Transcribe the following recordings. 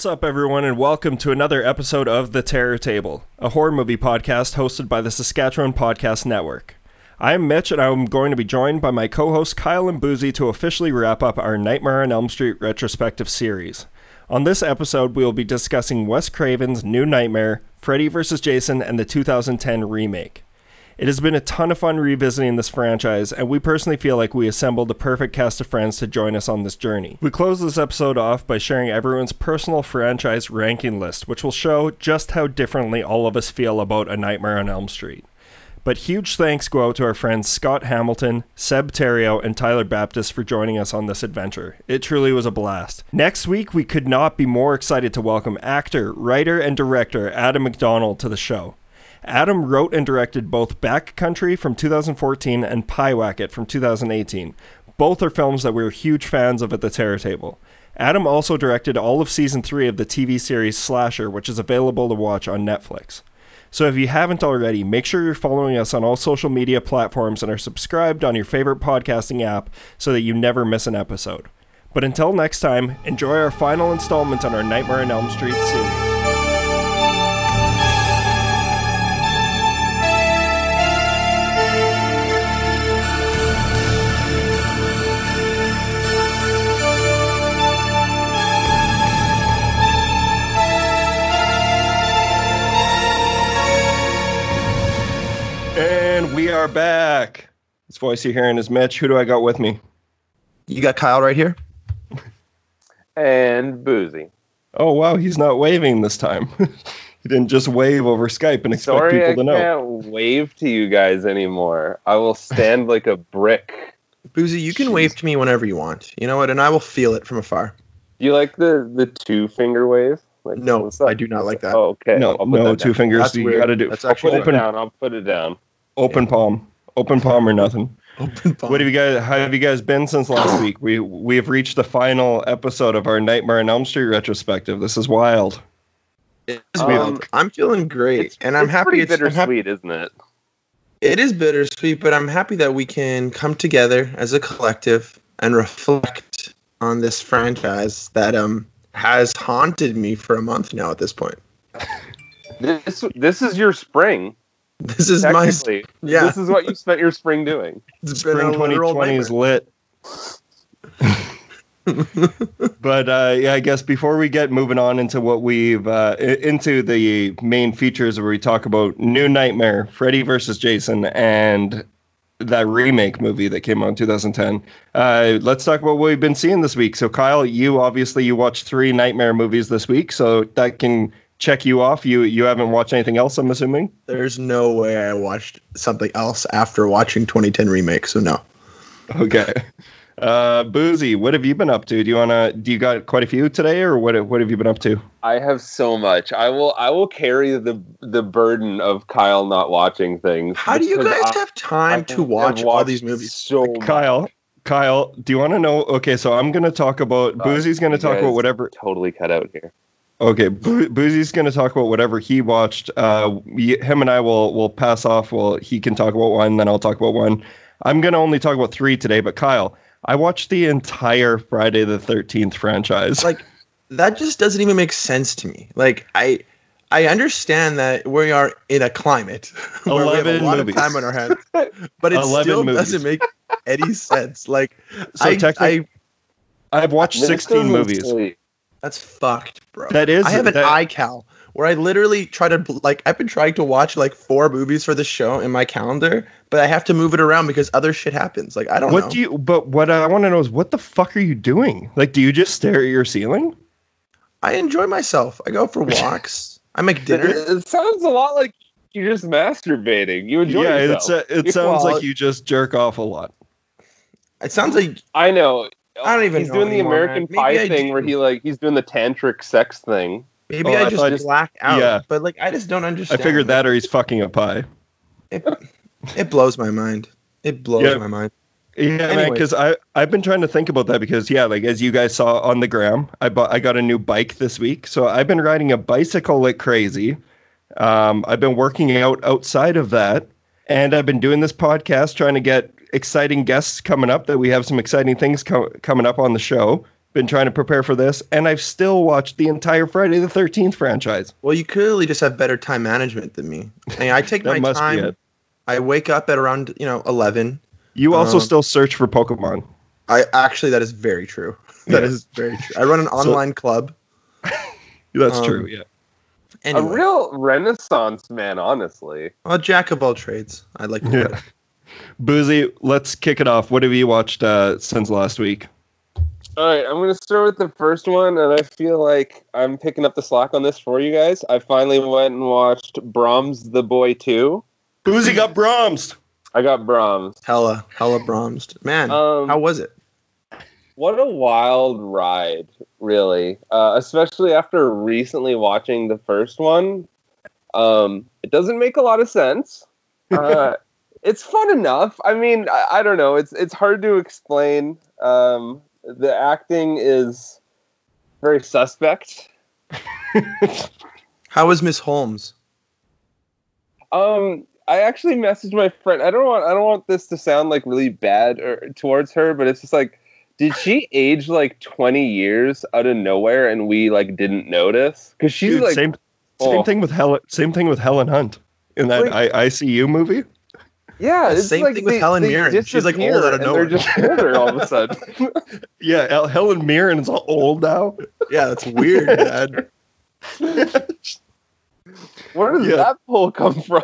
What's up, everyone, and welcome to another episode of The Terror Table, a horror movie podcast hosted by the Saskatchewan Podcast Network. I'm Mitch, and I'm going to be joined by my co hosts Kyle and Boozy to officially wrap up our Nightmare on Elm Street retrospective series. On this episode, we will be discussing Wes Craven's New Nightmare, Freddy vs. Jason, and the 2010 remake. It has been a ton of fun revisiting this franchise, and we personally feel like we assembled the perfect cast of friends to join us on this journey. We close this episode off by sharing everyone's personal franchise ranking list, which will show just how differently all of us feel about A Nightmare on Elm Street. But huge thanks go out to our friends Scott Hamilton, Seb Terrio, and Tyler Baptist for joining us on this adventure. It truly was a blast. Next week, we could not be more excited to welcome actor, writer, and director Adam McDonald to the show. Adam wrote and directed both Backcountry from 2014 and Pyewacket from 2018. Both are films that we are huge fans of at the Terror Table. Adam also directed all of season 3 of the TV series Slasher, which is available to watch on Netflix. So if you haven't already, make sure you're following us on all social media platforms and are subscribed on your favorite podcasting app so that you never miss an episode. But until next time, enjoy our final installment on our Nightmare on Elm Street series. We are back. This voice you're hearing is Mitch. Who do I got with me? You got Kyle right here. and boozy. Oh wow, he's not waving this time. he didn't just wave over Skype and expect Sorry, people I to know. I can't wave to you guys anymore. I will stand like a brick. Boozy, you can wave to me whenever you want. You know what? And I will feel it from afar. Do you like the the two finger wave? Like, No. I do not like that. Oh, okay. No, no, two down. fingers. That's you got to do That's I'll actually put it open, down. I'll put it down. Open palm, open palm or nothing. Open palm. What have you guys? How have you guys been since last week? We we have reached the final episode of our Nightmare on Elm Street retrospective. This is wild. Um, wild. I'm feeling great, It's, and I'm it's happy. Pretty It's, I'm happy. bittersweet, isn't it? It is bittersweet, but I'm happy that we can come together as a collective and reflect on this franchise that um has haunted me for a month now. At this point, This this is your spring. this is my Technically, yeah. This is what you spent your spring doing. it's Spring a literal 2020 is lit. but uh, yeah, I guess before we get moving on into what we've uh, into the main features where we talk about New Nightmare, Freddy versus Jason, and that remake movie that came out in 2010. Uh, let's talk about what we've been seeing this week. So, Kyle, you obviously you watched three Nightmare movies this week, so that can check you off. You you haven't watched anything else, I'm assuming. There's no way I watched something else after watching 2010 remake. So no. Okay. Uh, Boozy, what have you been up to? Do you wanna? Do you got quite a few today, or what? What have you been up to? I have so much. I will I will carry the the burden of Kyle not watching things. How do you guys I- have time I to have watch all these movies? So much. Kyle, Kyle, do you want to know? Okay, so I'm gonna talk about Uh, Boozy's gonna talk about whatever. Totally cut out here. Okay, Boo- Boozy's gonna talk about whatever he watched. Uh, we, him and I will will pass off. Well, he can talk about one, then I'll talk about one. I'm gonna only talk about three today. But Kyle, I watched the entire Friday the Thirteenth franchise. Like that just doesn't even make sense to me. Like I I understand that we are in a climate where we have a lot movies. of time on our hands, but it still movies. doesn't make any sense. Like so I, technically, I I've watched 16 doesn't movies. Really- that's fucked, bro. That is I have an that- iCal where I literally try to like I've been trying to watch like four movies for the show in my calendar, but I have to move it around because other shit happens. Like I don't What know. do you? But what I want to know is what the fuck are you doing? Like, do you just stare at your ceiling? I enjoy myself. I go for walks. I make dinner. It, it sounds a lot like you're just masturbating. You enjoy yourself. yeah, yourself. it's uh, it sounds Well, like you just jerk off a lot. It sounds like I know. I don't even He's doing the American man. Pie thing where he like he's doing the tantric sex thing. maybe Oh, I I just black out. yeah. But like I just don't understand. I figured that, or he's fucking a pie. It, it blows my mind. It blows Yeah. my mind. Yeah, man, because I I've been trying to think about that because yeah, like as you guys saw on the gram, I bought I got a new bike this week, so I've been riding a bicycle like crazy. Um, I've been working out outside of that, and I've been doing this podcast trying to get exciting guests coming up. That we have some exciting things co- coming up on the show. been trying to prepare for this, and I've still watched the entire Friday the Thirteenth franchise. Well, you clearly just have better time management than me. I, mean, I take my must be time. it. I wake up at around you know eleven. You also Um, still search for Pokemon. I actually that is very true. That Yeah. is very true. I run an online club. That's um, true. Yeah. Anyway, A real renaissance man, honestly. a jack of all trades. I'd like to. put Yeah. It. Boozy, let's kick it off. What have you watched uh, since last week? All right, I'm going to start with the first one, and I feel like I'm picking up the slack on this for you guys. I finally went and watched Brahms the Boy 2. Boozy got Brahms. I got Brahms. Hella, hella Brahms. Man, Um, how was it? What a wild ride, really. Uh, especially after recently watching the first one. Um, it doesn't make a lot of sense. Uh, it's fun enough. I mean, I, I don't know. It's it's hard to explain. Um, the acting is very suspect. How was Miss Holmes? Um, I actually messaged my friend. I don't want I don't want this to sound like really bad or towards her, but it's just like, did she age like twenty years out of nowhere and we like didn't notice? Because she's Dude, like, same oh. same thing with Helen. Same thing with Helen Hunt in that Like- I, ICU movie. Yeah, it's Same like thing with they- Helen they Mirren. She's, like, old disappear out of nowhere. They're just older all of a sudden. Yeah, El- Helen Mirren is all old now. Yeah, that's weird, Dad. Where does Yeah. that pull come from?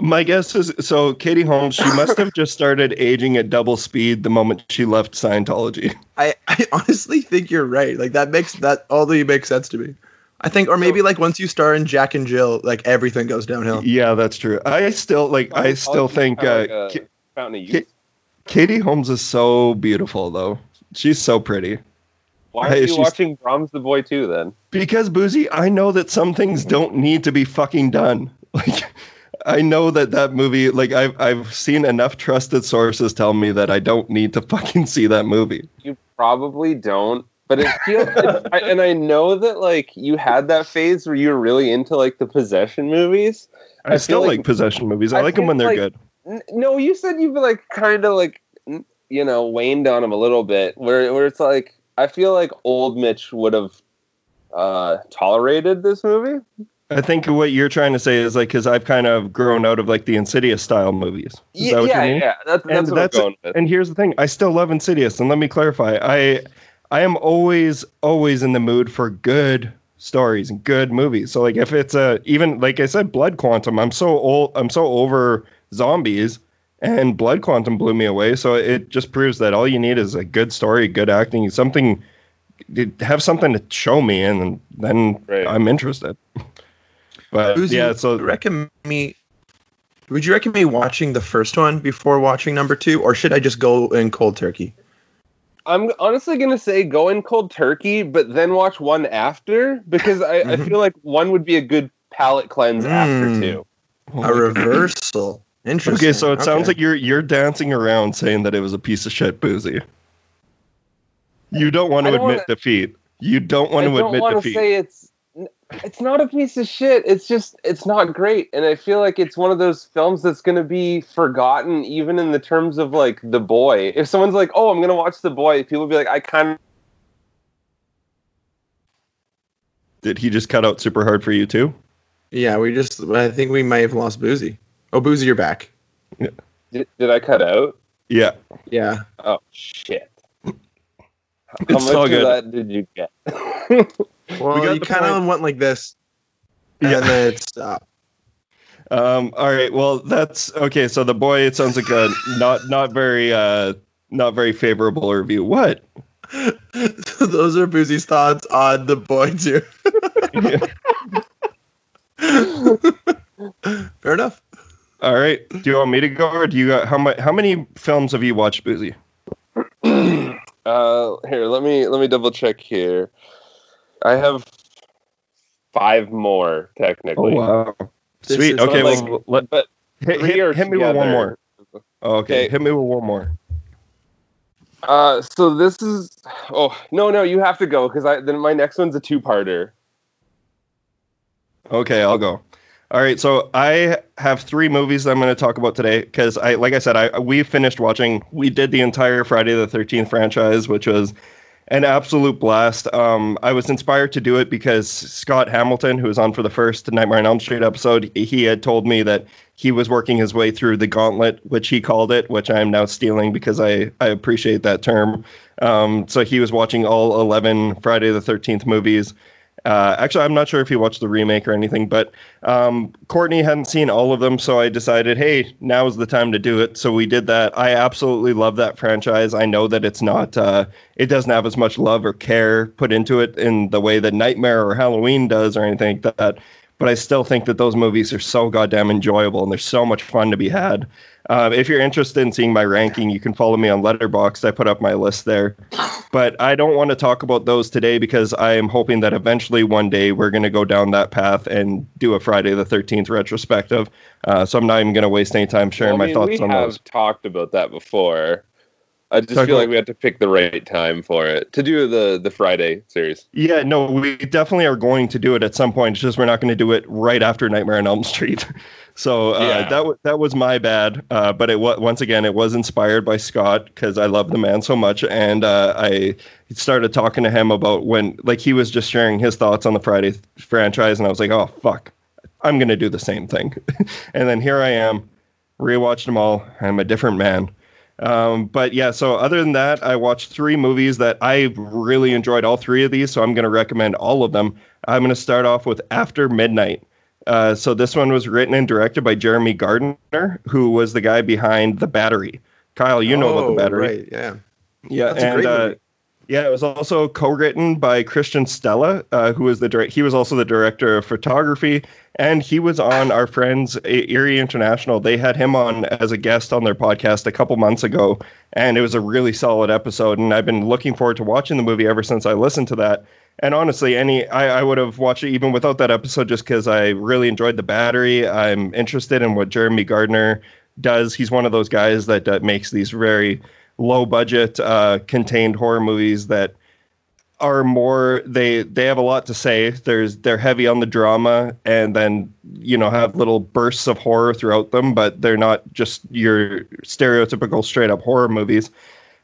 My guess is so. Katie Holmes, she must have just started aging at double speed the moment she left Scientology. I, I honestly think you're right. Like that makes that although makes sense to me. I think, or maybe like once you star in Jack and Jill, like everything goes downhill. Yeah, that's true. I still like. I still think uh, Kinda like a Ka- fountain of Ka- youth. Katie Holmes is so beautiful, though. She's so pretty. Why are you she's- watching Brahms the Boy too? Then Because Boozy, I know that some things don't need to be fucking done. Like, I know that that movie. Like, I've I've seen enough trusted sources tell me that I don't need to fucking see that movie. you probably don't. But it feels, I, and I know that like you had that phase where you were really into like the possession movies. I, I still like, like- possession movies. I, I like them when they're like- good. N- No, you said you've like kind of like n- you know waned on him a little bit. Where where it's like I feel like old Mitch would have uh, tolerated this movie. I think what you're trying to say is like because I've kind of grown out of like the Insidious style movies. Is Ye- that what yeah, mean? yeah, that's, And what that's I'm going with. And here's the thing: I still love Insidious, and let me clarify. I I am always always in the mood for good stories and good movies. So like if it's a even like I said, Blood Quantum. I'm so old. I'm so over zombies, and Blood Quantum blew me away. So it just proves that all you need is a good story, good acting, something. Have something to show me, and then Right. I'm interested. But Who's yeah, so recommend me? Would you recommend me watching the first one before watching number two, or should I just go in cold turkey? I'm honestly gonna say go in cold turkey, but then watch one after because I, I Mhm. feel like one would be a good palate cleanse after Mm. two. A reversal. Interesting. Okay, so it sounds like you're you're dancing around saying that it was a piece of shit boozy. You don't want to don't admit defeat. You don't want I to don't admit want to defeat. say it's it's not a piece of shit. It's just it's not great, and I feel like it's one of those films that's going to be forgotten, even in the terms of like the boy. If someone's like, "Oh, I'm going to watch the boy," people will be like, "I kind of." Did he just cut out super hard for you too? Yeah, we just. I think we might have lost Boozy. Oh, Boozy, you're back. Did, did I cut out? Yeah. Yeah. Oh shit! How It's much all of that did you get? Well, got you kind of went like this, and Yeah. then it stopped. Um, all right. Well, that's okay. So the boy, it sounds like a not not very uh not very favorable review. What? so those are Boozy's thoughts on the boy too. Fair enough. All right. Do you want me to go, or do you got how much? How many films have you watched, Boozy? Uh, here, let me let me double check here. I have five more technically. Oh technically, wow. Sweet. is Okay. like- well, let, but hit, hit, hit me with one more. Oh, okay. Okay. Hit me with one more. Uh, so this is oh no no you have to go because I then my next one's a two-parter. Okay, I'll go. All right, so I have three movies that I'm going to talk about today because I, like I said, I we finished watching. We did the entire Friday the Thirteenth franchise, which was an absolute blast. Um, I was inspired to do it because Scott Hamilton, who was on for the first Nightmare on Elm Street episode, he had told me that he was working his way through the gauntlet, which he called it, which I am now stealing because I, I appreciate that term. Um, so he was watching all 11 Friday the 13th movies uh, actually, I'm not sure if he watched the remake or anything, but um, Courtney hadn't seen all of them, so I decided, hey, now is the time to do it. So we did that. I absolutely love that franchise. I know that it's not, uh, it doesn't have as much love or care put into it in the way that Nightmare or Halloween does or anything like that. But I still think that those movies are so goddamn enjoyable and there's so much fun to be had. Uh, if you're interested in seeing my ranking, you can follow me on Letterboxd. I put up my list there. But I don't want to talk about those today because I am hoping that eventually one day we're going to go down that path and do a Friday the 13th retrospective. Uh, so I'm not even going to waste any time sharing well, I mean, my thoughts on those. We have talked about that before. I just feel like we have to pick the right time for it to do the the Friday series. Yeah, no, we definitely are going to do it at some point. It's just we're not going to do it right after Nightmare on Elm Street. So uh, yeah. that w- that was my bad. Uh, but it was once again it was inspired by Scott because I love the man so much, and uh, I started talking to him about when like he was just sharing his thoughts on the Friday th- franchise, and I was like, oh fuck, I'm gonna do the same thing. and then here I am, rewatched them all. I'm a different man. Um, but yeah, so other than that, I watched three movies that I really enjoyed all three of these, so I'm going to recommend all of them. I'm going to start off with After Midnight. Uh, so this one was written and directed by Jeremy Gardner, who was the guy behind The Battery. Kyle, you know oh, about The oh, Battery. Right, yeah. Yeah, That's and uh, yeah, it was also co-written by Christian Stella, uh, who was the direct. He was also the director of photography, and he was on our friends Erie International. They had him on as a guest on their podcast a couple months ago, and it was a really solid episode. And I've been looking forward to watching the movie ever since I listened to that. And honestly, any I, I would have watched it even without that episode just because I really enjoyed the battery. I'm interested in what Jeremy Gardner does. He's one of those guys that uh, makes these very low budget, uh, contained horror movies that are more they they have a lot to say. There's they're heavy on the drama and then you know have little bursts of horror throughout them, but they're not just your stereotypical straight up horror movies.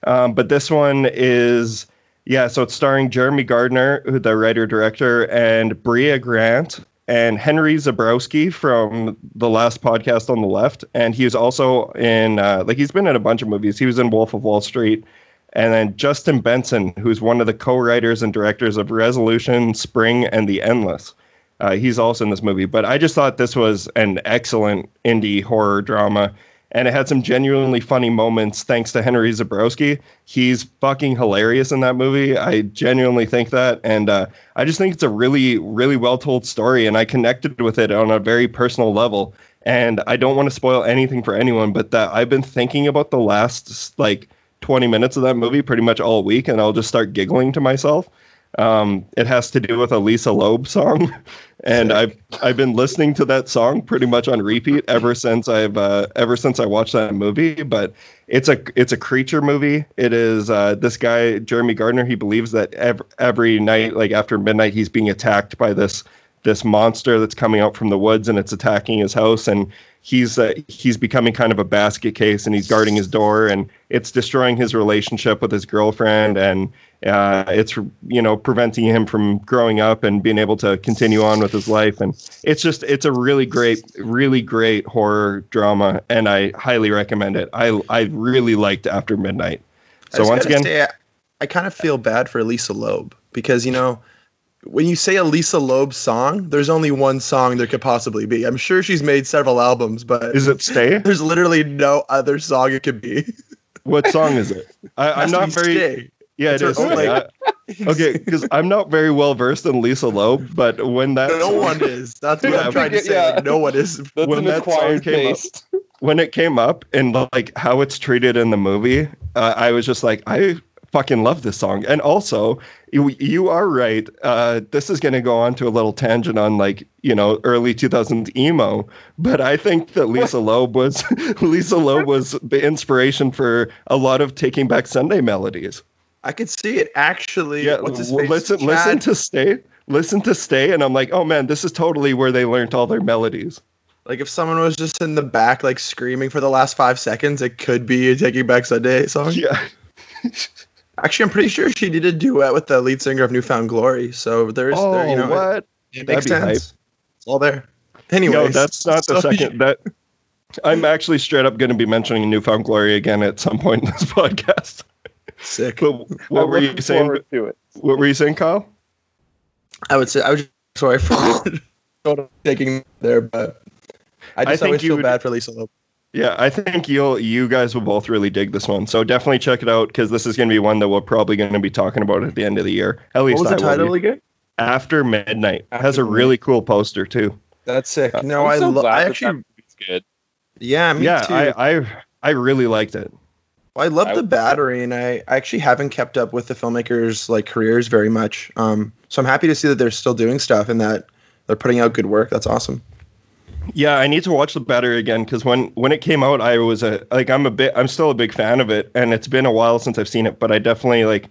Um, but this one is yeah, so it's starring Jeremy Gardner, who the writer director, and Brea Grant and Henry Zebrowski from the last podcast on the left, and he was also in uh, like he's been in a bunch of movies. He was in Wolf of Wall Street, and then Justin Benson, who's one of the co-writers and directors of Resolution, Spring, and The Endless. Uh, he's also in this movie, but I just thought this was an excellent indie horror drama and it had some genuinely funny moments thanks to Henry Zebrowski. He's fucking hilarious in that movie. I genuinely think that, and uh, I just think it's a really, really well told story, and I connected with it on a very personal level. And I don't want to spoil anything for anyone, but that I've been thinking about the last like 20 minutes of that movie pretty much all week, and I'll just start giggling to myself. Um, it has to do with a Lisa Loeb song, and I've I've been listening to that song pretty much on repeat ever since I've uh, ever since I watched that movie. But it's a it's a creature movie. It is uh, this guy Jeremy Gardner. He believes that every, every night, like after midnight, he's being attacked by this this monster that's coming out from the woods and it's attacking his house and he's uh, he's becoming kind of a basket case and he's guarding his door and it's destroying his relationship with his girlfriend and uh, it's you know preventing him from growing up and being able to continue on with his life and it's just it's a really great really great horror drama and I highly recommend it. I I really liked After Midnight. So once again say, I, I kind of feel bad for Lisa Loeb because you know when you say a Lisa Loeb song, there's only one song there could possibly be. I'm sure she's made several albums, but is it Stay? There's literally no other song it could be. What song is it? I, am not very. Stay. Yeah, it's it is. Only... I, okay, because I'm not very well versed in Lisa Loeb, but when that no song, one is. That's what yeah, I'm trying to say. Yeah. Like, no one is. That's when that song came up, when it came up and like how it's treated in the movie, uh, I was just like, I fucking love this song. And also, you, you are right. Uh, this is going to go on to a little tangent on like you know early 2000s emo, but I think that Lisa Loeb was Lisa Loeb was the inspiration for a lot of Taking Back Sunday melodies. I could see it actually. Yeah, listen, Chad? listen to stay, listen to stay, and I'm like, oh man, this is totally where they learned all their melodies. Like if someone was just in the back, like screaming for the last five seconds, it could be a Taking Back Sunday song. Yeah. Actually, I'm pretty sure she did a duet with the lead singer of New Found Glory. So there's, Oh, there, you oh, know, what? it, it That'd makes sense. hype. It's all there. Anyway, No, that's not the second. That I'm actually straight up going to be mentioning New Found Glory again at some point in this podcast. Sick. But what I'm were you saying? to it. What were you saying, Kyle? I would say I was sorry for taking there, but I I just think always you feel would- bad for Lisa Loeb. Yeah, I think you'll you guys will both really dig this one. So definitely check it out because this is going to be one that we're probably going to be talking about at the end of the year. At What least was I will title be. again? After Midnight After has a really cool poster too. That's sick. No, I'm I so lo- glad I actually, that movie's good. yeah, me yeah, too. I, I I really liked it. Well, I love I the would- battery, and I, I actually haven't kept up with the filmmakers' like careers very much. Um, so I'm happy to see that they're still doing stuff and that they're putting out good work. That's awesome. Yeah, I need to watch the Battery again because when when it came out, I was a like I'm a bit I'm still a big fan of it, and it's been a while since I've seen it, but I definitely like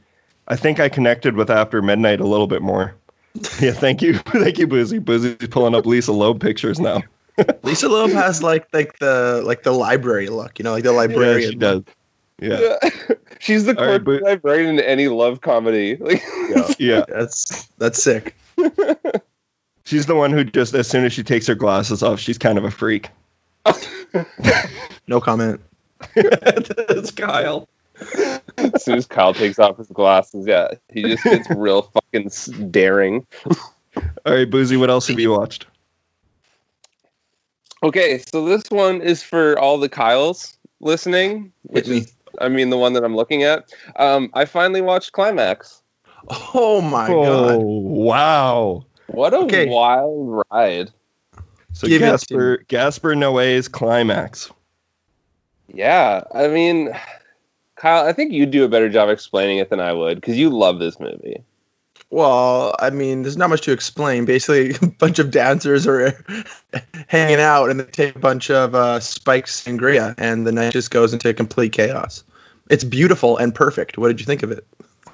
I think I connected with After Midnight a little bit more. Yeah, thank you, thank you, Boozy. Boozy's pulling up Lisa Loeb pictures now. Lisa Loeb has like like the like the library look, you know, like the Yeah, librarian. she does. Yeah, She's the All right, quirky but- librarian in any love comedy. Like, yeah. That's that's sick. She's the one who just as soon as she takes her glasses off, she's kind of a freak. No comment. That's Kyle. as soon as Kyle takes off his glasses, yeah, he just gets real fucking s- daring. All right, Boozy, what else have you watched? Okay, so this one is for all the Kyles listening, which me. is, I mean, the one that I'm looking at. Um, I finally watched Climax. Oh my oh, god. wow. What a Okay. wild ride! So Give Gaspar Gaspar Noé's climax. Yeah, I mean, Kyle, I think you do a better job explaining it than I would because you love this movie. Well, I mean, there's not much to explain. Basically, a bunch of dancers are hanging out, and they take a bunch of uh, spikes sangria, and the night just goes into complete chaos. It's beautiful and perfect. What did you think of it?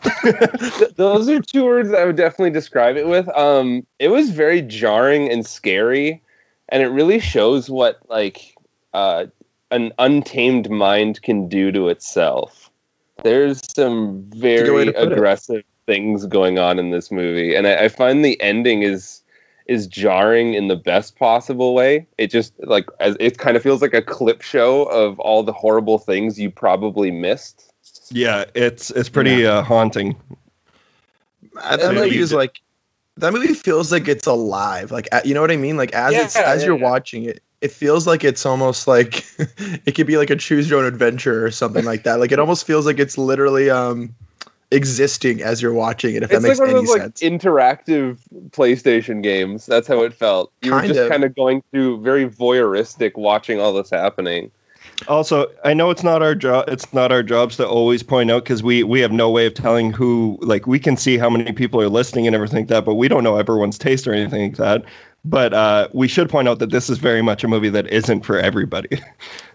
Th- those are two words I would definitely describe it with. Um, it was very jarring and scary, and it really shows what like uh, an untamed mind can do to itself. There's some a good way very put it. aggressive things going on in this movie, and I, I find the ending is is jarring in the best possible way. It just like as it kind of feels like a clip show of all the horrible things you probably missed. Yeah, it's it's pretty uh, haunting. That movie is like that movie feels like it's alive. Like you know what I mean? Like as it's as yeah, you're yeah. watching it, it feels like it's almost like it could be like a choose your own adventure or something like that. Like it almost feels like it's literally um existing as you're watching it. If that it's makes like one any of those like interactive PlayStation games. That's how it felt. You were just of. kind of going through very voyeuristic, watching all this happening. Also, I know it's not our job. It's not our jobs to always point out because we we have no way of telling who. Like we can see how many people are listening and everything like that, but we don't know everyone's taste or anything like that. But uh, we should point out that this is very much a movie that isn't for everybody.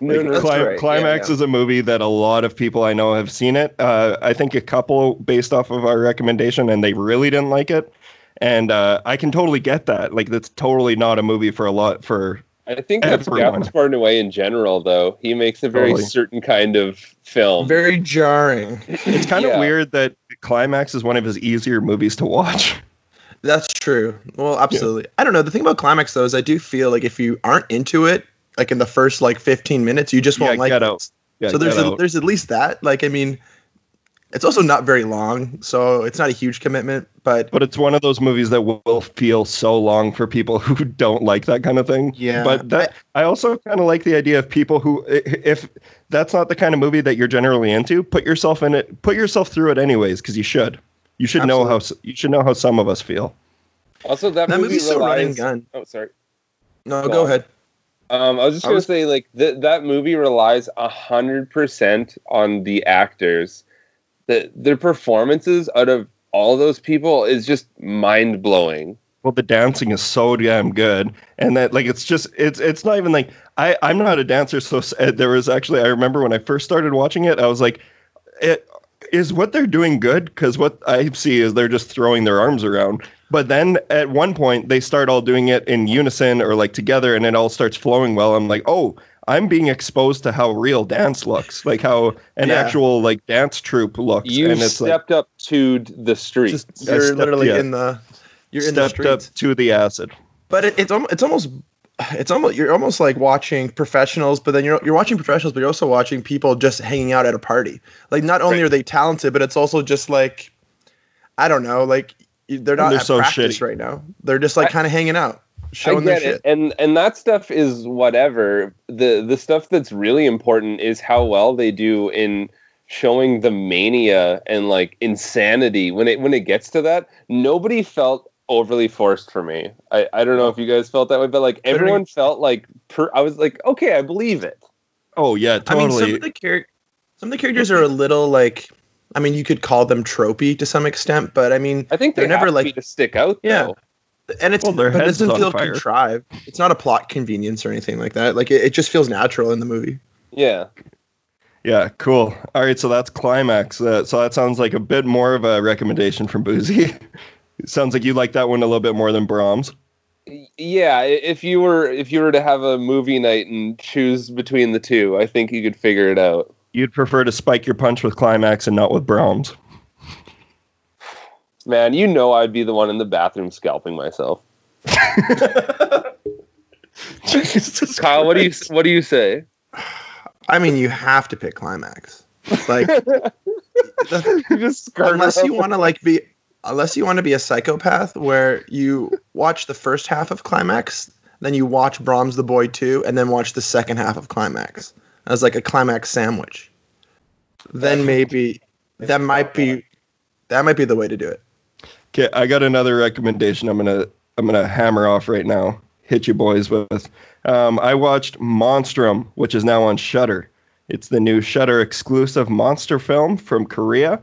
No, Like, no, Cli- that's right. Climax Yeah, is a movie that a lot of people I know have seen it. Uh, I think a couple based off of our recommendation, and they really didn't like it. And uh, I can totally get that. Like that's totally not a movie for a lot for. Yeah. I think that's Everyone. Gaspar Noé in general, though. He makes a very Totally. certain kind of film. Very jarring. It's kind of weird that Climax is one of his easier movies to watch. That's true. Well, absolutely. I don't know. The thing about climax though is I do feel like if you aren't into it, like in the first like 15 minutes, you just won't Yeah, like get it. out. Yeah, so there's get a, out. there's at least that. Like I mean, it's also not very long, so it's not a huge commitment. But but it's one of those movies that will feel so long for people who don't like that kind of thing. Yeah. But that I also kind of like the idea of people who, if that's not the kind of movie that you're generally into, put yourself in it. Put yourself through it anyways, because you should. You should know how you should know how some of us feel. Also, that, that movie movie's so run and relies. gun. Oh, sorry. No, Go go ahead. Um, I was just I gonna say, like th- that movie relies a hundred percent on the actors. The their performances out of all those people is just mind blowing. Well, the dancing is so damn good, and that like it's just it's it's not even like I I'm not a dancer, so uh, there was actually I remember when I first started watching it, I was like, it is what they're doing good because what I see is they're just throwing their arms around. But then at one point they start all doing it in unison or like together, and it all starts flowing well. I'm like, oh, I'm being exposed to how real dance looks, like how an Yeah. actual like dance troupe looks, You and it's like stepped up to the street. Just you're stepped- literally yeah. in the you're in the stepped up to the acid. But it, it's almost it's almost it's almost you're almost like watching professionals, but then you're you're watching professionals, but you're also watching people just hanging out at a party. Like not only Right. are they talented, but it's also just like I don't know, like they're not they're at so practice shitty. right now. They're just like kind of hanging out, I showing their get shit. it, and and that stuff is whatever. the The stuff that's really important is how well they do in showing the mania and like insanity. When it when it gets to that, nobody felt overly forced for me. I I don't know if you guys felt that way, but like Couldn't everyone felt like per, I was like, okay, I believe it. Oh yeah, I mean, totally. some of the char- some of the characters are a little like. I mean, you could call them tropey to some extent, but I mean, I think they They're never, to like- be to stick out. Yeah. Though. and it's Well, their but it doesn't feel fire. contrived. It's not a plot convenience or anything like that. Like it, it just feels natural in the movie. yeah. Yeah, cool. All right, so that's climax. Uh, so that sounds like a bit more of a recommendation from Boozy. sounds like you like that one a little bit more than Brahms. yeah if you were if you were to have a movie night and choose between the two i think you could figure it out You'd prefer to spike your punch with climax and not with Brahms. Man you know i'd be the one in the bathroom scalping myself. Jesus kyle what do you what do you say? I mean, you have to pick climax. Like unless you want to like be unless you want to be a psychopath where you watch the first half of climax then you watch brahms the boy 2 and then watch the second half of climax as like a climax sandwich. Then maybe that might be that might be the way to do it Okay, I got another recommendation. I'm gonna I'm gonna hammer off right now. Hit you boys with. Um, I watched Monstrum, which is now on Shudder. It's the new Shudder exclusive monster film from Korea.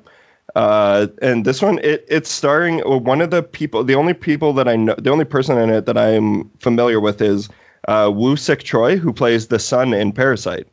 Uh, and this one, it, it's starring uh, one of the people. The only people that I know, the only person in it that I'm familiar with is uh, Woo Sik Choi, who plays the son in Parasite.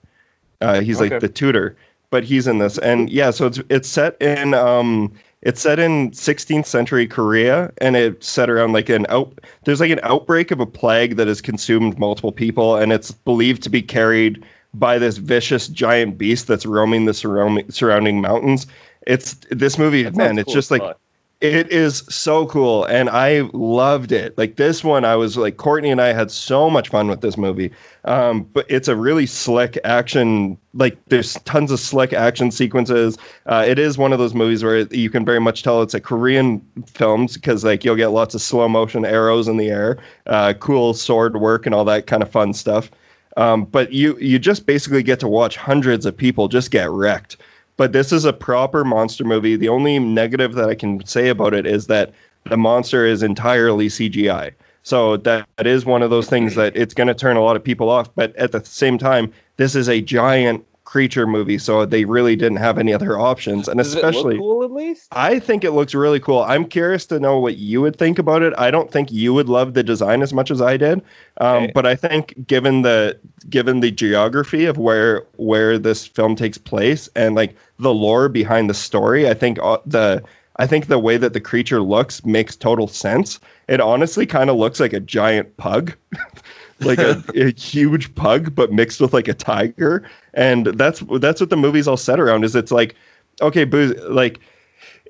Uh, he's Okay. like the tutor, but he's in this, and yeah, so it's it's set in um, it's set in 16th century Korea, and it's set around like an out. There's like an outbreak of a plague that has consumed multiple people, and it's believed to be carried by this vicious giant beast that's roaming the surrounding surrounding mountains. It's this movie, man. It's cool just like. It is so cool, and I loved it. Like this one, I was like Courtney and I had so much fun with this movie. Um, but it's a really slick action. Like there's tons of slick action sequences. Uh, it is one of those movies where you can very much tell it's a Korean film because like you'll get lots of slow motion arrows in the air, uh, cool sword work, and all that kind of fun stuff. Um, but you you just basically get to watch hundreds of people just get wrecked. But this is a proper monster movie. The only negative that I can say about it is that the monster is entirely CGI. So that, that is one of those things that it's going to turn a lot of people off. But at the same time, this is a giant creature movie, so they really didn't have any other options. And Does especially, cool at least I think it looks really cool. I'm curious to know what you would think about it. I don't think you would love the design as much as I did, um, Okay. but I think given the given the geography of where where this film takes place and like the lore behind the story, I think uh, the I think the way that the creature looks makes total sense. It honestly kind of looks like a giant pug. like a, a huge pug but mixed with like a tiger. And that's that's what the movie's all set around is it's like okay booze like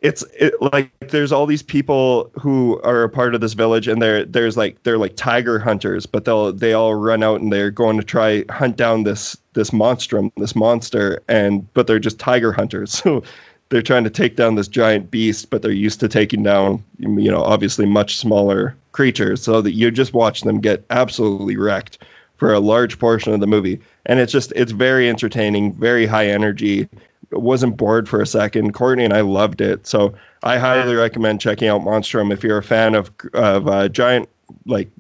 it's it, like there's all these people who are a part of this village and they're there's like they're like tiger hunters but they'll they all run out and they're going to try hunt down this this monstrum this monster and but they're just tiger hunters. So they're trying to take down this giant beast but they're used to taking down you know obviously much smaller creatures so that you just watch them get absolutely wrecked for a large portion of the movie and it's just it's very entertaining very high energy wasn't bored for a second. Courtney and I loved it, so I highly recommend checking out Monstrum if you're a fan of of uh, giant like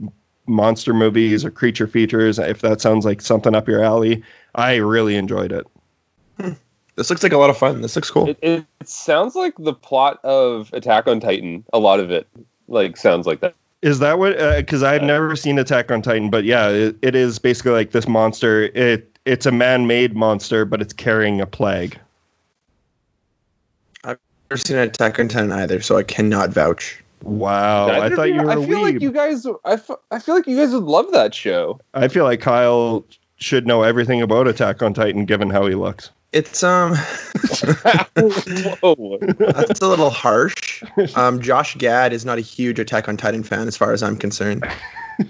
monster movies or creature features. If that sounds like something up your alley, I really enjoyed it. This looks like a lot of fun this looks cool it, it, it sounds like the plot of attack on titan a lot of it like sounds like that Is that what? Uh, because I've never seen Attack on Titan, but yeah, it, it is basically like this monster. It it's a man-made monster, but it's carrying a plague. I've never seen attack on titan either so i cannot vouch Wow, I thought of you were I a feel like weeb. you guys. I, f- I feel like you guys would love that show. I feel like Kyle should know everything about Attack on Titan given how he looks. It's um Whoa. that's a little harsh. Um, Josh Gad is not a huge Attack on Titan fan as far as I'm concerned.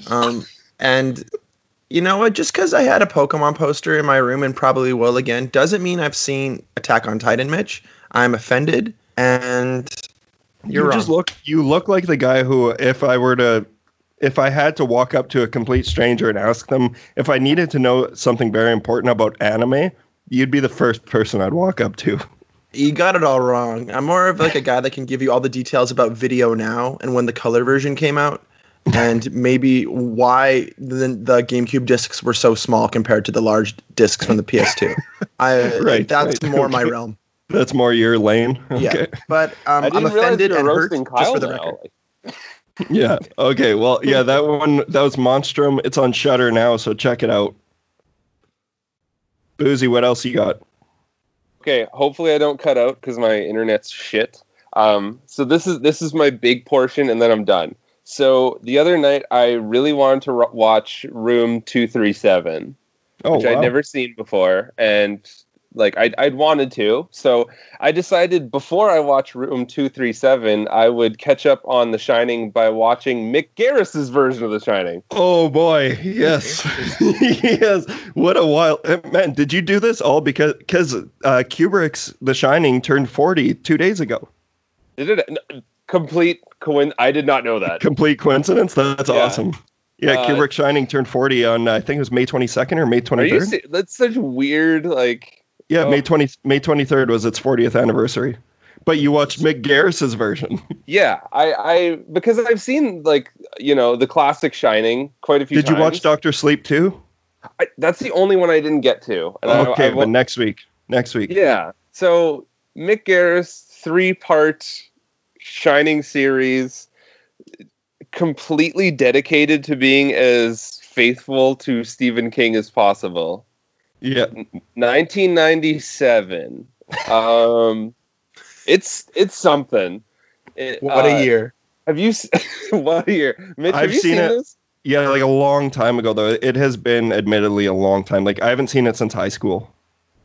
Um, and you know what? Just because I had a Pokemon poster in my room and probably will again doesn't mean I've seen Attack on Titan, Mitch. I'm offended, and you're you wrong. just look you look like the guy who if I were to if I had to walk up to a complete stranger and ask them if I needed to know something very important about anime, you'd be the first person I'd walk up to. You got it all wrong. I'm more of like a guy that can give you all the details about VideoNow and when the color version came out, and maybe why the, the GameCube discs were so small compared to the large discs from the PS2. I Right, that's right, more my realm. That's more your lane. Yeah, but um, I I'm offended and hurt roasting just for the now. record. Yeah. Okay. Well, yeah, that one that was Monstrum. It's on Shudder now, so check it out. Boozy, what else you got? Okay, hopefully I don't cut out because my internet's shit. Um, so this is this is my big portion, and then I'm done. So the other night, I really wanted to ro- watch Room Two Three Seven, Oh, which wow. I'd never seen before, and like I'd, I'd wanted to. So I decided before I watch Room Two Three Seven, I would catch up on The Shining by watching Mick Garris's version of The Shining. Oh boy, yes, yes. What a wild uh, man! Did you do this all because because uh, Kubrick's The Shining turned forty two days ago? Did it? n- Complete coin. I did not know that. Complete coincidence. That's Yeah. awesome. Yeah, Uh, Kubrick Shining turned forty on uh, I think it was May twenty second or May Are twenty you? third. That's such weird. Like Yeah, oh. May twenty May twenty third was its fortieth anniversary. But you watched Mick Garris's version. Yeah, I, I because I've seen like you know the classic Shining quite a few. Times. Did you watch. Doctor Sleep too? I, that's the only one I didn't get to. And I- okay, I, but next week. Next week. yeah. So Mick Garris three part Shining series, completely dedicated to being as faithful to Stephen King as possible. Yeah. 1997. um, it's it's something. It, What uh, a year! Have you? what a year, Mitch? I've have you seen seen, it. this? Yeah, like a long time ago though. It has been admittedly a long time. Like I haven't seen it since high school.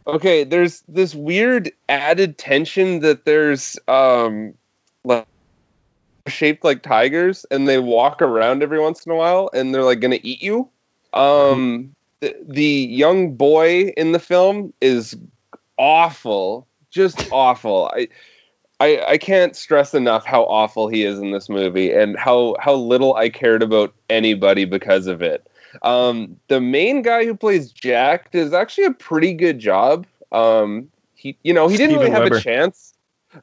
Okay, there's this weird added tension that there's um like shaped like tigers and they walk around every once in a while and they're like gonna eat you. Um the, the young boy in the film is awful. Just awful. I I, I can't stress enough how awful he is in this movie and how, how little I cared about anybody because of it. Um, the main guy who plays Jack does actually a pretty good job. Um, he, you know, he didn't really have Weber. a chance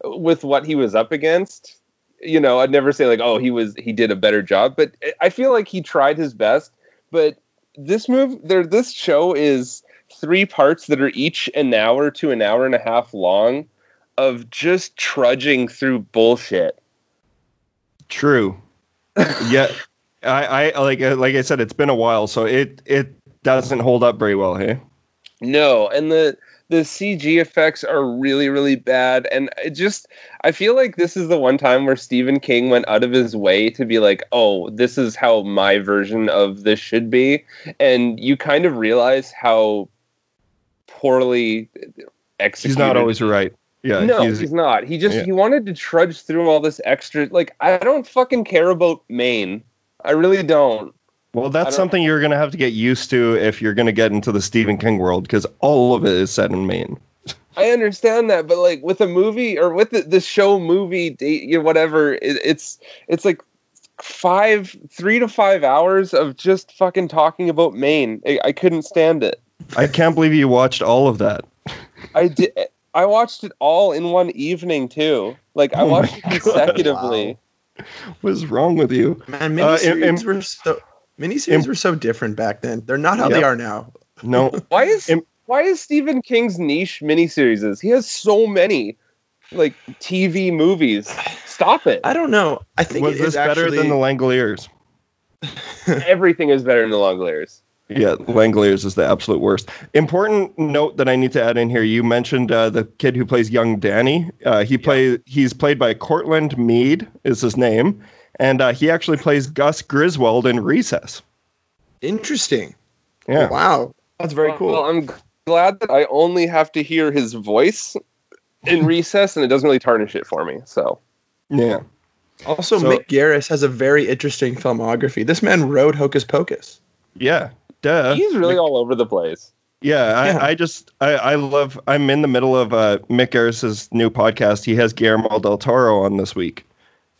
with what he was up against. You know, I'd never say like, oh, he was he did a better job, but I feel like he tried his best. But this move, there, this show is three parts that are each an hour to an hour and a half long of just trudging through bullshit. True. yeah. I, I like uh, like I said, it's been a while, so it it doesn't hold up very well, hey? No, and the the CG effects are really really bad and it just I feel like this is the one time where Stephen King went out of his way to be like, "Oh, this is how my version of this should be." And you kind of realize how poorly executed He's not always right. Yeah. no, he's- he's, not. He just yeah. he wanted to trudge through all this extra like I don't fucking care about Maine. I really don't. Well, that's don't- something you're gonna have to get used to if you're gonna get into the Stephen King world, because all of it is set in Maine. I understand that, but like with a movie or with the, the show movie, date, you know, whatever, it, it's it's like five, three to five hours of just fucking talking about Maine. I, I couldn't stand it. I can't believe you watched all of that. I did. I watched it all in one evening too. Like I Oh watched it God. consecutively. What's wrong with you? Man, Uh, miniseries im- im- were so miniseries im- were so different back then. They're not how they are now. No. Why is Im- why is Stephen King's niche miniseries? is? He has so many like TV movies. Stop it. I don't know. I think Was it this is better actually than the Langoliers? Everything is better than the Langoliers. Yeah, Langoliers is the absolute worst. Important note that I need to add in here. You mentioned uh, the kid who plays young Danny. Uh, he play he's played by Courtland Mead is his name, and uh, he actually plays Gus Griswold in Recess. interesting. Yeah, Wow. That's very cool. Well, I'm glad that I only have to hear his voice in recess, and it doesn't really tarnish it for me. So Yeah. also, so- Mick Garris has a very interesting filmography. This man wrote Hocus Pocus. Yeah. Duh. he's really all over the place. Yeah, I, Yeah. I just I, I love I'm in the middle of uh Mick Garris's new podcast. He has Guillermo del Toro on this week.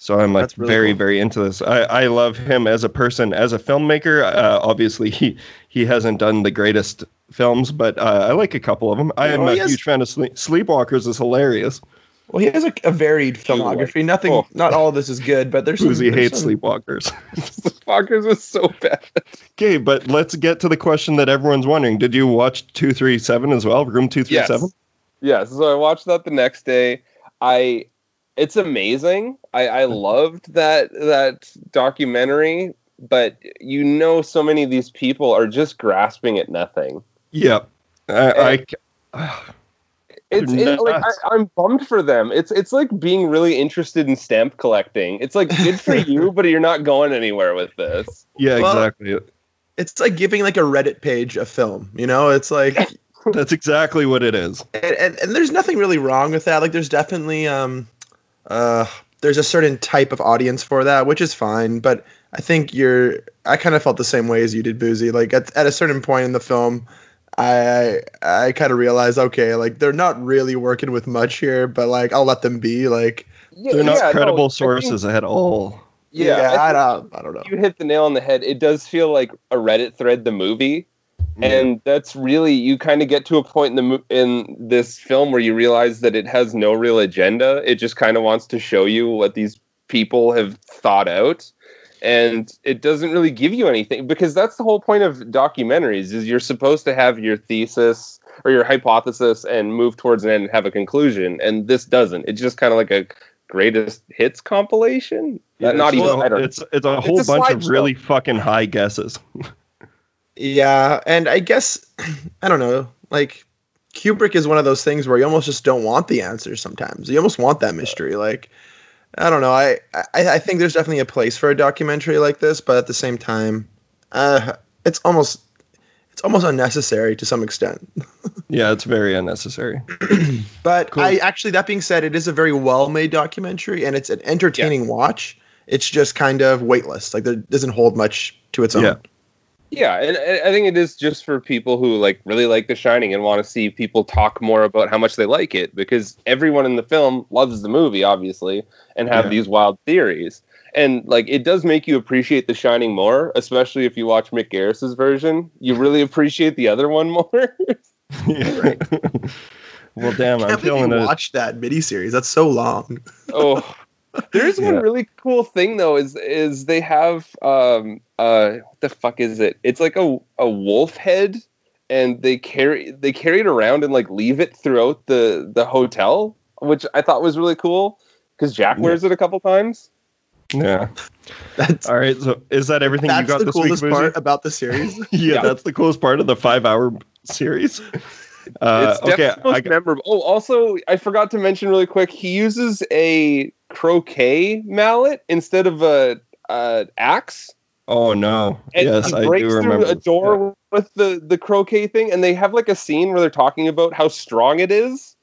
So I'm like really very, cool. very into this. I, I love him as a person, as a filmmaker. Uh, obviously he he hasn't done the greatest films, but uh, I like a couple of them. I am Well, a has- huge fan of Sleep- Sleepwalkers is hilarious. Well, he has a, a varied filmography. Nothing, Oh. not all of this is good, but there's. Boozy hates some- Sleepwalkers. Fuckers was so bad. okay, but let's get to the question that everyone's wondering. Did you watch 237 as well? Room 237? Yes. So I watched that the next day. I it's amazing. I, I loved that that documentary, but you know so many of these people are just grasping at nothing. Yep. I, I, It's They're it, like nuts. I, I'm bummed for them. It's it's like being really interested in stamp collecting. It's like good for you, but you're not going anywhere with this. yeah, Well- exactly. It's like giving like a Reddit page a film. You know, it's like, That's exactly what it is. and, and, and there's nothing really wrong with that. Like, there's definitely um, uh, there's a certain type of audience for that, which is fine. But I think you're. I kind of felt the same way as you did, Boozy. Like at at a certain point in the film. I I, I kind of realized okay, like they're not really working with much here, but like I'll let them be. Like Yeah, They're not yeah, no, I credible think- sources at all. Yeah, yeah, I I, don't I don't know. you hit the nail on the head. It does feel like a Reddit thread, the movie, and that's really you kind of get to a point in the in this film where you realize that it has no real agenda. It just kind of wants to show you what these people have thought out, and it doesn't really give you anything because that's the whole point of documentaries: is you're supposed to have your thesis or your hypothesis and move towards an end and have a conclusion, and this doesn't. It's just kind of like a greatest hits compilation. Yeah, not it's, even. Don't it's it's a whole a bunch of really fucking high guesses. Yeah, and I guess I don't know. Like Kubrick is one of those things where you almost just don't want the answers. Sometimes you almost want that mystery. Like I don't know. I I, I think there's definitely a place for a documentary like this, but at the same time, uh, it's almost it's almost unnecessary to some extent. Yeah, it's very unnecessary. But Cool. I actually, that being said, it is a very well made documentary and it's an entertaining watch. It's just kind of weightless. Like there doesn't hold much to its own. Yeah. Yeah, and and I think it is just for people who like really like The Shining and want to see people talk more about how much they like it because everyone in the film loves the movie, obviously, and have Yeah. these wild theories. And like it does make you appreciate The Shining more, especially if you watch Mick Garris's version. You really appreciate the other one more. Yeah. well, damn, I I'm can't believe feeling you it. watched that miniseries. That's so long. oh, there's one Yeah. really cool thing though. Is is they have um uh what the fuck is it? It's like a a wolf head, and they carry they carry it around and like leave it throughout the the hotel, which I thought was really cool because Jack Yeah. wears it a couple times. Yeah. That's All right. So, is that everything you got the this week, coolest Boozy? part about the series. yeah, Yeah. that's the coolest part of the five-hour series. Uh, it's okay, definitely most memorable. Oh, also, I forgot to mention really quick. He uses a croquet mallet instead of a, a axe. oh no, and yes, I breaks do through remember. a door with the the croquet thing, and they have like a scene where they're talking about how strong it is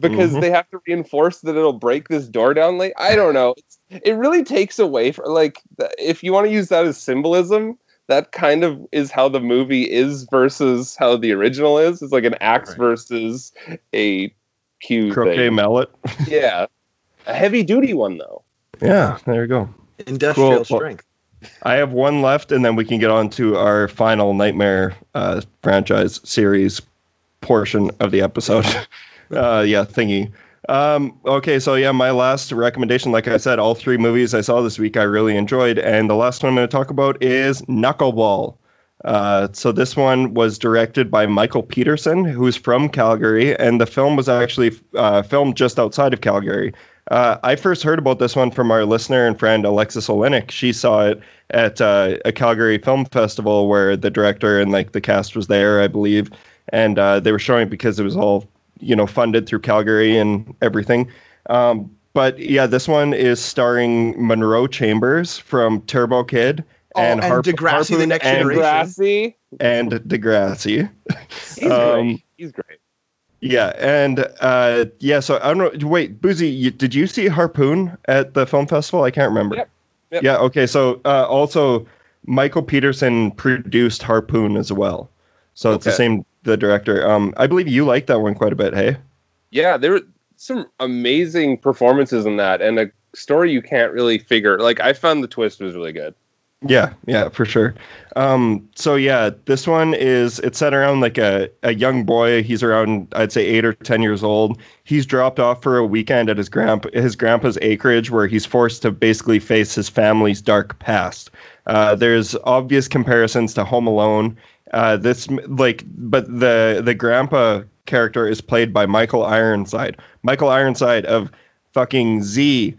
because Mhm. they have to reinforce that it'll break this door down. Like I don't know, it's, it really takes away from like the- if you want to use that as symbolism. That kind of is how the movie is versus how the original is. It's like an axe Right. versus a cue Croquet thing. mallet. Yeah, a heavy duty one though. Yeah, there you go. Industrial Cool. Strength. I have one left, and then we can get on to our final Nightmare uh, franchise series portion of the episode. uh, yeah, thingy. Um, okay, so yeah, my last recommendation, like I said, all three movies I saw this week I really enjoyed, and the last one I'm going to talk about is Knuckleball. Uh, so this one was directed by Michael Peterson, who's from Calgary, and the film was actually uh, filmed just outside of Calgary. Uh, I first heard about this one from our listener and friend Alexis Olenek. She saw it at uh, a Calgary Film Festival where the director and like the cast was there, I believe, and uh, they were showing it because it was all you know funded through Calgary and everything. Um, but yeah, this one is starring Munro Chambers from Turbo Kid Oh, and, Harp- Degrassi, Harpoon the next and generation. Degrassi. and Degrassi. He's Um, great. He's great. Yeah, and uh, yeah. So I don't know. Wait, Boozy, you, did you see Harpoon at the film festival? I can't remember. Yep, yep. Yeah. Okay. So uh, also, Michael Peterson produced Harpoon as well. So it's the same the director. Um, I believe you like that one quite a bit. Hey. Yeah, there were some amazing performances in that, and a story you can't really figure. Like I found the twist was really good. Yeah, yeah, for sure. Um, so yeah, this one is it's set around like a, a young boy. He's around I'd say eight or ten years old. He's dropped off for a weekend at his grandpa his grandpa's acreage where he's forced to basically face his family's dark past. Uh, there's obvious comparisons to Home Alone. Uh, this like, but the the grandpa character is played by Michael Ironside. Michael Ironside of fucking Z.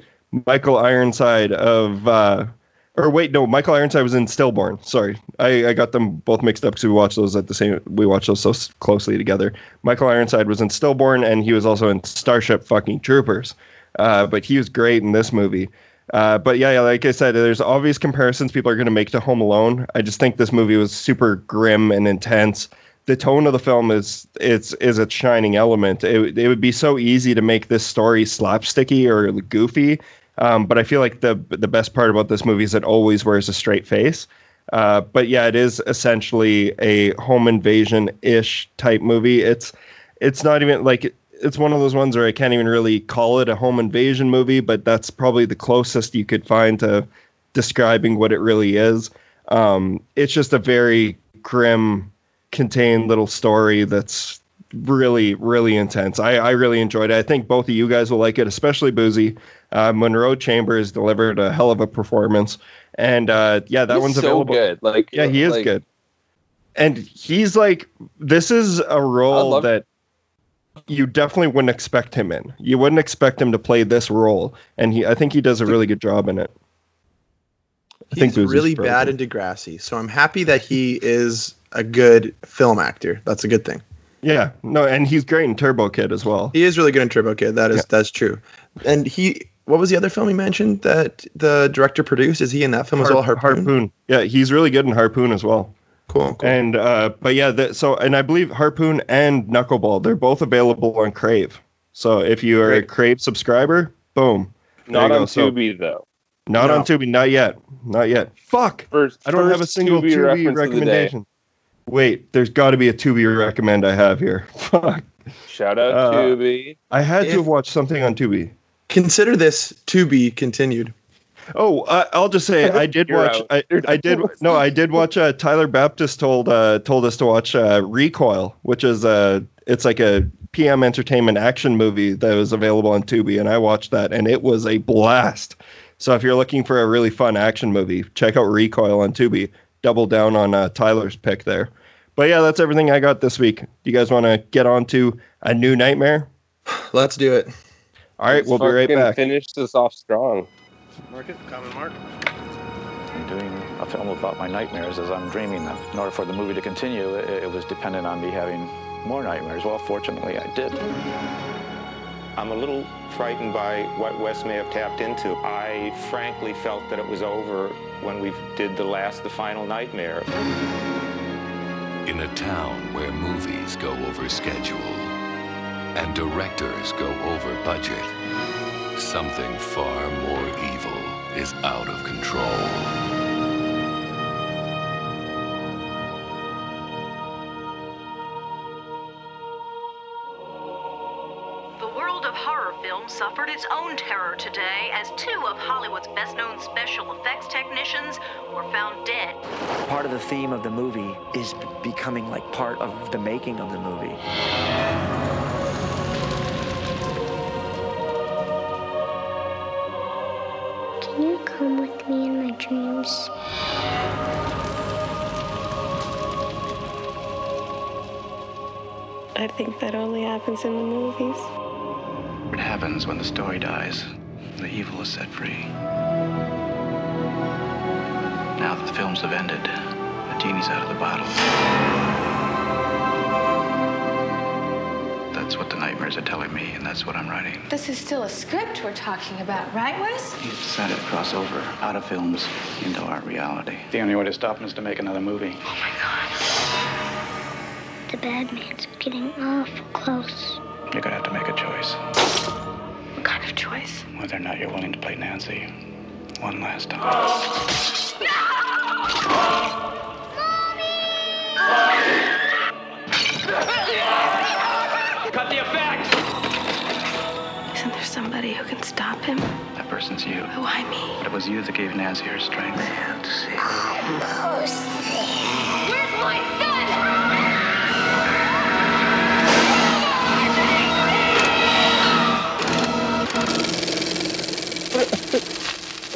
Michael Ironside of uh, or wait, no, Michael Ironside was in Stillborn. Sorry, I, I got them both mixed up because we watched those at the same. We watched those so closely together. Michael Ironside was in Stillborn, and he was also in Starship fucking Troopers. Uh, but he was great in this movie. Uh, but yeah, like I said, there's obvious comparisons people are going to make to Home Alone. I just think this movie was super grim and intense. The tone of the film is it's is a shining element. It, it would be so easy to make this story slapsticky or goofy, um, but I feel like the the best part about this movie is it always wears a straight face. Uh, but yeah, it is essentially a home invasion ish type movie. It's it's not even like it's one of those ones where I can't even really call it a home invasion movie, but that's probably the closest you could find to describing what it really is. Um, it's just a very grim, contained little story that's really, really intense. I, I really enjoyed it. I think both of you guys will like it, especially Boozy. Uh, Munro Chambers delivered a hell of a performance, and uh, yeah, that He's one's so available. good. Like Yeah, he is like, good. And he's like, this is a role that you definitely wouldn't expect him in. You wouldn't expect him to play this role, and he, I think he does a really good job in it. I think He's really bad in Degrassi, so I'm happy that he is a good film actor. That's a good thing. Yeah, no, and he's great in Turbo Kid as well. He is really good in Turbo Kid. That is Yeah. that's true. And he, what was the other film he mentioned that the director produced? Is he in that film as well? Harp- Harpoon. Yeah, he's really good in Harpoon as well. Cool. cool. And uh, but yeah, the, so and I believe Harpoon and Knuckleball they're both available on Crave. So if you are a Crave subscriber, boom. Not on go. So- Tubi though. Not No. on Tubi, not yet, not yet. Fuck. First, I don't have a single Tubi Tubi, reference of the day. recommendation. Wait, there's got to be a Tubi recommend I have here. Fuck. Shout out Uh, Tubi. I had to have watched something on Tubi. Consider this to be continued. Oh, uh, I'll just say I did watch. I, I did. No, I did watch. Uh, Tyler Baptist told uh, told us to watch uh, Recoil, which is uh, it's like a PM Entertainment action movie that was available on Tubi, and I watched that, and it was a blast. So if you're looking for a really fun action movie, check out Recoil on Tubi. Double down on uh, Tyler's pick there. But yeah, that's everything I got this week. Do you guys want to get on to a new nightmare? Let's do it. All right, Let's we'll be right back. Finish this off strong. Market, common mark. I'm doing a film about my nightmares as I'm dreaming them. In order for the movie to continue, it, it was dependent on me having more nightmares. Well, fortunately, I did. I'm a little frightened by what Wes may have tapped into. I frankly felt that it was over when we did the last, the final nightmare. In a town where movies go over schedule and directors go over budget, something far more evil is out of control. The world of horror film suffered its own terror today as two of Hollywood's best known special effects technicians were found dead. Part of the theme of the movie is b- becoming like part of the making of the movie. Can you come with me in my dreams? I think that only happens in the movies. What happens when the story dies? The evil is set free. Now that the films have ended, the genie's out of the bottle. That's what the nightmares are telling me, and that's what I'm writing. This is still a script we're talking about, right, Wes? He's decided to cross over out of films into our reality. The only way to stop him is to make another movie. Oh my god. The bad man's getting awful close. You're gonna have to make a choice. What kind of choice? Whether or not you're willing to play Nancy one last time. Cut the effect! Isn't there somebody who can stop him? That person's you. Who I mean? But it was you that gave Nancy her strength. Nancy. Where's my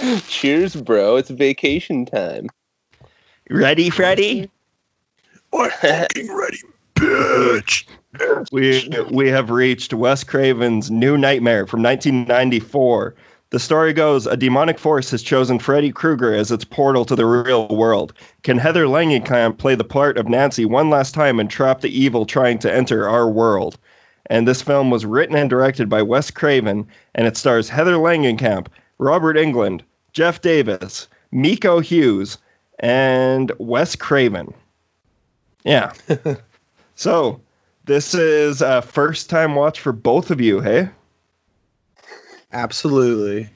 son? Cheers, bro. It's vacation time. Ready, Freddy? What fucking ready, bitch? We we have reached Wes Craven's New Nightmare from 1994. The story goes: a demonic force has chosen Freddy Krueger as its portal to the real world. Can Heather Langenkamp play the part of Nancy one last time and trap the evil trying to enter our world? And this film was written and directed by Wes Craven, and it stars Heather Langenkamp, Robert Englund, Jeff Davis, Miko Hughes, and Wes Craven. Yeah. so this is a first time watch for both of you, hey? Absolutely.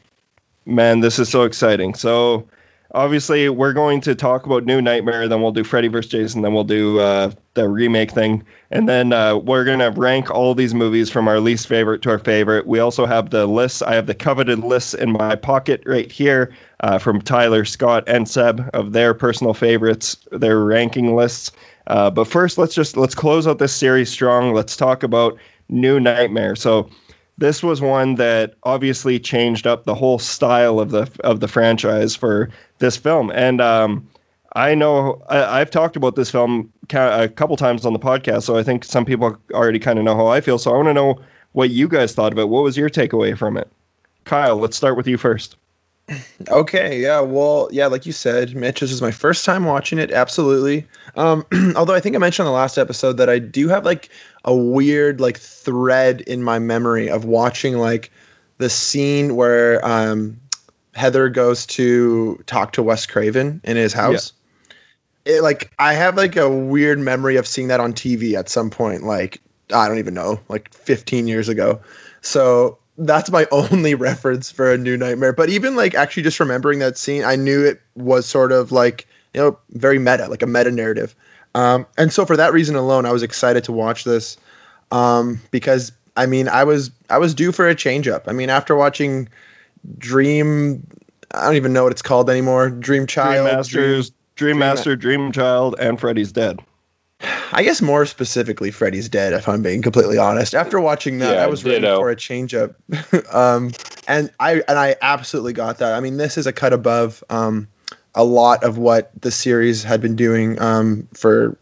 Man, this is so exciting. So obviously we're going to talk about New Nightmare, then we'll do Freddy vs. Jason, then we'll do uh, the remake thing, and then uh, we're gonna rank all these movies from our least favorite to our favorite. We also have the lists. I have the coveted lists in my pocket right here uh, from Tyler, Scott, and Seb of their personal favorites, their ranking lists. Uh, but first, let's just let's close out this series strong. Let's talk about New Nightmare. So this was one that obviously changed up the whole style of the of the franchise for this film. And um, I know I, have talked about this film a couple times on the podcast, so I think some people already kind of know how I feel. So I want to know what you guys thought of it. What was your takeaway from it? Kyle, let's start with you first. Okay, yeah, well, yeah, like you said, Mitch, this is my first time watching it. Absolutely. Um, although I think I mentioned on the last episode that I do have like a weird like thread in my memory of watching like the scene where um, Heather goes to talk to Wes Craven in his house. Yeah. It, like I have like a weird memory of seeing that on TV at some point, like I don't even know, like 15 years ago. So that's my only reference for a new nightmare. But even like actually just remembering that scene, I knew it was sort of like you know very meta, like a meta narrative. Um, and so for that reason alone, I was excited to watch this um, because I mean I was I was due for a change up. I mean after watching Dream, I don't even know what it's called anymore. Dream Child, Dream Masters, Dream, Dream Master, Dream Child, and Freddy's Dead. I guess more specifically, Freddy's Dead. If I'm being completely honest, after watching that, yeah, I was ready for a change up, um, and I and I absolutely got that. I mean, this is a cut above um, a lot of what the series had been doing um, for,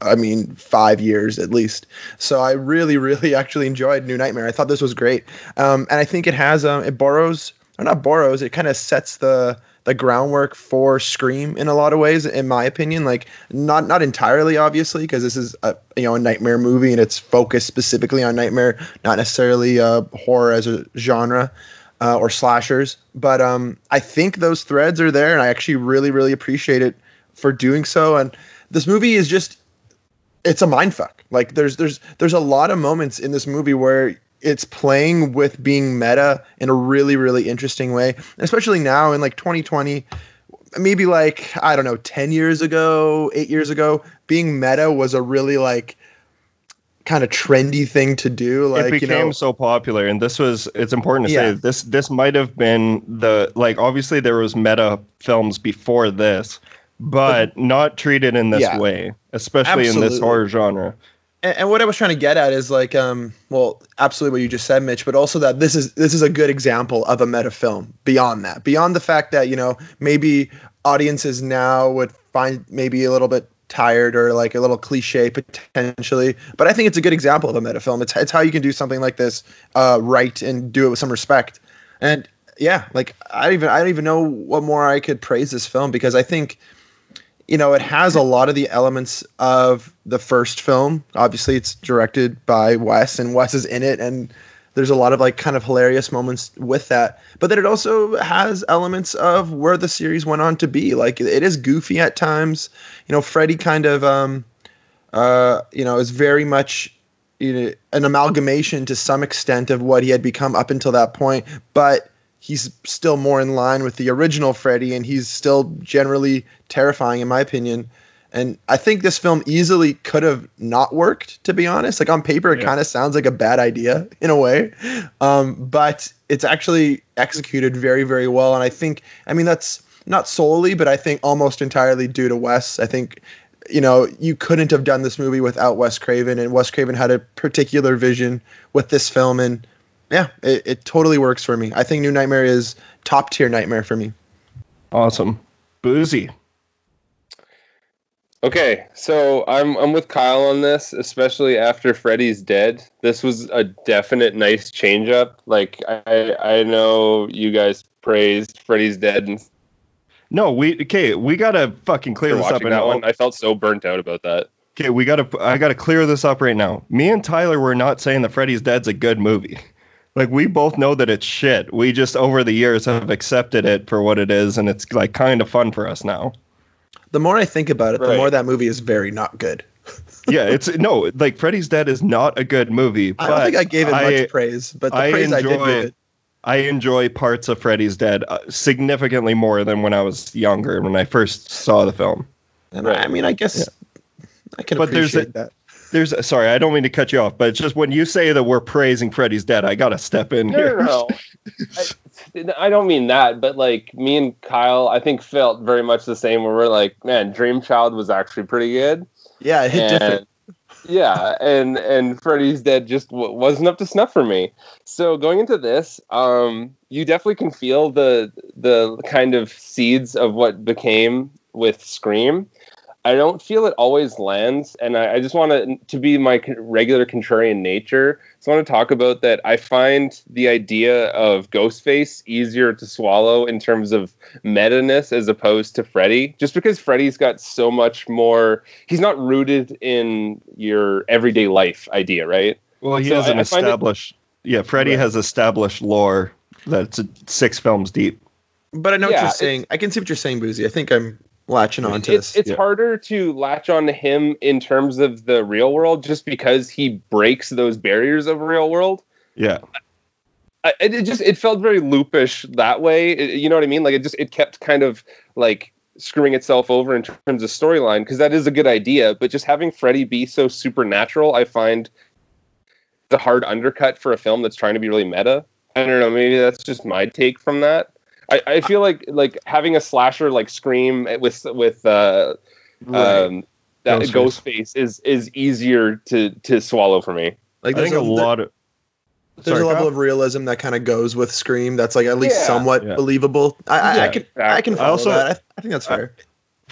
I mean, five years at least. So I really, really actually enjoyed New Nightmare. I thought this was great, um, and I think it has um, it borrows or not borrows. It kind of sets the the groundwork for Scream in a lot of ways, in my opinion. Like not not entirely, obviously, because this is a you know a nightmare movie and it's focused specifically on nightmare, not necessarily uh, horror as a genre uh, or slashers. But um, I think those threads are there, and I actually really really appreciate it for doing so. And this movie is just it's a mind fuck. Like there's there's there's a lot of moments in this movie where it's playing with being meta in a really really interesting way especially now in like 2020 maybe like i don't know 10 years ago 8 years ago being meta was a really like kind of trendy thing to do like it became you know, so popular and this was it's important to yeah. say this this might have been the like obviously there was meta films before this but, but not treated in this yeah, way especially absolutely. in this horror genre and, and, what I was trying to get at is like, um, well, absolutely what you just said, Mitch, but also that this is this is a good example of a meta film. Beyond that, beyond the fact that you know maybe audiences now would find maybe a little bit tired or like a little cliche potentially, but I think it's a good example of a meta film. It's it's how you can do something like this uh, right and do it with some respect. And yeah, like I don't even I don't even know what more I could praise this film because I think you know, it has a lot of the elements of the first film. Obviously, it's directed by Wes, and Wes is in it, and there's a lot of like kind of hilarious moments with that. But then it also has elements of where the series went on to be. Like it is goofy at times. You know, Freddy kind of, um, uh, you know, is very much you know, an amalgamation to some extent of what he had become up until that point, but he's still more in line with the original Freddy, and he's still generally terrifying, in my opinion. And I think this film easily could have not worked, to be honest. Like on paper, it Yeah. kind of sounds like a bad idea in a way, um, but it's actually executed very, very well. And I think, I mean, that's not solely, but I think almost entirely due to Wes. I think, you know, you couldn't have done this movie without Wes Craven, and Wes Craven had a particular vision with this film, and yeah, it, it totally works for me. I think New Nightmare is top tier Nightmare for me. Awesome. Boozy. Okay, so I'm I'm with Kyle on this, especially after Freddy's dead. This was a definite nice change up. Like I I know you guys praised Freddy's dead and No, we okay. We gotta fucking clear this up. watching And that one. I felt so burnt out about that. okay, we gotta. I gotta clear this up right now. Me and Tyler were not saying that Freddy's Dead's a good movie. Like we both know that it's shit. We just over the years have accepted it for what it is, and it's like kind of fun for us now. The more I think about it, the more that movie is very not good. yeah, it's no like Freddy's Dead is not a good movie. I don't think I gave it I- much praise, but the I praise I did enjoy- give it. I enjoy parts of Freddy's Dead uh, significantly more than when I was younger when I first saw the film. And I, I mean, I guess I can But there's appreciate a- that. There's sorry, I don't mean to cut you off, but it's just when you say that we're praising Freddy's Dead, I gotta step in No, here. no, no. I, I don't mean that, but like me and Kyle, I think felt very much the same. Where we're like, man, Dream Child was actually pretty good. Yeah, it hit different. Yeah, and and Freddy's Dead just w- wasn't up to snuff for me. So going into this, um, you definitely can feel the the kind of seeds of what became with Scream. I don't feel it always lands, and I, I just want to to be my con- regular contrarian nature. So I want to talk about that. I find the idea of Ghostface easier to swallow in terms of meta-ness as opposed to Freddy, just because Freddy's got so much more. He's not rooted in your everyday life idea, right? Well, he So has I- an I find it- established. yeah, Freddy Right. has established lore that's six films deep. But I know what you're saying. I can see what you're saying, Boozy. I think I'm latching on to it's this. it's harder to latch on to him in terms of the real world just because he breaks those barriers of real world. Yeah, I, it it just it felt very loopish that way. It- you know what i mean? Like it just it kept kind of like screwing itself over in terms of storyline because that is a good idea but just having freddy be so supernatural i find the hard undercut for a film that's trying to be really meta. I don't know maybe that's just my take from that i, I feel like like having a slasher like scream with with uh Right. um that Ghostface. Ghostface is is easier to to swallow for me. Like I think a lot of. There's Sorry, a level Kyle? of realism that kind of goes with Scream. That's like at least Yeah. somewhat Yeah. believable. I, I, I Yeah, can I can exactly. follow also- that. I, I think that's fair.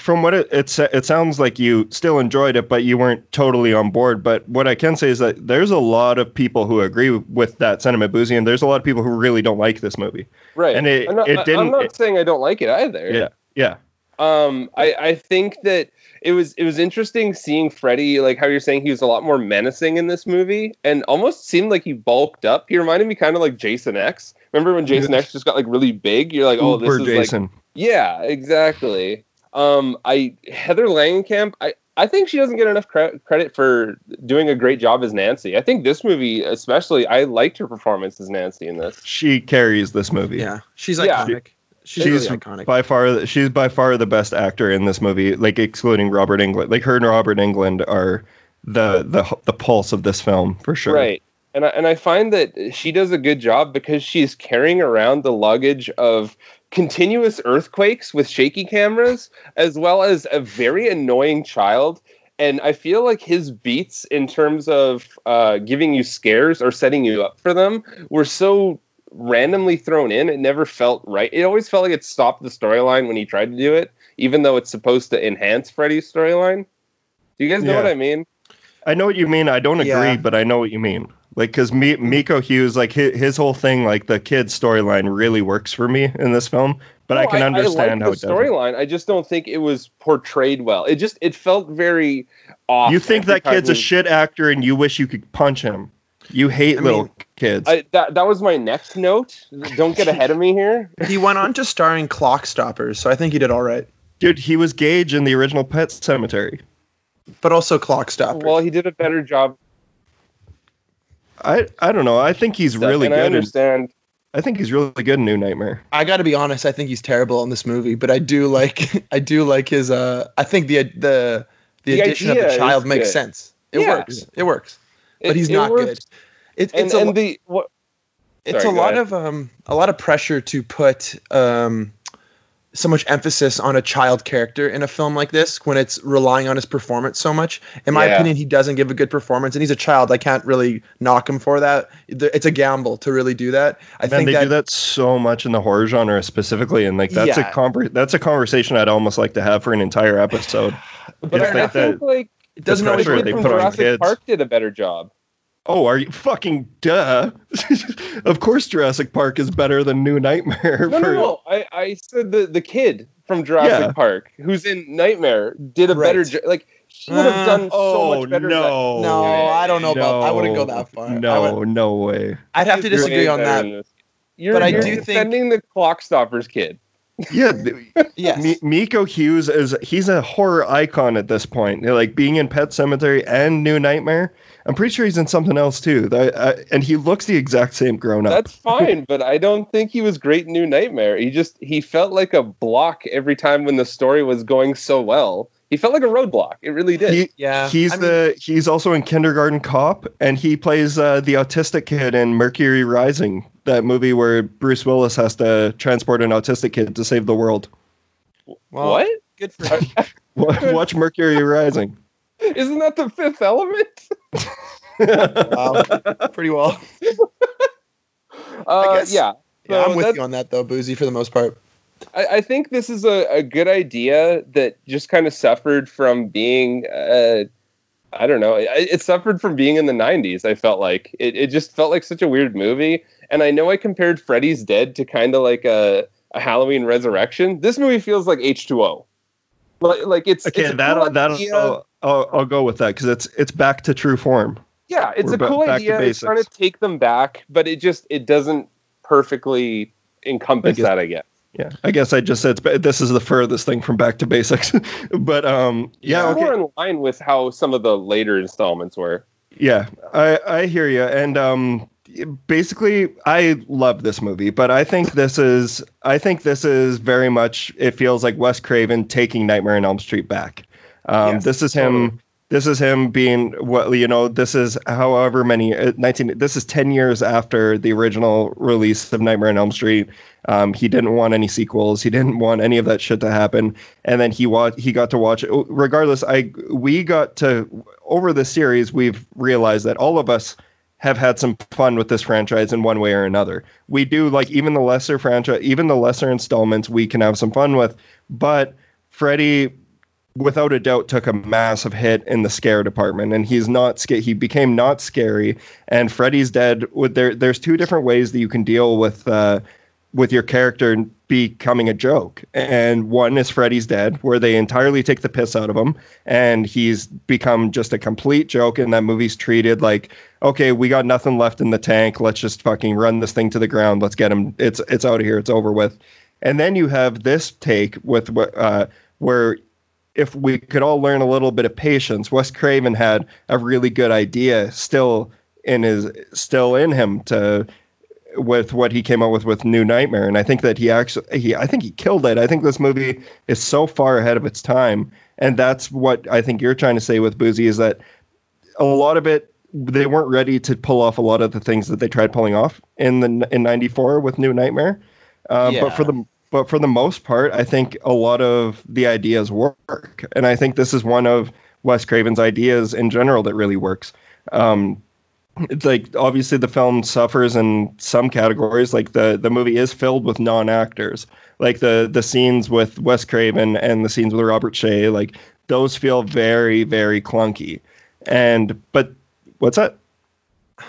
From what it it, it sounds like you still enjoyed it, but you weren't totally on board. But what I can say is that there's a lot of people who agree with that sentiment, Boozy, and there's a lot of people who really don't like this movie. Right. And it- I'm not, it didn't- I'm not it- saying I don't like it either. Yeah, yeah, Um, I, I think that it was it was interesting seeing Freddy, like how you're saying he was a lot more menacing in this movie, and almost seemed like he bulked up. He reminded me kind of like Jason X. Remember when Jason X just got like really big? You're like, oh, this Uber is Jason. like yeah, exactly. Um, I Heather Langenkamp, I I think she doesn't get enough cre- credit for doing a great job as Nancy. I think this movie, especially, I liked her performance as Nancy in this. she carries this movie. Yeah, she's Yeah. iconic. She's, she's really iconic. by far she's by far the best actor in this movie like excluding robert englund like her and robert englund are the the the pulse of this film for sure Right. And I, and I find that she does a good job because she's carrying around the luggage of continuous earthquakes with shaky cameras, as well as a very annoying child. And I feel like his beats, in terms of uh, giving you scares or setting you up for them, were so randomly thrown in. It never felt right. It always felt like it stopped the storyline when he tried to do it, even though it's supposed to enhance Freddy's storyline. Do you guys know Yeah. what I mean? I know what you mean. I don't agree, Yeah. but I know what you mean. Like, because Mi- Miko Hughes, like his, his whole thing, like the kid storyline, really works for me in this film. But I No, can understand I how like it the doesn't. storyline. I just don't think it was portrayed well. It just it felt very off. You think that time kid's a shit actor, and you wish you could punch him. You hate I little mean, kids. I, that that was my next note. Don't get ahead of me here. He went on to star in Clockstoppers, so I think he did all right. Dude, he was Gage in the original Pet Sematary. But also Clockstoppers. Well, he did a better job. I I don't know. I think he's stuff, really and I good. In, understand. I think he's really good in New Nightmare. I got to be honest. I think he's terrible in this movie, but I do like. I do like his. Uh, I think the the the, The addition of idea the child makes good. sense. It Yeah. works. It works. But he's it not works. good. It's And, a and the what? it's Sorry, a lot ahead. of um a lot of pressure to put um so much emphasis on a child character in a film like this when it's relying on his performance so much. In my Yeah. opinion, he doesn't give a good performance, and he's a child. I can't really knock him for that. It's a gamble to really do that. I Man, think they that, do that so much in the horror genre specifically, and like that's Yeah. a conver- that's a conversation I'd almost like to have for an entire episode. But I, I think the- like it doesn't the always pressure the work. kid they from put on Jurassic kids. Park did a better job. Oh, are you fucking duh? of course, Jurassic Park is better than New Nightmare. No, no, for- no. I, I said the the kid from Jurassic Yeah. Park who's in Nightmare did a Right. better job. Like she would have Uh, done so Oh much better. no! No, I don't know about. I wouldn't go that far. No, would, no way. I'd have to disagree on that. You're, But I you're do think- defending the Clockstoppers kid. Yeah, th- Yes. Mi- Miko Hughes is he's a horror icon at this point. Like being in Pet Sematary and New Nightmare. I'm pretty sure he's in something else too. That- uh, and he looks the exact same grown up. That's fine, but I don't think he was great in New Nightmare. He just he felt like a block every time when the story was going so well. He felt like a roadblock. It really did. He- Yeah, he's I mean- the he's also in Kindergarten Cop, and he plays uh, the autistic kid in Mercury Rising, that movie where Bruce Willis has to transport an autistic kid to save the world. Well, what? Good for him. Watch Mercury Rising. Isn't that the fifth element? wow. Pretty well. Uh, guess- yeah. Yeah, I'm with you on that though, Boozy, for the most part. I, I think this is a, a good idea that just kind of suffered from being uh, I don't know. It, it suffered from being in the 90s. I felt like it, it just felt like such a weird movie. And I know I compared Freddy's Dead to kind of like a, a Halloween Resurrection. This movie feels like H2O. Like, like it's Okay, it's a that cool that idea. I'll, I'll, go with that because it's it's back to true form. Yeah, it's We're a cool idea. It's trying to take them back, but it just it doesn't perfectly encompass guess- that. I guess. Yeah, I guess I just said it's, this is the furthest thing from back to basics. but um, yeah, It's okay. more in line with how some of the later installments were. Yeah, I I hear you, and um, basically, I love this movie, but I think this is I think this is very much it feels like Wes Craven taking Nightmare on Elm Street back. Um, Yes, this is him. This is him being what you know. This is however many uh, nineteen. This is ten years after the original release of Nightmare on Elm Street. Um, he didn't want any sequels. He didn't want any of that shit to happen. And then he wa- he got to watch it. Regardless, I we got to over the series. We've realized that all of us have had some fun with this franchise in one way or another. We do like even the lesser franchise, even the lesser installments, we can have some fun with. But Freddy without a doubt took a massive hit in the scare department. And he's not sca- he became not scary. And Freddy's dead. With there there's two different ways that you can deal with uh with your character becoming a joke. And one is Freddy's dead where they entirely take the piss out of him. And he's become just a complete joke. And that movie's treated like okay we got nothing left in the tank. Let's just fucking run this thing to the ground. Let's get him. It's it's out of here. It's over with. And then you have this take with what uh where if we could all learn a little bit of patience, Wes Craven had a really good idea still in his still in him to with what he came up with with New Nightmare, and I think that he actually he I think he killed it. I think this movie is so far ahead of its time, and that's what I think you're trying to say with Boozy is that a lot of it they weren't ready to pull off a lot of the things that they tried pulling off in the in '94 with New Nightmare, uh, but for the but for the most part, I think a lot of the ideas work, and I think this is one of Wes Craven's ideas in general that really works. Um, it's like obviously the film suffers in some categories. Like the the movie is filled with non actors. Like the the scenes with Wes Craven and the scenes with Robert Shaye, like those feel very very clunky. And but what's that?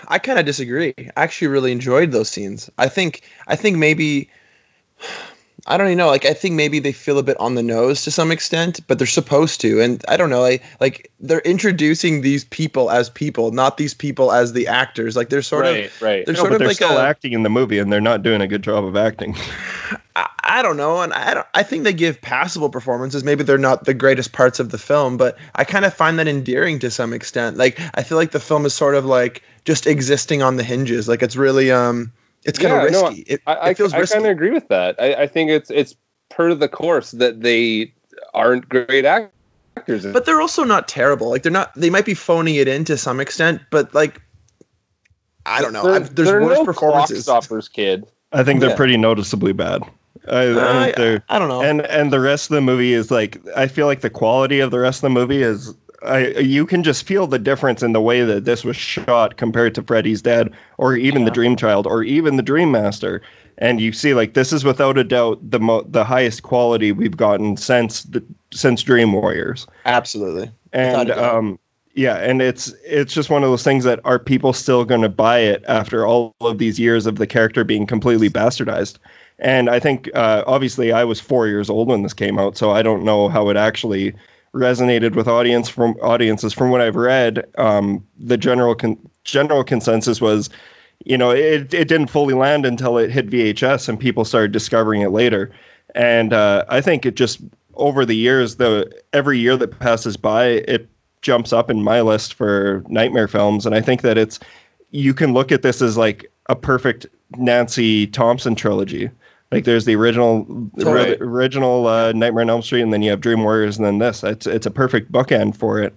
I kind of disagree. I actually really enjoyed those scenes. I think I think maybe I don't even know. Like I think maybe they feel a bit on the nose to some extent, but they're supposed to. And I don't know. Like like they're introducing these people as people, not these people as the actors. Like they're sort right, of right. They're No, sort of they're like still a, acting in the movie, and they're not doing a good job of acting. I, I don't know, and I don't. I think they give passable performances. Maybe they're not the greatest parts of the film, but I kind of find that endearing to some extent. Like I feel like the film is sort of like just existing on the hinges. Like it's really um, it's kind of Yeah, no, risky. it, I, it feels I, risky. kind of agree with that. I, I think it's it's per the course that they aren't great actors. but they're also not terrible. Like they're not. They might be phoning it in to some extent, but like I don't know. There- I've, there's there are worse no performances. Clock stoppers, kid. I think they're Yeah. pretty noticeably bad. I, I Uh, think they're. I don't know. And and the rest of the movie is like I feel like the quality of the rest of the movie is I you can just feel the difference in the way that this was shot compared to Freddy's Dead or even the Dream Child or even the Dream Master. And you see like this is without a doubt the mo- the highest quality we've gotten since the since Dream Warriors. Absolutely. And Without a doubt. um yeah, and it's it's just one of those things that are people still going to buy it after all of these years of the character being completely bastardized. And I think uh, obviously I was four years old when this came out, so I don't know how it actually resonated with audience from audiences. From what I've read, um, the general con- general consensus was, you know, it it didn't fully land until it hit VHS and people started discovering it later. And uh, I think it just over the years, the every year that passes by, it jumps up in my list for nightmare films. And I think that it's you can look at this as like a perfect Nancy Thompson trilogy. Like there's the original Right. original uh, Nightmare on Elm Street, and then you have Dream Warriors, and then this. It's it's a perfect bookend for it.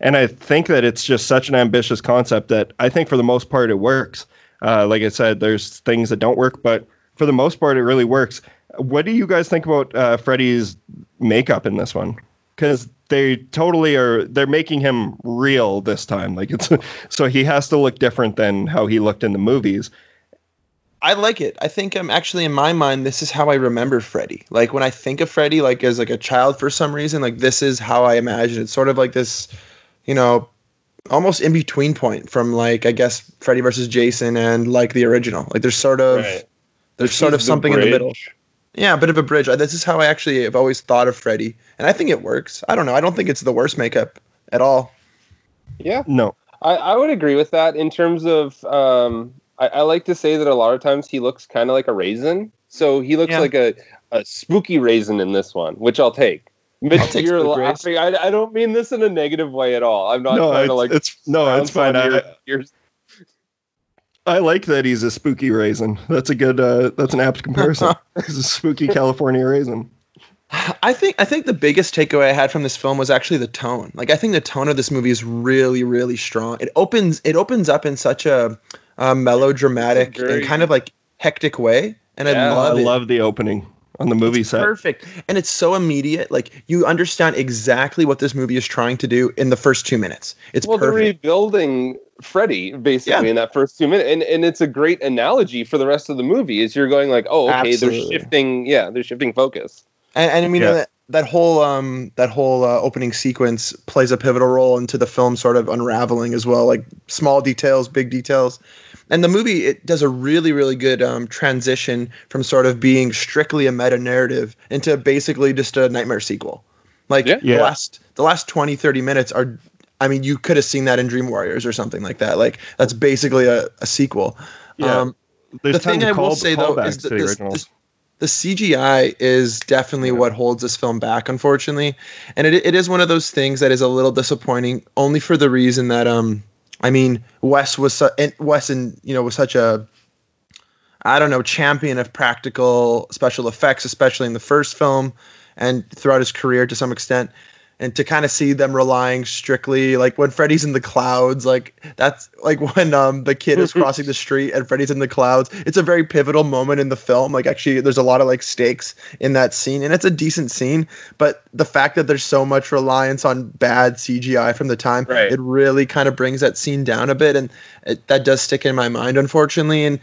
And I think that it's just such an ambitious concept that I think for the most part it works. Uh, like I said, there's things that don't work, but for the most part it really works. What do you guys think about uh, Freddy's makeup in this one? Because they totally are. They're making him real this time. Like it's so he has to look different than how he looked in the movies. I like it. I think I'm actually in my mind. This is how I remember Freddy. Like when I think of Freddy, like as like a child for some reason, like this is how I imagine it. Sort of like this, you know, almost in between point from like I guess Freddy versus Jason and like the original. Like there's sort of Right. there's sort of He's something in the middle. Yeah, a bit of a bridge. This is how I actually have always thought of Freddy, and I think it works. I don't know. I don't think it's the worst makeup at all. Yeah, No, I, I would agree with that in terms of um, I, I like to say that a lot of times he looks kind of like a raisin. So he looks Yeah. like a, a spooky raisin in this one, which I'll take. Mitch, I'll take you're laughing. I, I don't mean this in a negative way at all. I'm not no, trying to like. it's no, it's fine. your- I, your- I like that he's a spooky raisin. That's a good. Uh, that's an apt comparison. he's a spooky California raisin. I think I think the biggest takeaway I had from this film was actually the tone. Like I think the tone of this movie is really really strong. It opens it opens up in such a, a melodramatic Very- and kind of like hectic way, and I love I it. love the opening on the movie set. Perfect, and it's so immediate. Like you understand exactly what this movie is trying to do in the first two minutes. It's well, they're rebuilding Freddy basically Yeah. in that first two minutes, and and it's a great analogy for the rest of the movie. Is you're going like, oh, okay, Absolutely. they're shifting. Yeah, they're shifting focus. And, and I mean Yeah. that, that whole um that whole uh, opening sequence plays a pivotal role into the film sort of unraveling as well, like small details, big details. And the movie it does a really really good um, transition from sort of being strictly a meta narrative into basically just a nightmare sequel. Like Yeah. Yeah. the last the last 20 30 minutes are I mean you could have seen that in Dream Warriors or something like that. Like that's basically a, a sequel. Yeah. Um, There's the thing I of will say though is that the this, this- the CGI is definitely what holds this film back, unfortunately, and it, it is one of those things that is a little disappointing, only for the reason that um, I mean, Wes was su- and Wes and you know was such a I don't know champion of practical special effects, especially in the first film and throughout his career to some extent. And to kind of see them relying strictly, like when Freddy's in the clouds, like that's like when um the kid is crossing the street and Freddy's in the clouds. It's a very pivotal moment in the film. Like actually, there's a lot of like stakes in that scene, and it's a decent scene. But the fact that there's so much reliance on bad CGI from the time, Right. it really kind of brings that scene down a bit, and it, that does stick in my mind, unfortunately. And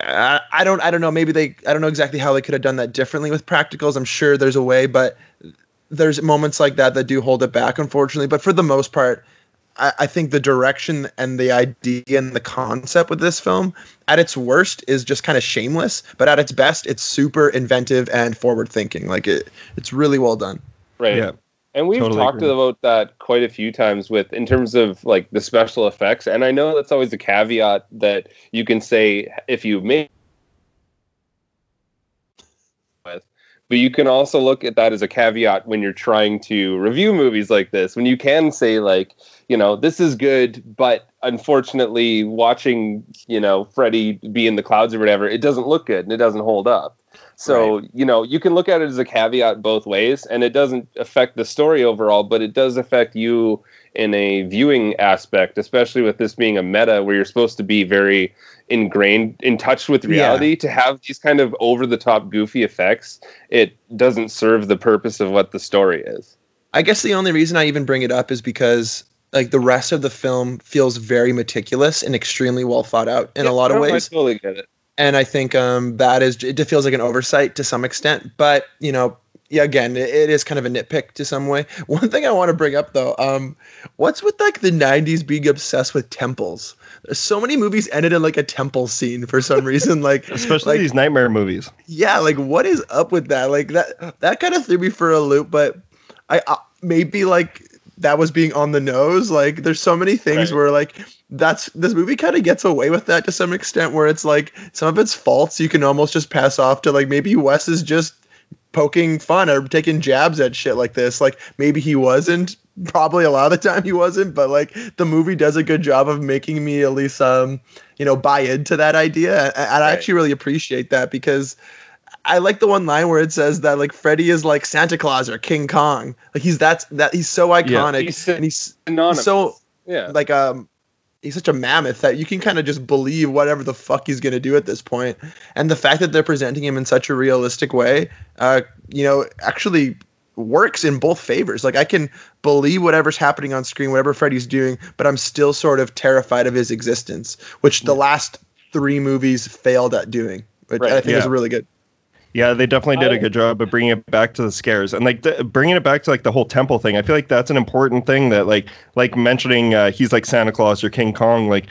I, I don't I don't know maybe they I don't know exactly how they could have done that differently with practicals. I'm sure there's a way, but there's moments like that that do hold it back unfortunately. But for the most part, I, I think the direction and the idea and the concept with this film, at its worst, is just kind of shameless, but at its best, it's super inventive and forward thinking. Like it, it's really well done. Right. Yeah. And we've Totally talked agree. about that quite a few times with in terms of like the special effects. And I know that's always a caveat that you can say if you make with. But you can also look at that as a caveat when you're trying to review movies like this. When you can say like, you know, this is good, but unfortunately watching, you know, Freddy be in the clouds or whatever, it doesn't look good and it doesn't hold up. So, you know, you can look at it as a caveat both ways, and it doesn't affect the story overall, but it does affect you in a viewing aspect, especially with this being a meta where you're supposed to be very ingrained in touch with reality to have these kind of over the top goofy effects it doesn't serve the purpose of what the story is I guess the only reason I even bring it up is because like the rest of the film feels very meticulous and extremely well thought out in a lot of No, I ways. totally get it and I think um, that is it feels like an oversight to some extent. But you know, yeah, again, it, it is kind of a nitpick to some way. One thing I want to bring up though, um, what's with like the '90s being obsessed with temples? So many movies ended in like a temple scene for some reason, like Especially like, these nightmare movies. yeah, like what is up with that? Like that that kind of threw me for a loop, but I uh, maybe like that was being on the nose. Like there's so many things Right. where like that's this movie kind of gets away with that to some extent where it's like some of its faults you can almost just pass off to like maybe Wes is just poking fun or taking jabs at shit like this. Like maybe he wasn't. Probably a lot of the time he wasn't, but like the movie does a good job of making me at least um you know buy into that idea. And I Right. actually really appreciate that because I like the one line where it says that like Freddy is like Santa Claus or King Kong. Like he's that's that he's so iconic He's and he's anonymous so yeah like um he's such a mammoth that you can kind of just believe whatever the fuck he's gonna do at this point. And the fact that they're presenting him in such a realistic way, uh, you know, actually works in both favors. Like I can believe whatever's happening on screen, whatever Freddy's doing, but I'm still sort of terrified of his existence, which the last three movies failed at doing. Which Right, I think is yeah. really good. Yeah, they definitely did a good job of bringing it back to the scares and like the, bringing it back to like the whole temple thing. I feel like that's an important thing that like like mentioning uh, he's like Santa Claus or King Kong. Like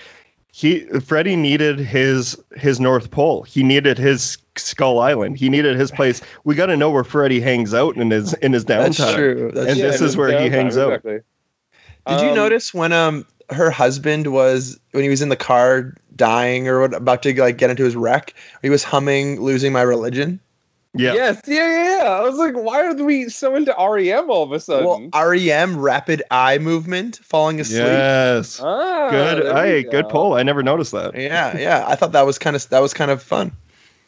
he Freddy needed his his North Pole. He needed his Skull Island. He needed his place. We got to know where Freddy hangs out in his in his downtime. That's true. That's And true. this is where he downtime, hangs out. exactly. Did you Um, notice when um her husband was when he was in the car dying or what, about to like get into his wreck? He was humming "Losing My Religion." Yeah. Yes, yeah, yeah, yeah. I was like, why are we so into REM all of a sudden? Well, REM, rapid eye movement, falling asleep. Yes. ah, Good. there we Hey, good go. poll. I never noticed that. Yeah, yeah. I thought that was kind of that was kind of fun.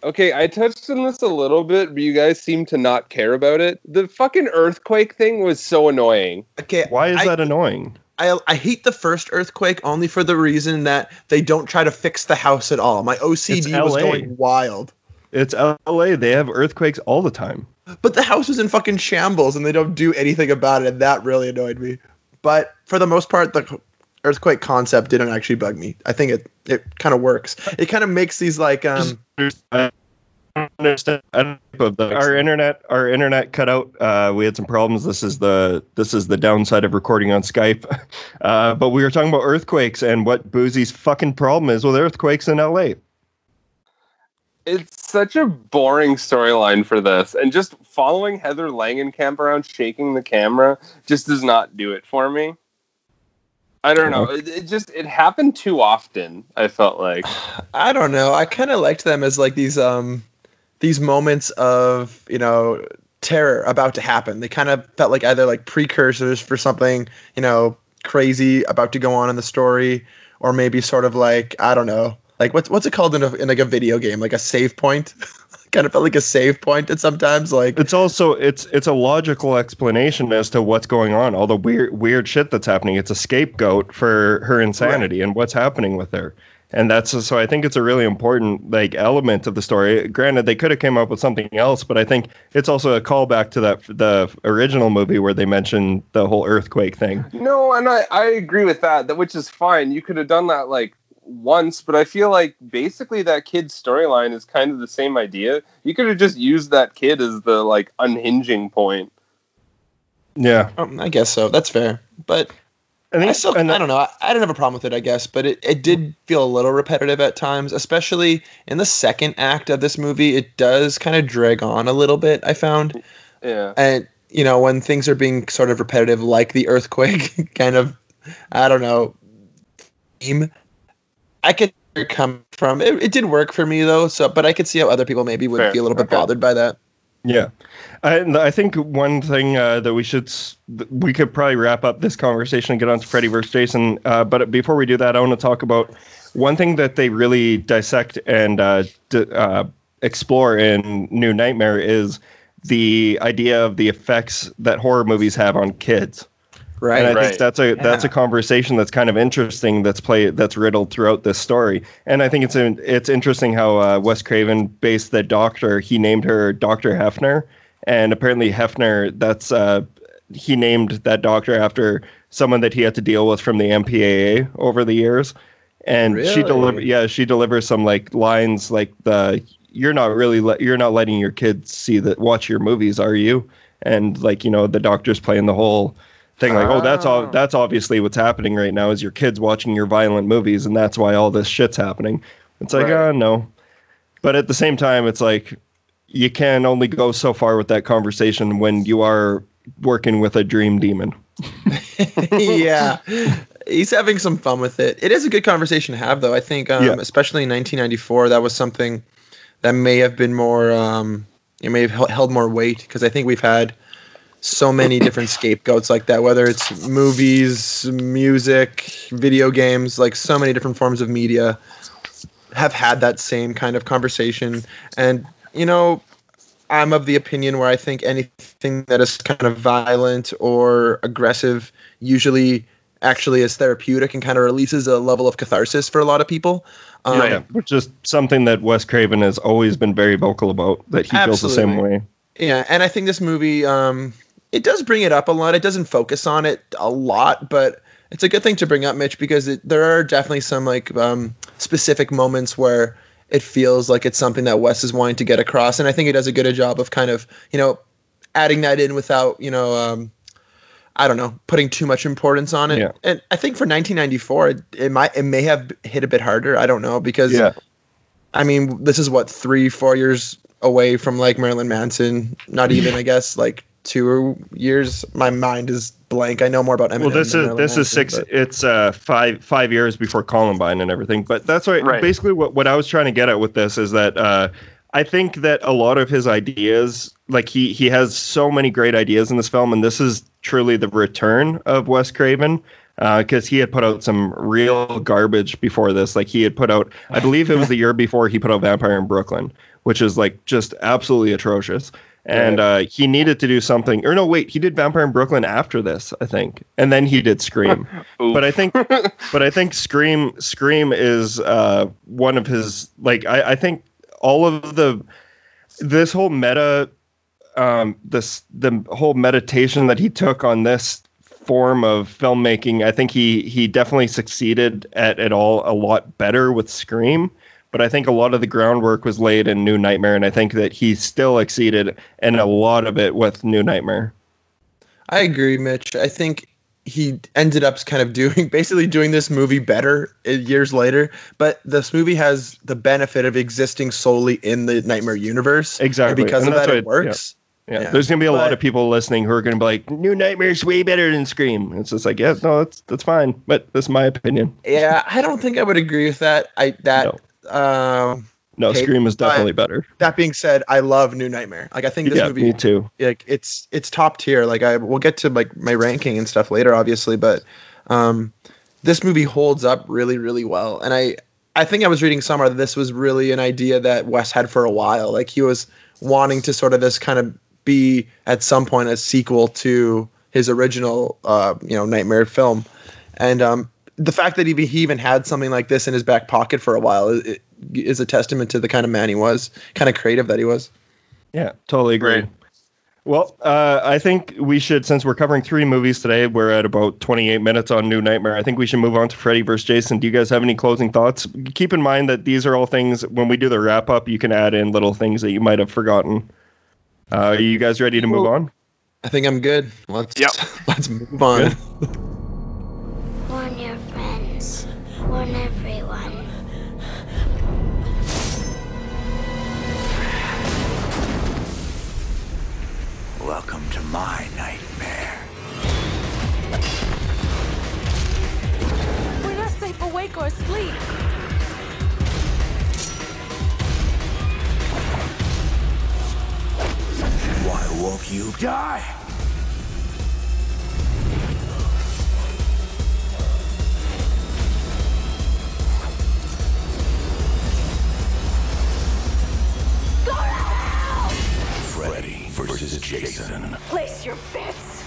Okay, I touched on this a little bit, but you guys seem to not care about it. The fucking earthquake thing was so annoying. Okay, Why is I, that annoying? I I hate the first earthquake only for the reason that they don't try to fix the house at all. My OCD was going wild. It's LA. They have earthquakes all the time. But the house was in fucking shambles and they don't do anything about it, and that really annoyed me. But for the most part, the earthquake concept didn't actually bug me. I think it it kind of works. It kind of makes these like um I don't understand I don't know of the- our internet our internet cut out uh we had some problems this is the this is the downside of recording on skype uh but we were talking about earthquakes and what boozy's fucking problem is with earthquakes in la It's such a boring storyline for this, and just following Heather Langenkamp around shaking the camera just does not do it for me. I don't know. It, it just it happened too often. I felt like I don't know. I kind of liked them as like these um these moments of you know terror about to happen. They kind of felt like either like precursors for something you know crazy about to go on in the story, or maybe sort of like I don't know, like what's what's it called in, a, in like a video game, like a save point. kind of felt like a save point, and sometimes like it's also it's it's a logical explanation as to what's going on all the weird weird shit that's happening it's a scapegoat for her insanity and what's happening with her and that's so i think it's a really important like element of the story granted they could have came up with something else but i think it's also a callback to that the original movie where they mentioned the whole earthquake thing no, and I I agree with that. That which is fine. You could have done that like once, but I feel like basically that kid's storyline is kind of the same idea. You could have just used that kid as the like unhinging point. yeah um, I guess so. That's fair, but I think I still, I don't know. I, I didn't have a problem with it, I guess, but it, it did feel a little repetitive at times, especially in the second act of this movie. It does kind of drag on a little bit, I found. Yeah. And, you know, when things are being sort of repetitive, like the earthquake kind of, I don't know, theme, I could come from. It, it did work for me, though, so, but I could see how other people maybe would Fair. be a little bit Okay. bothered by that. Yeah, and I think one thing uh, that we should we could probably wrap up this conversation and get on to Freddy vs. Jason. Uh, but before we do that, I want to talk about one thing that they really dissect and uh, d- uh, explore in New Nightmare is the idea of the effects that horror movies have on kids. Right. And I Right. think that's a that's a conversation that's kind of interesting. That's play that's riddled throughout this story. And I think it's in, it's interesting how uh, Wes Craven based the doctor. He named her Doctor Heffner, and apparently Heffner. That's uh, he named that doctor after someone that he had to deal with from the MPAA over the years. And she Really? deliver yeah she delivers some like lines like the you're not really le- you're not letting your kids see that watch your movies are you and like you know the doctor's playing the whole thing like oh that's all Ah. that's obviously what's happening right now is your kids watching your violent movies and that's why all this shit's happening it's like Right. oh no but at the same time it's like you can only go so far with that conversation when you are working with a dream demon yeah, he's having some fun with it. It is a good conversation to have, though. I think, um, Yeah. especially in 1994, that was something that may have been more, um, it may have held more weight because I think we've had so many different scapegoats like that, whether it's movies, music, video games, like so many different forms of media have had that same kind of conversation. And, you know, I'm of the opinion where I think anything that is kind of violent or aggressive usually actually is therapeutic and kind of releases a level of catharsis for a lot of people. Um, yeah, which is something that Wes Craven has always been very vocal about that he feels the same way Yeah, and I think this movie, um, it does bring it up a lot. It doesn't focus on it a lot, but it's a good thing to bring up, Mitch, because it, there are definitely some like um, specific moments where it feels like it's something that Wes is wanting to get across, and I think it does a good job of kind of you know adding that in without you know um, I don't know putting too much importance on it. Yeah. And I think for 1994, it, it might it may have hit a bit harder. I don't know because yeah I mean, this is what three, four years away from like Marilyn Manson. Not even, I guess, like two years. My mind is blank. I know more about Eminem. Well, this than is Marilyn this is six. but- It's uh five five years before Columbine and everything. But that's right. Right. Basically, what what I was trying to get at with this is that uh, I think that a lot of his ideas, like he he has so many great ideas in this film, and this is truly the return of Wes Craven. Because he had put out some real garbage before this. Like he had put out, I believe it was the year before he put out Vampire in Brooklyn, which is like just absolutely atrocious. And uh, he needed to do something. Or no, wait, he did Vampire in Brooklyn after this, I think, and then he did Scream. but I think, but I think Scream, Scream is uh, one of his like. I, I think all of the this whole meta, um, this the whole meditation that he took on this form of filmmaking. I think he he definitely succeeded at it all a lot better with Scream. But I think a lot of the groundwork was laid in New Nightmare, and I think that he still exceeded in a lot of it with New Nightmare. I agree, Mitch. I think he ended up kind of doing basically doing this movie better uh, years later. But this movie has the benefit of existing solely in the Nightmare universe. Exactly. And because And of that, it works. Yeah, Yeah. there's gonna be a lot of people listening who are gonna be like, "New Nightmare's way better than Scream." It's just like, yeah, no, that's that's fine, but that's my opinion. Yeah, I don't think I would agree with that. I that um No, Okay, Scream is definitely better. that being said, I love New Nightmare. Like I think this Yeah, movie me too. like it's it's top tier. Like I we'll get to like my ranking and stuff later, obviously, but um, this movie holds up really, really well. And I I think I was reading somewhere that this was really an idea that Wes had for a while. Like he was wanting to sort of this kind of be at some point a sequel to his original uh, you know Nightmare film, and um, the fact that he, he even had something like this in his back pocket for a while is, is a testament to the kind of man he was, kind of creative that he was. Yeah, totally agree. Right. Well, uh, I think we should, since we're covering three movies today, we're at about 28 minutes on New Nightmare. I think we should move on to Freddy vs. Jason. Do you guys have any closing thoughts? Keep in mind that these are all things, when we do the wrap up, you can add in little things that you might have forgotten. Uh, are you guys ready to move on? I think I'm good. Let's Yep. let's move on. warn everyone. Welcome to my nightmare. We're not safe awake or asleep. Why won't you die? Freddy versus Jason. Place your bets.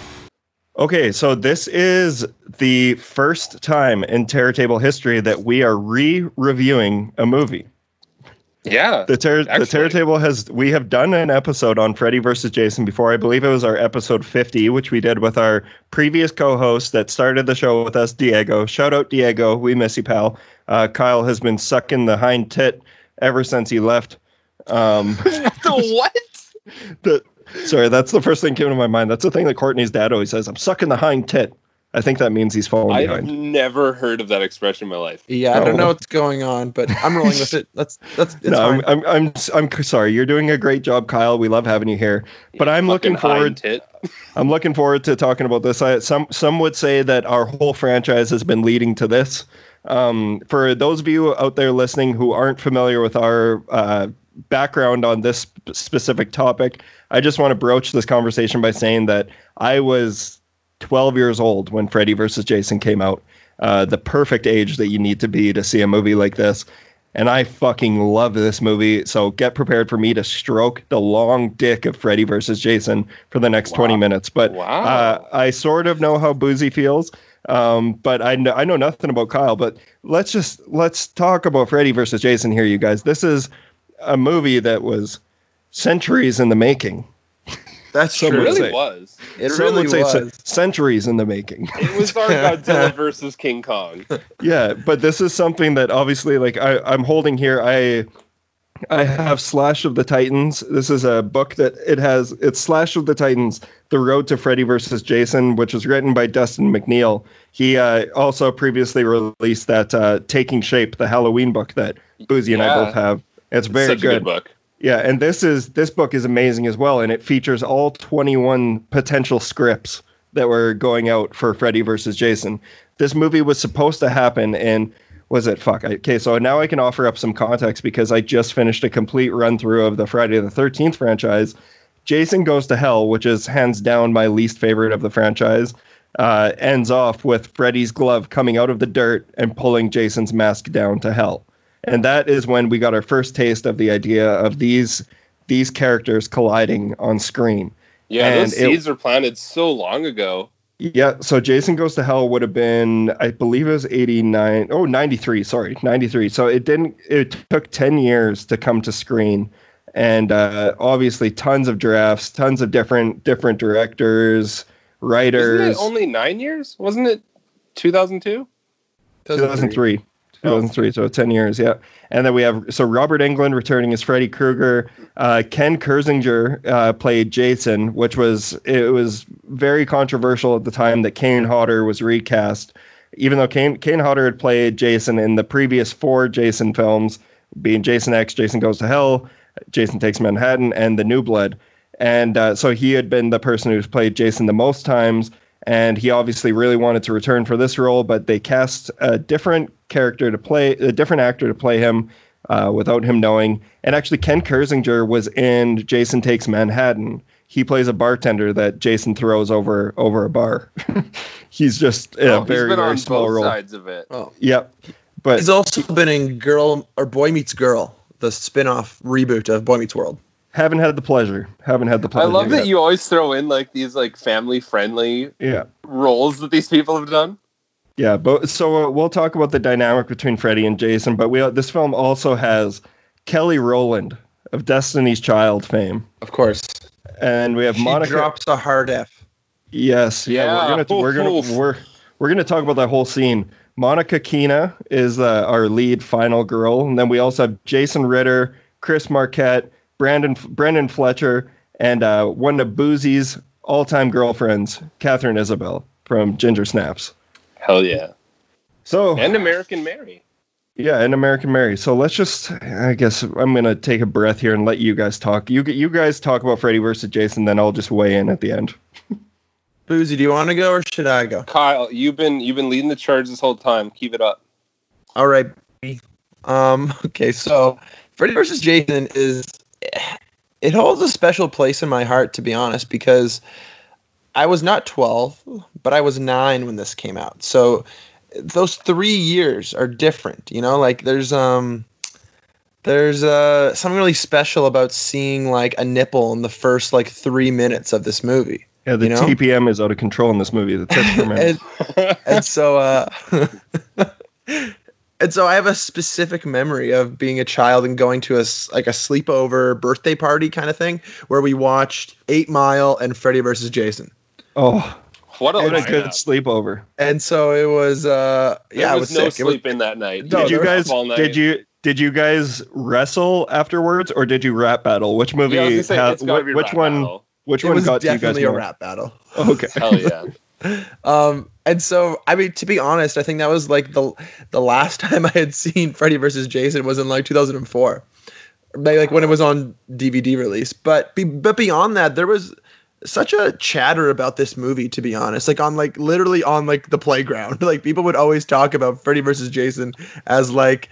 Okay, so this is the first time in Terror Table history that we are re-reviewing a movie. Yeah. The Terror the Terror Table has we have done an episode on Freddy versus Jason before. I believe it was our episode 50, which we did with our previous co-host that started the show with us, Diego. Shout out Diego, we miss you, pal. Uh, Kyle has been sucking the hind tit ever since he left. Um, the what? the, sorry, that's the first thing came to my mind. That's the thing that Courtney's dad always says. I'm sucking the hind tit. I think that means he's falling I've behind. never heard of that expression in my life. Yeah, I Oh. don't know what's going on, but I'm rolling with it. That's that's it's no, fine. I'm, I'm, I'm, I'm sorry. You're doing a great job, Kyle. We love having you here. But I'm looking forward. I'm looking forward to talking about this. I, some some would say that our whole franchise has been leading to this. Um, for those of you out there listening who aren't familiar with our uh, background on this specific topic, I just want to broach this conversation by saying that I was 12 years old when Freddy versus Jason came out. Uh, the perfect age that you need to be to see a movie like this. And I fucking love this movie. So get prepared for me to stroke the long dick of Freddy versus Jason for the next 20 minutes. But Wow. uh, I sort of know how Boozy feels. Um, but I know, I know nothing about Kyle. But let's just let's talk about Freddy versus Jason here, you guys. This is a movie that was centuries in the making. That's Some It really was. It Some really would say was. centuries in the making. It was our Godzilla versus King Kong. yeah, but this is something that obviously, like I, I'm holding here. I I have Slash of the Titans. This is a book that it has. It's Slash of the Titans: The Road to Freddy versus Jason, which was written by Dustin McNeill. He uh, also previously released that uh, Taking Shape, the Halloween book that Boozy and I both have. It's very Such a good book. yeah, and this is this book is amazing as well, and it features all 21 potential scripts that were going out for Freddy versus Jason. This movie was supposed to happen and was it fuck okay so now i can offer up some context because i just finished a complete run through of the friday the 13th franchise jason goes to hell which is hands down my least favorite of the franchise uh, ends off with freddy's glove coming out of the dirt and pulling jason's mask down to hell and that is when we got our first taste of the idea of these these characters colliding on screen Yeah, And those it- seeds were planted so long ago. yeah, so Jason Goes to Hell would have been, I believe it was 89, oh, 93, sorry, 93. So it didn't, it took 10 years to come to screen. And uh, obviously tons of drafts, tons of different different directors, writers. It only nine years? Wasn't it 2002? 2003. 2003, so 10 years, yeah. And then we have, so Robert Englund returning as Freddy Krueger. Uh, Ken Kirzinger uh, played Jason, which was, it was very controversial at the time that Kane Hodder was recast. Even though Kane, Kane Hodder had played Jason in the previous four Jason films, being Jason X, Jason Goes to Hell, Jason Takes Manhattan, and The New Blood. And uh, so he had been the person who's played Jason the most times and he obviously really wanted to return for this role, but they cast a different character to play, a different actor to play him uh, without him knowing. And actually, Ken Kirzinger was in Jason Takes Manhattan. He plays a bartender that Jason throws over over a bar. he's just in Oh, a he's very been very on small both role. sides of it. Oh, Yep, but he's also been in Girl or Boy Meets Girl, the spin-off reboot of Boy Meets World. Haven't had the pleasure. Haven't had the pleasure. I pleasure. love that you always throw in like these like family friendly Yeah. roles that these people have done. Yeah, but so uh, we'll talk about the dynamic between Freddy and Jason, but we this film also has Kelly Rowland of Destiny's Child fame, Of course, and we have she Monica. drops a hard F. Yes, yeah, Yeah. we're gonna we're Oof, oof. gonna we're we're gonna talk about that whole scene. Monica Keena is uh, our lead final girl, and then we also have Jason Ritter, Chris Marquette, Brandon Brandon Fletcher, and uh, one of Boozy's all-time girlfriends, Katharine Isabelle from Ginger Snaps. Hell yeah. So and American Mary. Yeah, and American Mary. So let's just, I guess I'm gonna take a breath here and let you guys talk. You you guys talk about Freddy versus Jason, then I'll just weigh in at the end. Boozy, do you want to go or should I go? Kyle, you've been you've been leading the charge this whole time. Keep it up. All right. Um. Okay. So Freddy versus Jason is it holds a special place in my heart, to be honest, because I was not 12, but I was nine when this came out. So those three years are different. You know, like there's um there's uh something really special about seeing like a nipple in the first like three minutes of this movie. Yeah, the you know? TPM is out of control in this movie. The tits per minute. and, and so uh and so I have a specific memory of being a child and going to a s- like a sleepover birthday party kind of thing where we watched Eight Mile and Freddy versus Jason. oh, What a, what a lineup. good sleepover. And so it was uh yeah, there it was, was no sick. It was- sleep in that night. No, Did you guys? All night. Did you? Did you guys wrestle afterwards, or did you rap battle? Which movie? Yeah, I was gonna say, it's wh- which one? battle. Which it one got to you guys definitely a more? rap battle. Okay. Hell yeah. Um, and so I mean, to be honest, I think that was like the the last time I had seen Freddy versus Jason was in like 2004, Maybe, like when it was on DVD release. But be, but beyond that, there was such a chatter about this movie. To be honest, like on like literally on like the playground, like people would always talk about Freddy versus Jason as like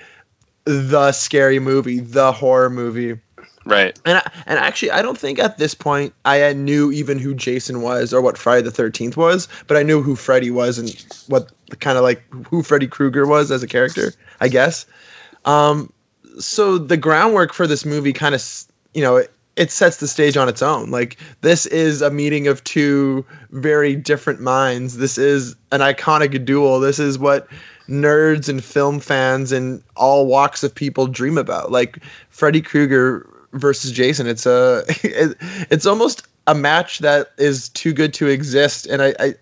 the scary movie, the horror movie. Right. And I, and actually, I don't think at this point I knew even who Jason was or what Friday the Thirteenth was, but I knew who Freddy was and what kind of like who Freddy Krueger was as a character, I guess. Um, so the groundwork for this movie kind of, you know, it, it sets the stage on its own. Like this is a meeting of two very different minds. This is an iconic duel. This is what nerds and film fans and all walks of people dream about. Like Freddy Krueger versus Jason. It's a it's almost a match that is too good to exist, and I I,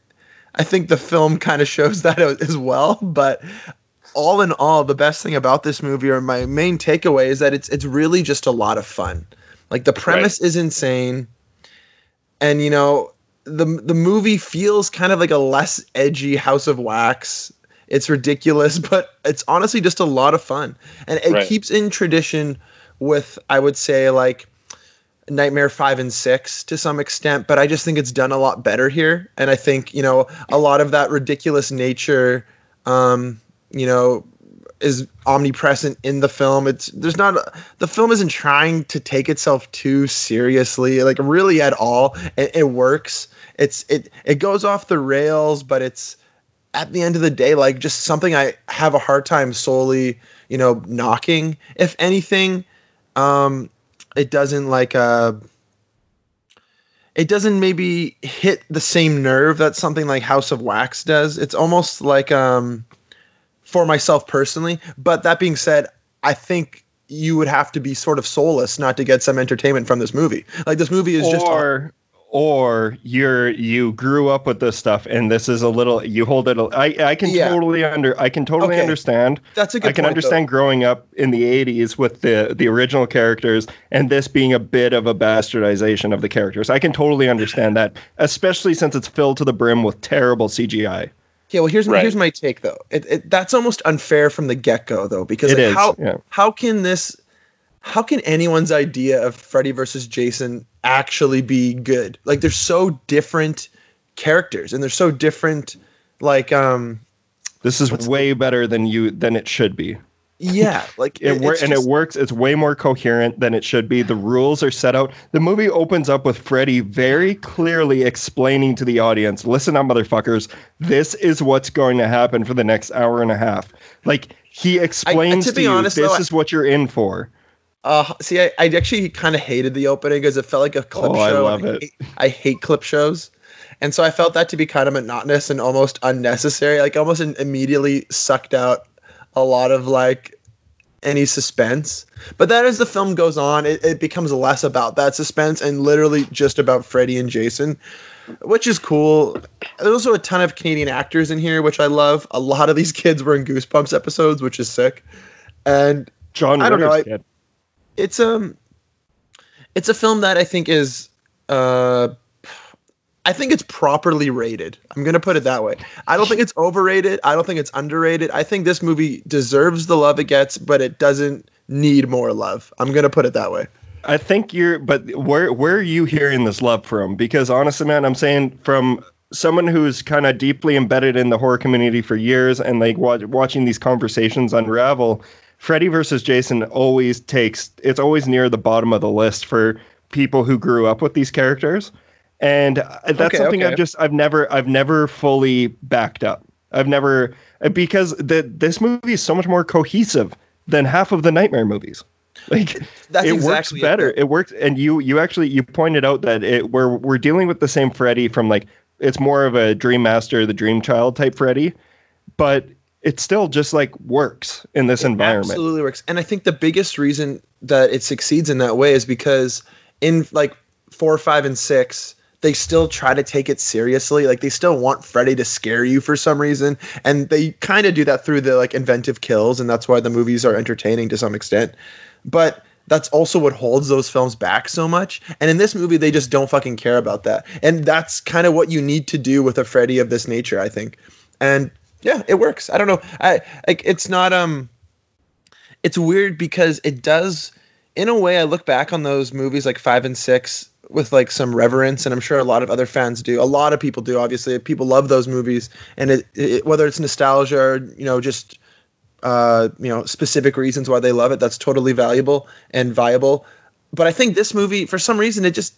I think the film kind of shows that as well. But all in all, the best thing about this movie, or my main takeaway, is that it's it's really just a lot of fun. Like the premise is insane, and you know the the movie feels kind of like a less edgy House of Wax. It's ridiculous, but it's honestly just a lot of fun, and it Right. keeps in tradition with I would say like Nightmare 5 and 6 to some extent, but I just think it's done a lot better here. And I think, you know, a lot of that ridiculous nature, um, you know, is omnipresent in the film. It's there's not the film isn't trying to take itself too seriously, like really at all. It, it works. It's it it goes off the rails, but it's at the end of the day like just something I have a hard time solely, you know, knocking. If anything, um it doesn't like uh it doesn't maybe hit the same nerve that something like House of Wax does. It's almost like um for myself personally, but that being said, I think you would have to be sort of soulless not to get some entertainment from this movie. Like this movie is just or or you're you grew up with this stuff and this is a little you hold it a, I I can Yeah. totally under I can totally Okay. understand That's a good I can point, understand growing up in the 80s with the the original characters and this being a bit of a bastardization of the characters I can totally understand that especially since it's filled to the brim with terrible CGI Okay, well here's Right. here's my take though. It, it, that's almost unfair from the get go though, because It like, is, how yeah. how can this how can anyone's idea of Freddy versus Jason actually be good? Like they're so different characters and they're so different. Like um this is way better than you than it should be yeah, like it, wor- it's and it works. It's way more coherent than it should be. The rules are set out. The movie opens up with Freddy very clearly explaining to the audience, "Listen up, motherfuckers. This is what's going to happen for the next hour and a half." Like he explains to to, be you, honest, "This though, I- is what you're in for." Uh, see, I, I actually kind of hated the opening because it felt like a clip Oh, I show. love and it. hate- I hate clip shows, and so I felt that to be kind of monotonous and almost unnecessary. Like almost immediately sucked out a lot of like any suspense. But then as the film goes on, it, it becomes less about that suspense and literally just about Freddy and Jason, which is cool. There's also a ton of Canadian actors in here, which I love. A lot of these kids were in Goosebumps episodes, which is sick. And John I don't know, I- kid. It's um it's a film that I think is uh I think it's properly rated. I'm gonna put it that way. I don't think it's overrated. I don't think it's underrated. I think this movie deserves the love it gets, but it doesn't need more love. I'm gonna put it that way. I think you're, but where where are you hearing this love from? Because honestly, man, I'm saying from someone who's kind of deeply embedded in the horror community for years and like watch, watching these conversations unravel. Freddy versus Jason always takes it's always near the bottom of the list for people who grew up with these characters and that's Okay, something okay. I've just I've never I've never fully backed up. I've never because the this movie is so much more cohesive than half of the Nightmare movies. Like That's it exactly works better. though. It works, and you you actually you pointed out that it we're we're dealing with the same Freddy from like it's more of a Dream Master, the Dream Child type Freddy, but it still just like works in this environment. Absolutely works. And I think the biggest reason that it succeeds in that way is because in like four, five, and six, they still try to take it seriously. Like they still want Freddy to scare you for some reason. And they kind of do that through the like inventive kills, and that's why the movies are entertaining to some extent. But that's also what holds those films back so much. And in this movie, they just don't fucking care about that. And that's kind of what you need to do with a Freddy of this nature, I think. And yeah, it works. I don't know. I like it's not um it's weird because it does in a way I look back on those movies like 5 and 6 with like some reverence and I'm sure a lot of other fans do. A lot of people do obviously. People love those movies and it, it whether it's nostalgia or you know just uh you know specific reasons why they love it that's totally valuable and viable. But I think this movie for some reason it just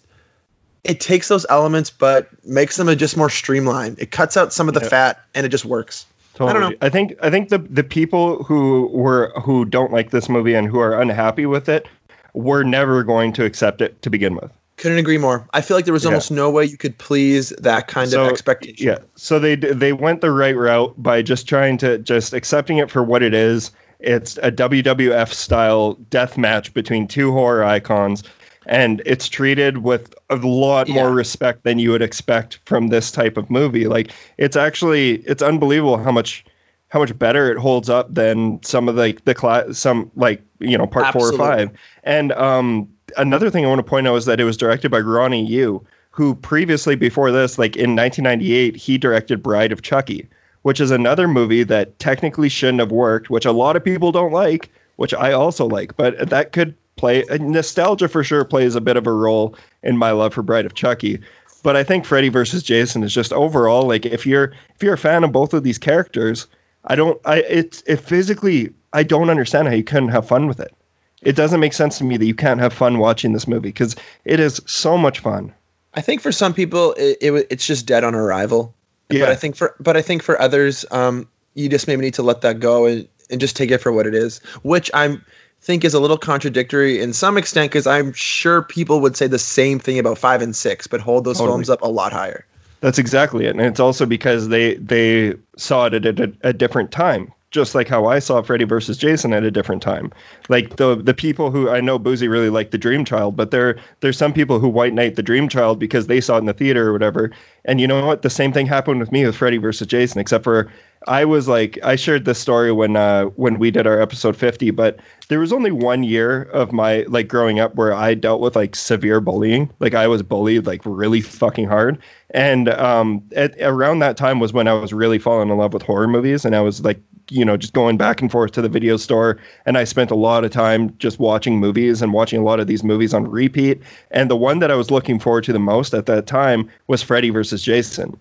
it takes those elements but makes them just more streamlined. It cuts out some of the Yeah. fat and it just works. I don't know. I think I think the the people who were who don't like this movie and who are unhappy with it were never going to accept it to begin with. Couldn't agree more. I feel like there was Yeah. almost no way you could please that kind of expectation. Yeah. So they they went the right route by just trying to just accepting it for what it is. It's a WWF style death match between two horror icons and it's treated with a lot more respect than you would expect from this type of movie. Like it's actually it's unbelievable how much how much better it holds up than some of the the class some like you know part four or five. And um, another thing I want to point out is that it was directed by Ronnie Yu, who previously before this, like in 1998, he directed Bride of Chucky, which is another movie that technically shouldn't have worked, which a lot of people don't like, which I also like, but that could play nostalgia for sure plays a bit of a role in my love for Bride of Chucky. But I think Freddy versus Jason is just overall like if you're if you're a fan of both of these characters, I don't I it's it physically I don't understand how you couldn't have fun with it. It doesn't make sense to me that you can't have fun watching this movie because it is so much fun. I think for some people it, it it's just dead on arrival. Yeah. But I think for but I think for others, um, you just maybe need to let that go and, and just take it for what it is, which I think is a little contradictory in some extent because I'm sure people would say the same thing about five and six, but hold those Totally. films up a lot higher. That's exactly it, and it's also because they they saw it at a, a different time, just like how I saw Freddy versus Jason at a different time. Like the the people who I know Boozy really liked the Dream Child, but there there's some people who white knight the Dream Child because they saw it in the theater or whatever. And you know what? The same thing happened with me with Freddy versus Jason, except for I was like I shared this story when uh when we did our episode 50, but there was only one year of my like growing up where I dealt with like severe bullying. Like I was bullied like really fucking hard. And um at, around that time was when I was really falling in love with horror movies and I was like you know just going back and forth to the video store and I spent a lot of time just watching movies and watching a lot of these movies on repeat and the one that I was looking forward to the most at that time was Freddy versus Jason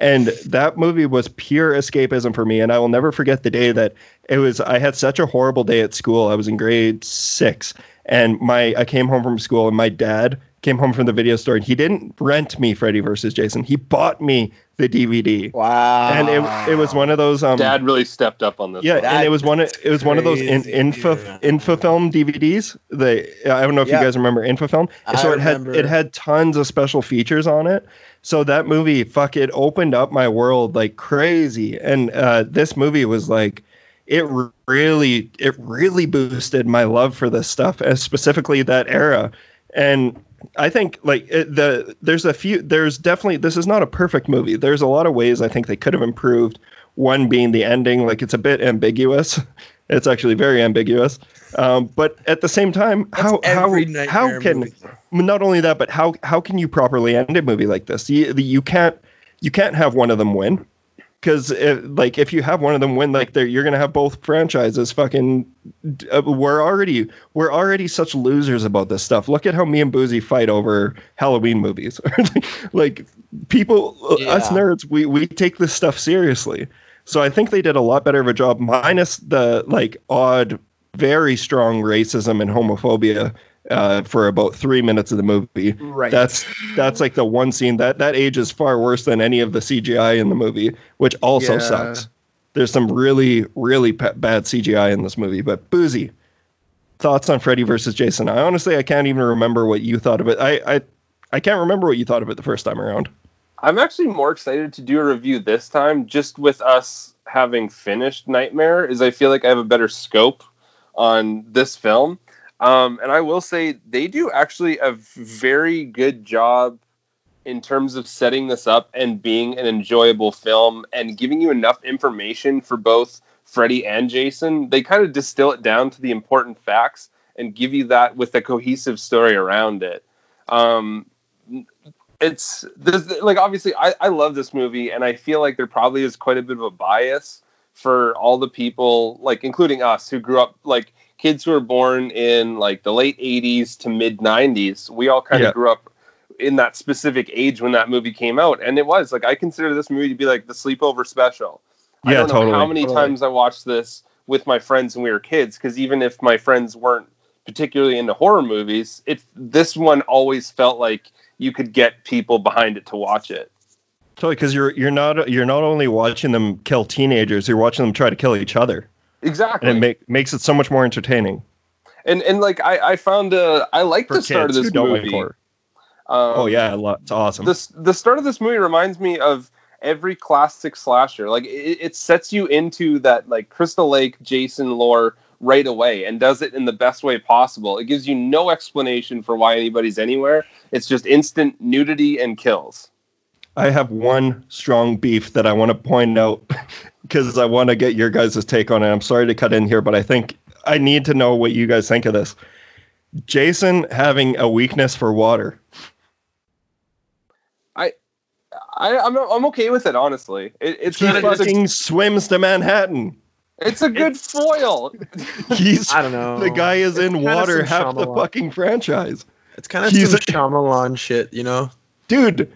and that movie was pure escapism for me and i will never forget the day that it was i had such a horrible day at school. I was in grade six and my i came home from school and my dad came home from the video store and he didn't rent me freddy versus jason. He bought me the dvd wow and it, it was one of those um Dad really stepped up on this. yeah, one. and it was one of it was one of those in, info infinifilm DVDs. The I don't know if Yeah. you guys remember Infinifilm. I so it had it had tons of special features on it. So that movie, fuck, it opened up my world like crazy. And uh, this movie was like, it really it really boosted my love for this stuff, and specifically that era. And I think like it, the there's a few there's definitely this is not a perfect movie. There's a lot of ways I think they could have improved. One being the ending, like it's a bit ambiguous. It's actually very ambiguous. Um, but at the same time, how how how can movie. not only that, but how how can you properly end a movie like this? You you can't you can't have one of them win because like if you have one of them win, like they're, you're gonna have both franchises fucking. Uh, we're already we're already such losers about this stuff. Look at how me and Boozy fight over Halloween movies. like people, uh, us nerds, we we take this stuff seriously. So I think they did a lot better of a job, minus the like odd, very strong racism and homophobia uh, for about three minutes of the movie. Right. That's that's like the one scene that that age is far worse than any of the CGI in the movie, which also Yeah. sucks. There's some really really pa- bad CGI in this movie. But Boozy, thoughts on Freddy versus Jason? I honestly I can't even remember what you thought of it. I I, I can't remember what you thought of it the first time around. I'm actually more excited to do a review this time, just with us having finished Nightmare, is I feel like I have a better scope on this film. Um, and I will say they do actually a very good job in terms of setting this up and being an enjoyable film and giving you enough information for both Freddy and Jason. They kind of distill it down to the important facts and give you that with a cohesive story around it. Um, it's this, like obviously I, I love this movie and I feel like there probably is quite a bit of a bias for all the people like including us who grew up like kids who were born in like the late 80s to mid 90s we all kind of Yeah. grew up in that specific age when that movie came out and it was like I consider this movie to be like the sleepover special I Yeah, don't know totally. how many Totally. times I watched this with my friends when we were kids because even if my friends weren't particularly into horror movies, it this one always felt like you could get people behind it to watch it. Totally, because you're you're not you're not only watching them kill teenagers, you're watching them try to kill each other, Exactly. and it make, makes it so much more entertaining. and and like I, I found uh I like the start of this movie. Um, oh yeah, a lot. It's awesome. This the start of this movie reminds me of every classic slasher. Like it, it sets you into that like Crystal Lake Jason lore right away and does it in the best way possible. It gives you no explanation for why anybody's anywhere. It's just instant nudity and kills. I have one strong beef that I want to point out because I want to get your guys' take on it. I'm sorry to cut in here, but I think I need to know what you guys think of this. Jason having a weakness for water. I I I'm, I'm okay with it honestly. It, it's He not fucking a, swims to Manhattan. it's a good foil. He's I don't know. the guy is in water some half the fucking franchise. It's kind of He's some a- Shyamalan shit, you know. dude the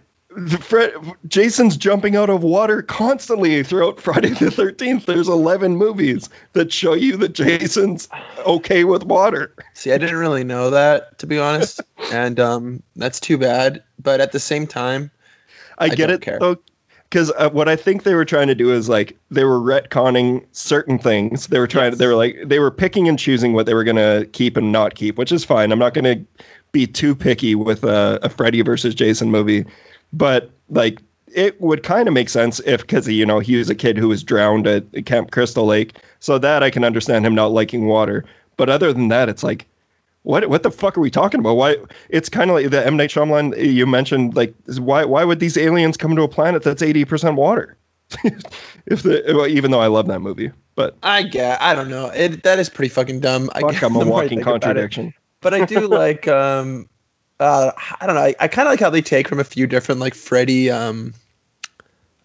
Fred, jason's jumping out of water constantly throughout friday the 13th there's 11 movies that show you that jason's okay with water. See, I didn't really know that to be honest, and um, that's too bad. But at the same time, i, get don't it care. though because uh, what i think they were trying to do is like they were retconning certain things. They were trying to they were like they were picking and choosing what they were going to keep and not keep which is fine. I'm not going to be too picky with a, a freddy versus jason movie but like it would kind of make sense if because you know he was a kid who was drowned at camp crystal lake so that i can understand him not liking water but other than that it's like what what the fuck are we talking about? Why it's kind of like the M Night Shyamalan you mentioned. Like, why why would these aliens come to a planet that's eighty percent water? if the well, even though I love that movie, but I get. I don't know. It that is pretty fucking dumb. I fuck, guess, I'm a walking think about it. contradiction. But I do like. um uh, I don't know. I, I kind of like how they take from a few different like Freddy. Um,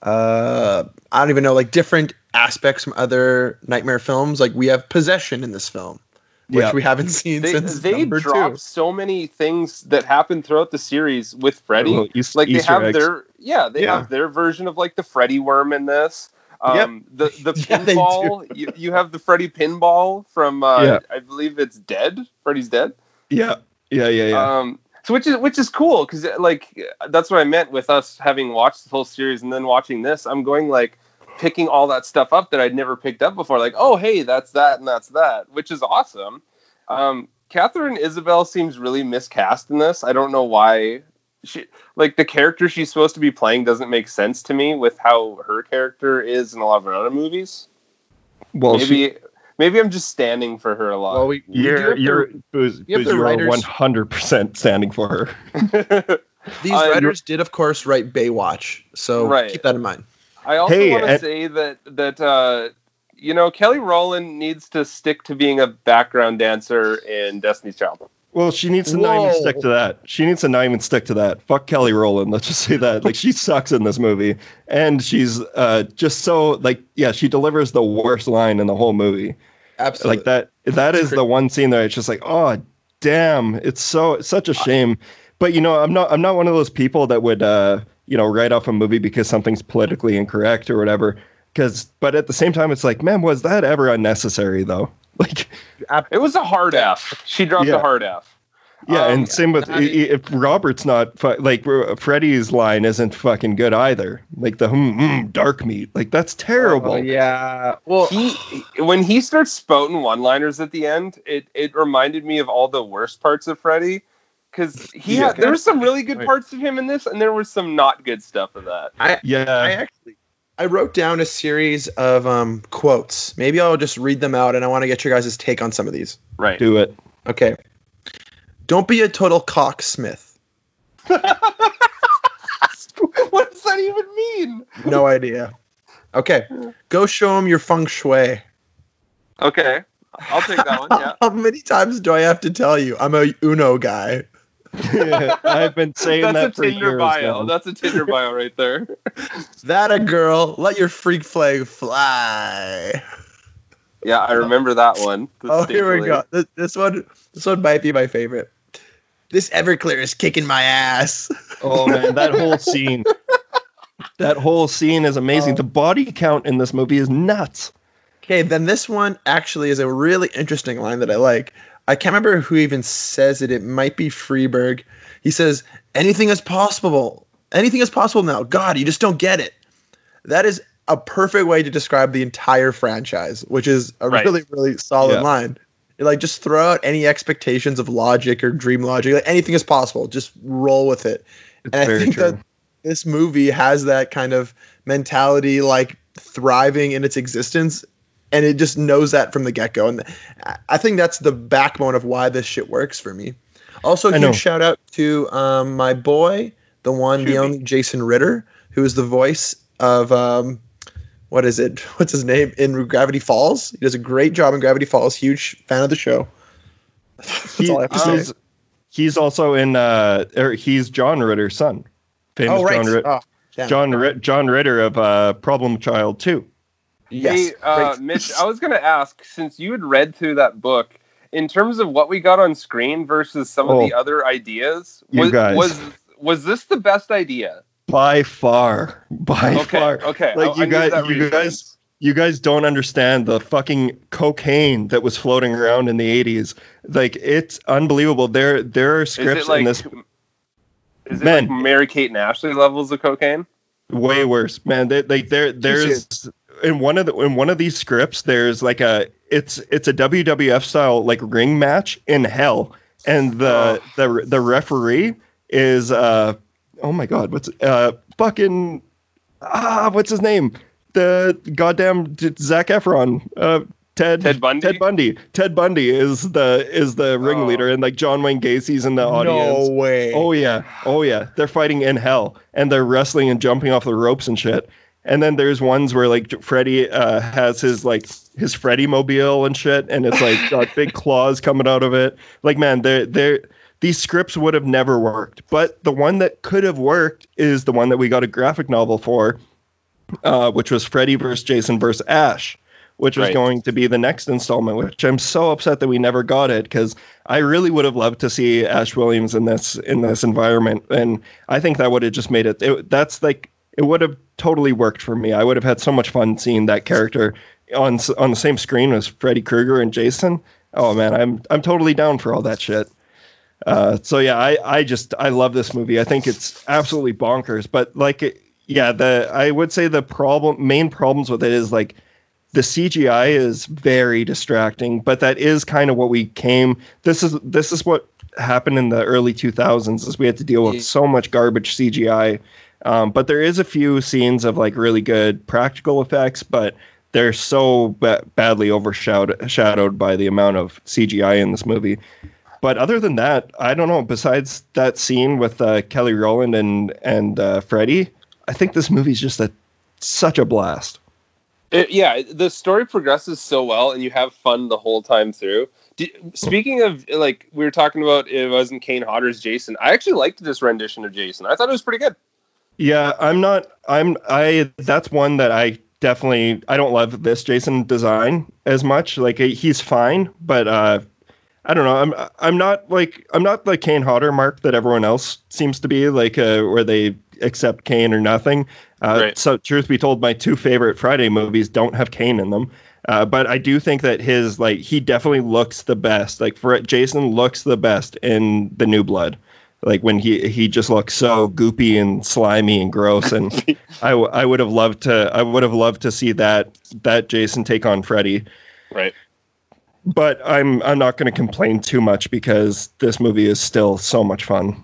uh, I don't even know like different aspects from other nightmare films. Like we have possession in this film, which Yeah. we haven't seen They, since they number drop two. so many things that happen throughout the series with Freddy. Little Eas- like they have eggs. their yeah, they Yeah. have their version of like the Freddy worm in this. Um, the the Yeah, pinball. you, you have the Freddy pinball from uh, Yeah. I believe it's Dead. Freddy's Dead. Yeah, yeah, yeah, yeah. Um, so which is which is cool because like that's what I meant with us having watched the whole series and then watching this. I'm going like picking all that stuff up that I'd never picked up before. Like, oh hey, that's that and that's that, which is awesome. Um, Katharine Isabelle seems really miscast in this. I don't know why. She like the character she's supposed to be playing doesn't make sense to me with how her character is in a lot of her other movies. well, she, maybe maybe I'm just standing for her a lot. Well, we, we do you're you're Booze, you have Booze, you are one hundred percent standing for her. these Uh, writers did, of course, write Baywatch, so Right. keep that in mind. I also Hey, want to and- say that that uh, you know, Kelly Rowland needs to stick to being a background dancer in Destiny's Child. Well, she needs to not even stick to that. She needs to not even stick to that. Fuck Kelly Rowland. Let's just say that. Like she sucks in this movie, and she's uh, just so like yeah, she delivers the worst line in the whole movie. Absolutely. Like that. That is the one scene that it's just like, oh damn, it's so it's such a shame. But you know, I'm not I'm not one of those people that would uh, you know write off a movie because something's politically incorrect or whatever. Because, but at the same time, it's like, man, was that ever unnecessary though? Like, It was a hard F. She dropped Yeah. a hard F. Yeah, Um, and same with i- i- if Robert's not fu- like Freddy's line isn't fucking good either. Like the hmm, hmm, dark meat, like that's terrible. Oh, yeah. Well, he when he starts spouting one-liners at the end, it it reminded me of all the worst parts of Freddy. Because he Yeah. had, there were some really good parts of him in this, and there was some not good stuff of that. I yeah. I actually I wrote down a series of um quotes. Maybe I'll just read them out, and I want to get your guys' take on some of these. Right. Do it. Okay. Don't be a total cocksmith. what does that even mean? No idea. Okay. Go show him your feng shui. Okay, I'll take that one. Yeah. How many times do I have to tell you I'm a Uno guy? I've been saying that to you. That's that a for Tinder years bio. now. That's a Tinder bio right there. That a girl. Let your freak flag fly. Yeah, I remember that one. Oh, here we go. This, this one, this one might be my favorite. This Everclear is kicking my ass. Oh man, that whole scene. That whole scene is amazing. Oh. the body count in this movie is nuts. Okay, then this one actually is a really interesting line that I like. I can't remember who even says it. It might be Freeburg. He says, "Anything is possible. Anything is possible now. God, you just don't get it." That is a perfect way to describe the entire franchise, which is a Right. really, really solid Yeah. line. Like, just throw out any expectations of logic or dream logic. Like, anything is possible. Just roll with it. It's and I think true. that this movie has that kind of mentality, like thriving in its existence, and it just knows that from the get go. And I- think that's the backbone of why this shit works for me. Also, huge shout out to um, my boy, the one, the Shuby. only Jason Ritter, who is the voice of um, what is it? What's his name in Gravity Falls? He does a great job in Gravity Falls. Huge fan of the show. That's He- all I have to say. he's, he's also in uh or he's John Ritter's son. Famous Oh right. John, Ritter, Oh, damn. John, Rit- John Ritter of uh Problem Child 2. Yes. Hey, uh. Mitch, I was going to ask since you had read through that book, in terms of what we got on screen versus some of the Oh. other ideas, was, was was this the best idea? By far. By Okay, far. okay, Like I- I you knew guys that you reason. guys you guys don't understand the fucking cocaine that was floating around in the 80s. Like it's unbelievable. There there are Is scripts it like in this is it Men. like Mary Kate and Ashley levels of cocaine? way worse man they, like there there's in one of the in one of these scripts there's like a it's it's a wwf style like ring match in hell and the the the referee is uh oh my god what's uh fucking ah what's his name the goddamn Zac Efron uh Ted Ted Bundy? Ted Bundy Ted Bundy is the is the ringleader and like John Wayne Gacy's in the audience No way. Oh yeah, oh yeah. They're fighting in hell, and they're wrestling and jumping off the ropes and shit. And then there's ones where like Freddy uh, has his like his Freddy mobile and shit, and it's like got big claws coming out of it. Like man, they're they're these scripts would have never worked. But the one that could have worked is the one that we got a graphic novel for, uh, which was Freddy versus Jason versus Ash, which was Right. going to be the next installment. Which I'm so upset that we never got it because I really would have loved to see Ash Williams in this in this environment, and I think that would have just made it. it that's like it would have totally worked for me. I would have had so much fun seeing that character on on the same screen as Freddy Krueger and Jason. Oh man, I'm I'm totally down for all that shit. Uh, so yeah, I, I just I love this movie. I think it's absolutely bonkers. But like, yeah, the I would say the problem main problems with it is like the CGI is very distracting. But that is kind of what we came. This is this is what happened in the early 2000s. Is we had to deal with so much garbage CGI. Um, but there is a few scenes of like really good practical effects, but they're so ba- badly overshadowed by the amount of CGI in this movie. But other than that, I don't know. Besides that scene with uh, Kelly Rowland and and uh, Freddie, I think this movie's just a such a blast. It, yeah, the story progresses so well, and you have fun the whole time through. D- speaking of like we were talking about, it wasn't Kane Hodder's Jason. I actually liked this rendition of Jason. I thought it was pretty good. Yeah, I'm not. I'm. I. That's one that I definitely. I don't love this Jason design as much. Like he's fine, but uh, I don't know. I'm. I'm not like. I'm not like Kane Hodder Mark that everyone else seems to be like. Uh, where they accept Kane or nothing. Uh, Right. So, truth be told, my two favorite Friday movies don't have Kane in them. Uh, but I do think that his like he definitely looks the best. Like for Jason looks the best in the New Blood. Like when he he just looks so goopy and slimy and gross, and I, w- I would have loved to I would have loved to see that that Jason take on Freddy. Right. But I'm I'm not going to complain too much because this movie is still so much fun.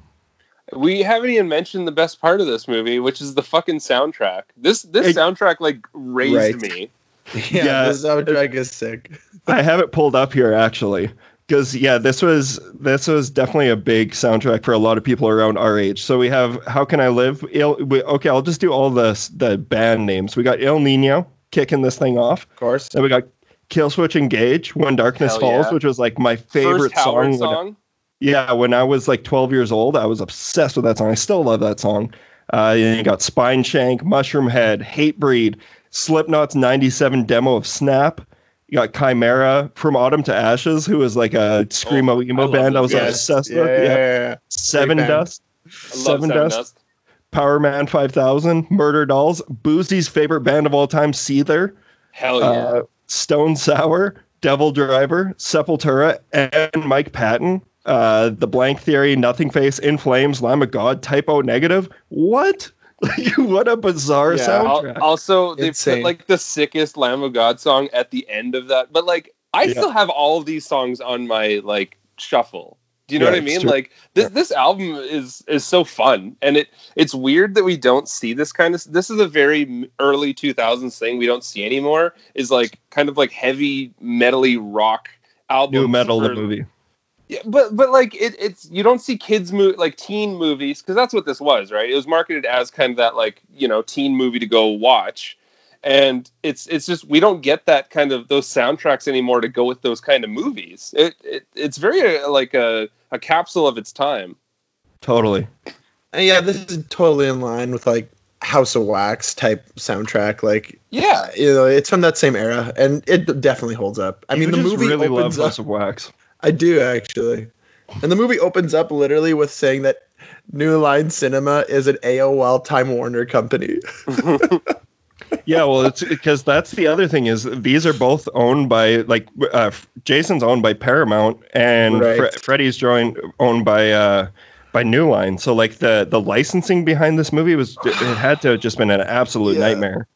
We haven't even mentioned the best part of this movie, which is the fucking soundtrack. This this soundtrack like raised Right. me. Yeah, Yeah. the soundtrack is sick. I have it pulled up here actually because yeah, this was this was definitely a big soundtrack for a lot of people around our age. So we have "How Can I Live." Il, we, okay, I'll just do all the the band names. We got Ill Niño kicking this thing off. Of course. Then we got Killswitch Engage, When Darkness Hell Falls, yeah. which was like my favorite First Howard song. when I- yeah, when I was like 12 years old, I was obsessed with that song. I still love that song. Uh, and you got Spineshank, Mushroom Head, Hatebreed, Slipknot's 97 demo of Snap. You got Chimera from Autumn to Ashes, who was like a screamo emo love band I was obsessed Yeah, with. yeah, Yeah. Seven. Dust, Seven Sevendust, Dust. Powerman 5000, Murderdolls, Boozy's favorite band of all time, Seether, Hell yeah. uh, Stone Sour, DevilDriver, Sepultura, and Mike Patton. Uh, the Blank Theory, Nothingface, In Flames, Lamb of God, Type O Negative. What? what a bizarre Yeah, Al- soundtrack. Also, they Insane. put like the sickest Lamb of God song at the end of that. But like, I Yeah. still have all of these songs on my like shuffle. Do you know Yeah, what I mean? true. Like this this album is is so fun, and it it's weird that we don't see this kind of. This is a very early two thousands thing we don't see anymore. Is like kind of like heavy metally rock album. New Metal, the movie. Yeah, but but like it, it's you don't see kids mo- like teen movies because that's what this was, right? It was marketed as kind of that like you know teen movie to go watch, and it's it's just we don't get that kind of those soundtracks anymore to go with those kind of movies. It, it it's very uh, like a a capsule of its time. Totally. And yeah, this is totally in line with like House of Wax type soundtrack. Like, Yeah, you know, it's from that same era, and it definitely holds up. I mean, the just movie really love opens up. House of Wax. I do actually, and the movie opens up literally with saying that New Line Cinema is an AOL Time Warner company. Yeah, well, it's because that's the other thing is these are both owned by like uh, Jason's owned by Paramount and Right. Fre- Freddy's joined owned by uh, by New Line. So like the the licensing behind this movie was it had to have just been an absolute Yeah. nightmare.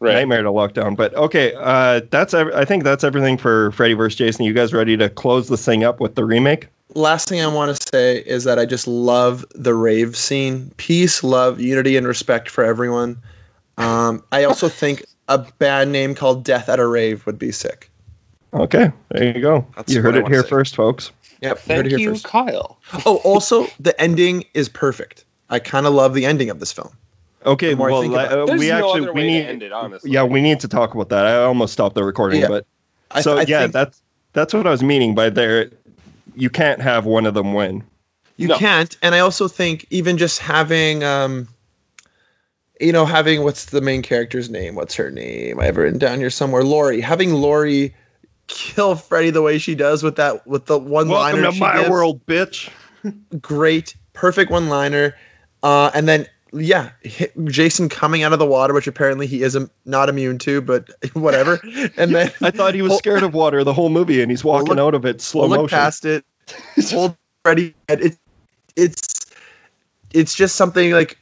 right. Nightmare to lock down. But okay, uh, that's ev- I think that's everything for Freddy vs. Jason. You guys ready to close this thing up with the remake? Last thing I want to say is that I just love the rave scene. Peace, love, unity, and respect for everyone. Um, I also think a band name called Death at a Rave would be sick. Okay, there you go. That's you heard it here first, folks. Yep, heard Thank it here you, first. Kyle. Oh, also the ending is perfect. I kind of love the ending of this film. Okay, The more I well, think uh, There's we no actually other we way need to end it, honestly. yeah we need to talk about that. I almost stopped the recording, Yeah. but I, so I yeah, think that's that's what I was meaning by there. You can't have one of them win. you No. can't. And I also think even just having, um, you know, having what's the main character's name? What's her name? I have written down here somewhere. Lori. Having Lori kill Freddy the way she does with that with the one liner. Welcome to my world, bitch. Great, perfect one liner. Uh, and then yeah, Jason coming out of the water, which apparently he isn't not immune to, but whatever. And then I thought he was scared of water the whole movie, and he's walking look- out of it slow look motion. past it. Hold Freddy. It, it's it's just something like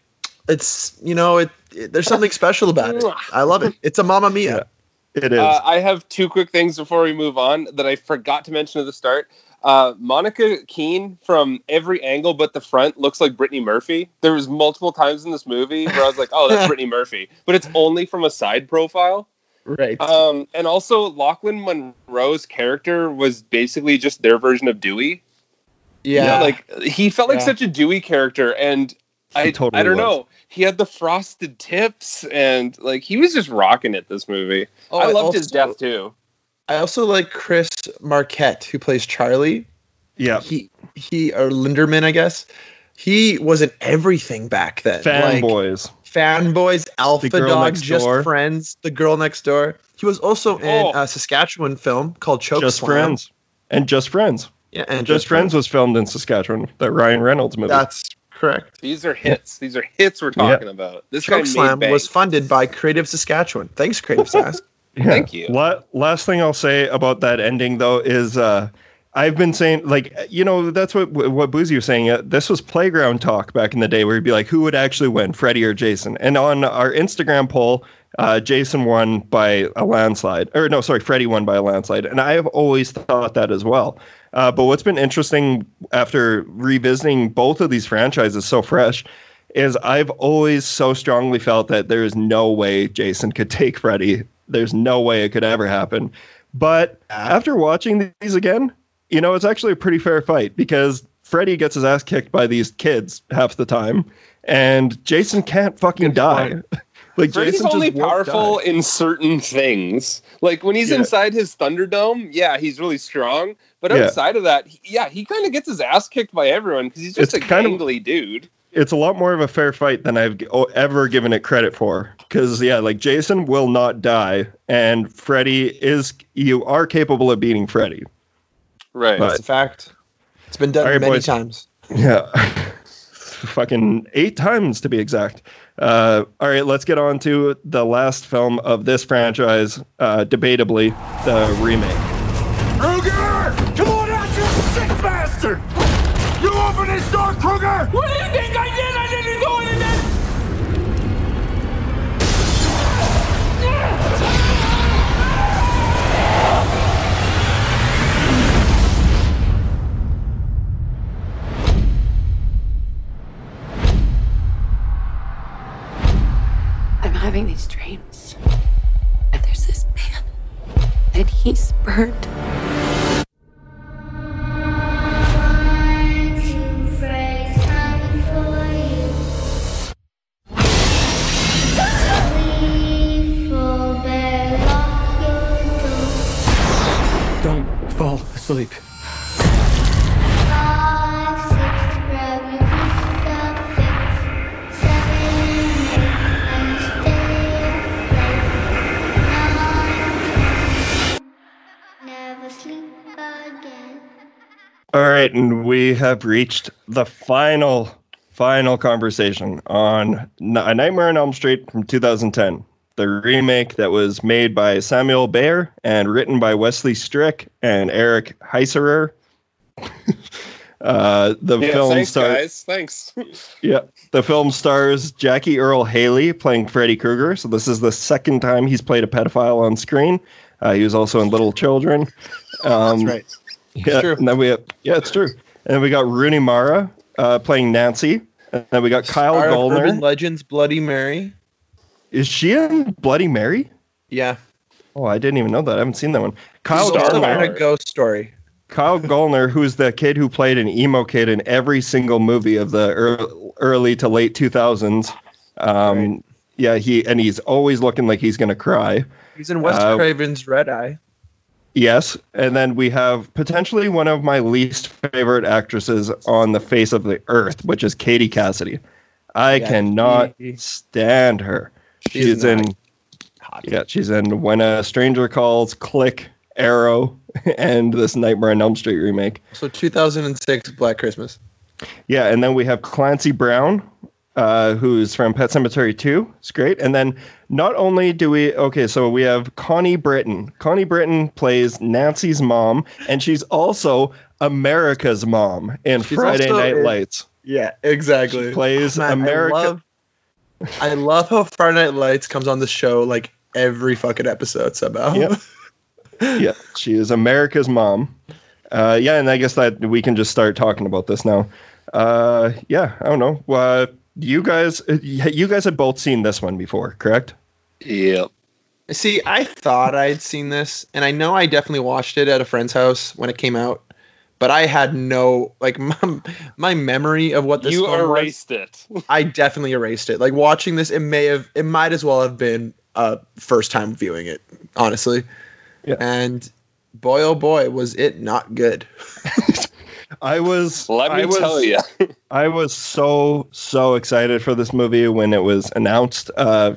it's you know it, it- there's something special about it. I love it. It's a Mamma Mia. It is. Uh, I have two quick things before we move on that I forgot to mention at the start. Uh, Monica Keena from every angle but the front looks like Brittany Murphy. There was multiple times in this movie where I was like, "Oh, that's Brittany Murphy," but it's only from a side profile. Right. Um, and also, Lochlyn Munro's character was basically just their version of Dewey. yeah. like he felt like Yeah. such a Dewey character, and I, totally I don't was. know. He had the frosted tips and like he was just rocking it this movie. Oh, I I loved his death too. I also like Chris Marquette, who plays Charlie. Yeah. He he or Linderman, I guess. He was in everything back then. Like, Fanboys. fanboys, Alpha Girl Dog, Just Door. Friends, The Girl Next Door. He was also oh. in Oh. a Saskatchewan film called Choke Just Slam. Friends. And Just Friends. Yeah, and Just, Friends was filmed in Saskatchewan. That Ryan Reynolds movie. That's correct. These are hits. These are hits we're talking about. This guy Choke Slam was funded by Creative Saskatchewan. Thanks, Creative Sask. Yeah. Thank you. La- last thing I'll say about that ending though is uh I've been saying like you know that's what what Boozy was saying. Uh, this was playground talk back in the day where he'd be like, who would actually win, Freddie or Jason? And on our Instagram poll, uh, Jason won by a landslide, or no, sorry, Freddie won by a landslide, and I have always thought that as well. Uh, but what's been interesting after revisiting both of these franchises so fresh is I've always so strongly felt that there is no way Jason could take Freddy. There's no way it could ever happen. But after watching these again, you know, it's actually a pretty fair fight because Freddy gets his ass kicked by these kids half the time, and Jason can't fucking die. like Freddy's Jason only powerful die. in certain things. Like when he's Yeah. inside his Thunderdome, yeah, he's really strong. But Yeah. outside of that, he- yeah, he kind of gets his ass kicked by everyone because he's just It's a kind of- gangly dude. it's a lot more of a fair fight than I've ever given it credit for. Because yeah, like Jason will not die, and Freddy is. You are capable of beating Freddy. Right. But- That's a fact. It's been done All right, many boys. times. Yeah. Fucking eight times to be exact. Uh, all right, let's get on to the last film of this franchise, uh, debatably, the remake. Kruger! Come on out, you sick bastard! You open this door, Kruger! What do you think having these dreams. And there's this man. And he's burned. Have reached the final, final conversation on A Nightmare on Elm Street from 2010, the remake that was made by Samuel Bayer and written by Wesley Strick and Eric Heisserer. uh, the Yeah, film thanks, star- guys. Thanks. yeah, the film stars Jackie Earle Haley playing Freddy Krueger. So this is the second time he's played a pedophile on screen. Uh, he was also in Little Children. Um, That's right. yeah, true. and then we have, yeah, it's true. And then we got Rooney Mara uh, playing Nancy. And then we got Kyle Star of Urban Legends, Bloody Mary. Is she in Bloody Mary? Yeah. Oh, I didn't even know that. I haven't seen that one. Kyle Gallner. a ghost story. Kyle Gallner, who's the kid who played an emo kid in every single movie of the early to late 2000s. Um, Yeah, he and he's always looking like he's gonna cry. He's in Wes Uh, Craven's Red Eye. Yes, and then we have potentially one of my least favorite actresses on the face of the earth, which is Katie Cassidy. I Yeah, cannot she- stand her. She's She's, not in Yeah, she's in When a Stranger Calls, Click, Arrow, and this Nightmare on Elm Street remake. So 2006 Black Christmas. Yeah, and then we have Clancy Brown, uh, who's from Pet Sematary 2. It's great. And then not only do we, okay, so we have Connie Britton. Connie Britton plays Nancy's mom, and she's also America's mom in She's Friday Night in- Lights. Yeah, exactly. She plays Man, America. I love, I love how Friday Night Lights comes on the show like every fucking episode somehow. Yep. yeah, she is America's mom. Uh, yeah, and I guess that we can just start talking about this now. Uh, yeah, I don't know. Uh, you guys, uh, you guys had both seen this one before, correct? Yep. See, I thought I'd seen this, and I know I definitely watched it at a friend's house when it came out, but I had no like my, my memory of what this you film was, erased it. I definitely erased it. Like watching this, it may have, it might as well have been a first time viewing it, honestly. Yeah. And boy, oh boy, was it not good. I was. Let me I was, tell you. I was so so excited for this movie when it was announced uh,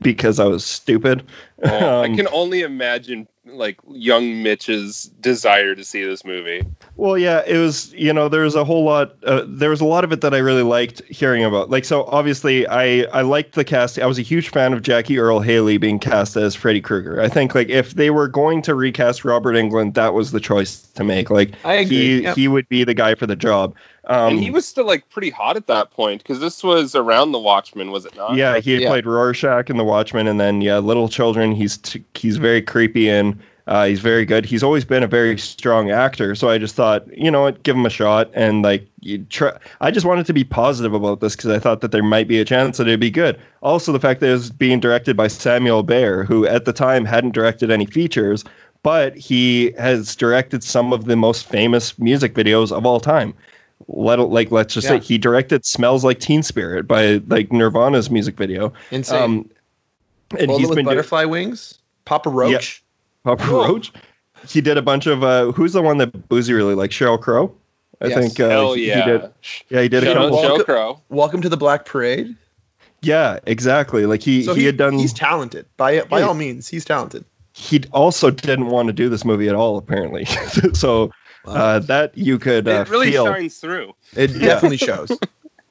because I was stupid. Oh, I Um, can only imagine like young Mitch's desire to see this movie. Well, yeah, it was. You know, there was a whole lot. Uh, there was a lot of it that I really liked hearing about. Like, so obviously, I I liked the cast. I was a huge fan of Jackie Earle Haley being cast as Freddy Krueger. I think like if they were going to recast Robert Englund, that was the choice to make. Like, I agree, he yep. he would be the guy for the job. Um, and he was still like pretty hot at that point because this was around the Watchmen, was it not? Yeah, he had Yeah. played Rorschach in The Watchmen, and then yeah, Little Children. He's t- he's very creepy and uh, he's very good. He's always been a very strong actor, so I just thought, you know what, give him a shot. And like, you try. I just wanted to be positive about this because I thought that there might be a chance that it'd be good. Also, the fact that it was being directed by Samuel Bayer, who at the time hadn't directed any features, but he has directed some of the most famous music videos of all time. Let like let's just Yeah. say he directed "Smells Like Teen Spirit" by like Nirvana's music video. Insane. Um, and Bullet he's with been doing butterfly wings, Papa Roach. Papa Roach. He did a bunch of uh, who's the one that Boozy really likes? Sheryl Crow. I Yes. think. Uh, Hell yeah. He did, yeah, he did a Shout out couple. Joe Crow. Welcome to the Black Parade. Yeah, exactly. Like he So he, had done. He's talented. By by Yeah. all means, he's talented. he also didn't want to do this movie at all, apparently. so uh, that you could uh, it really feel. shines through. It definitely shows.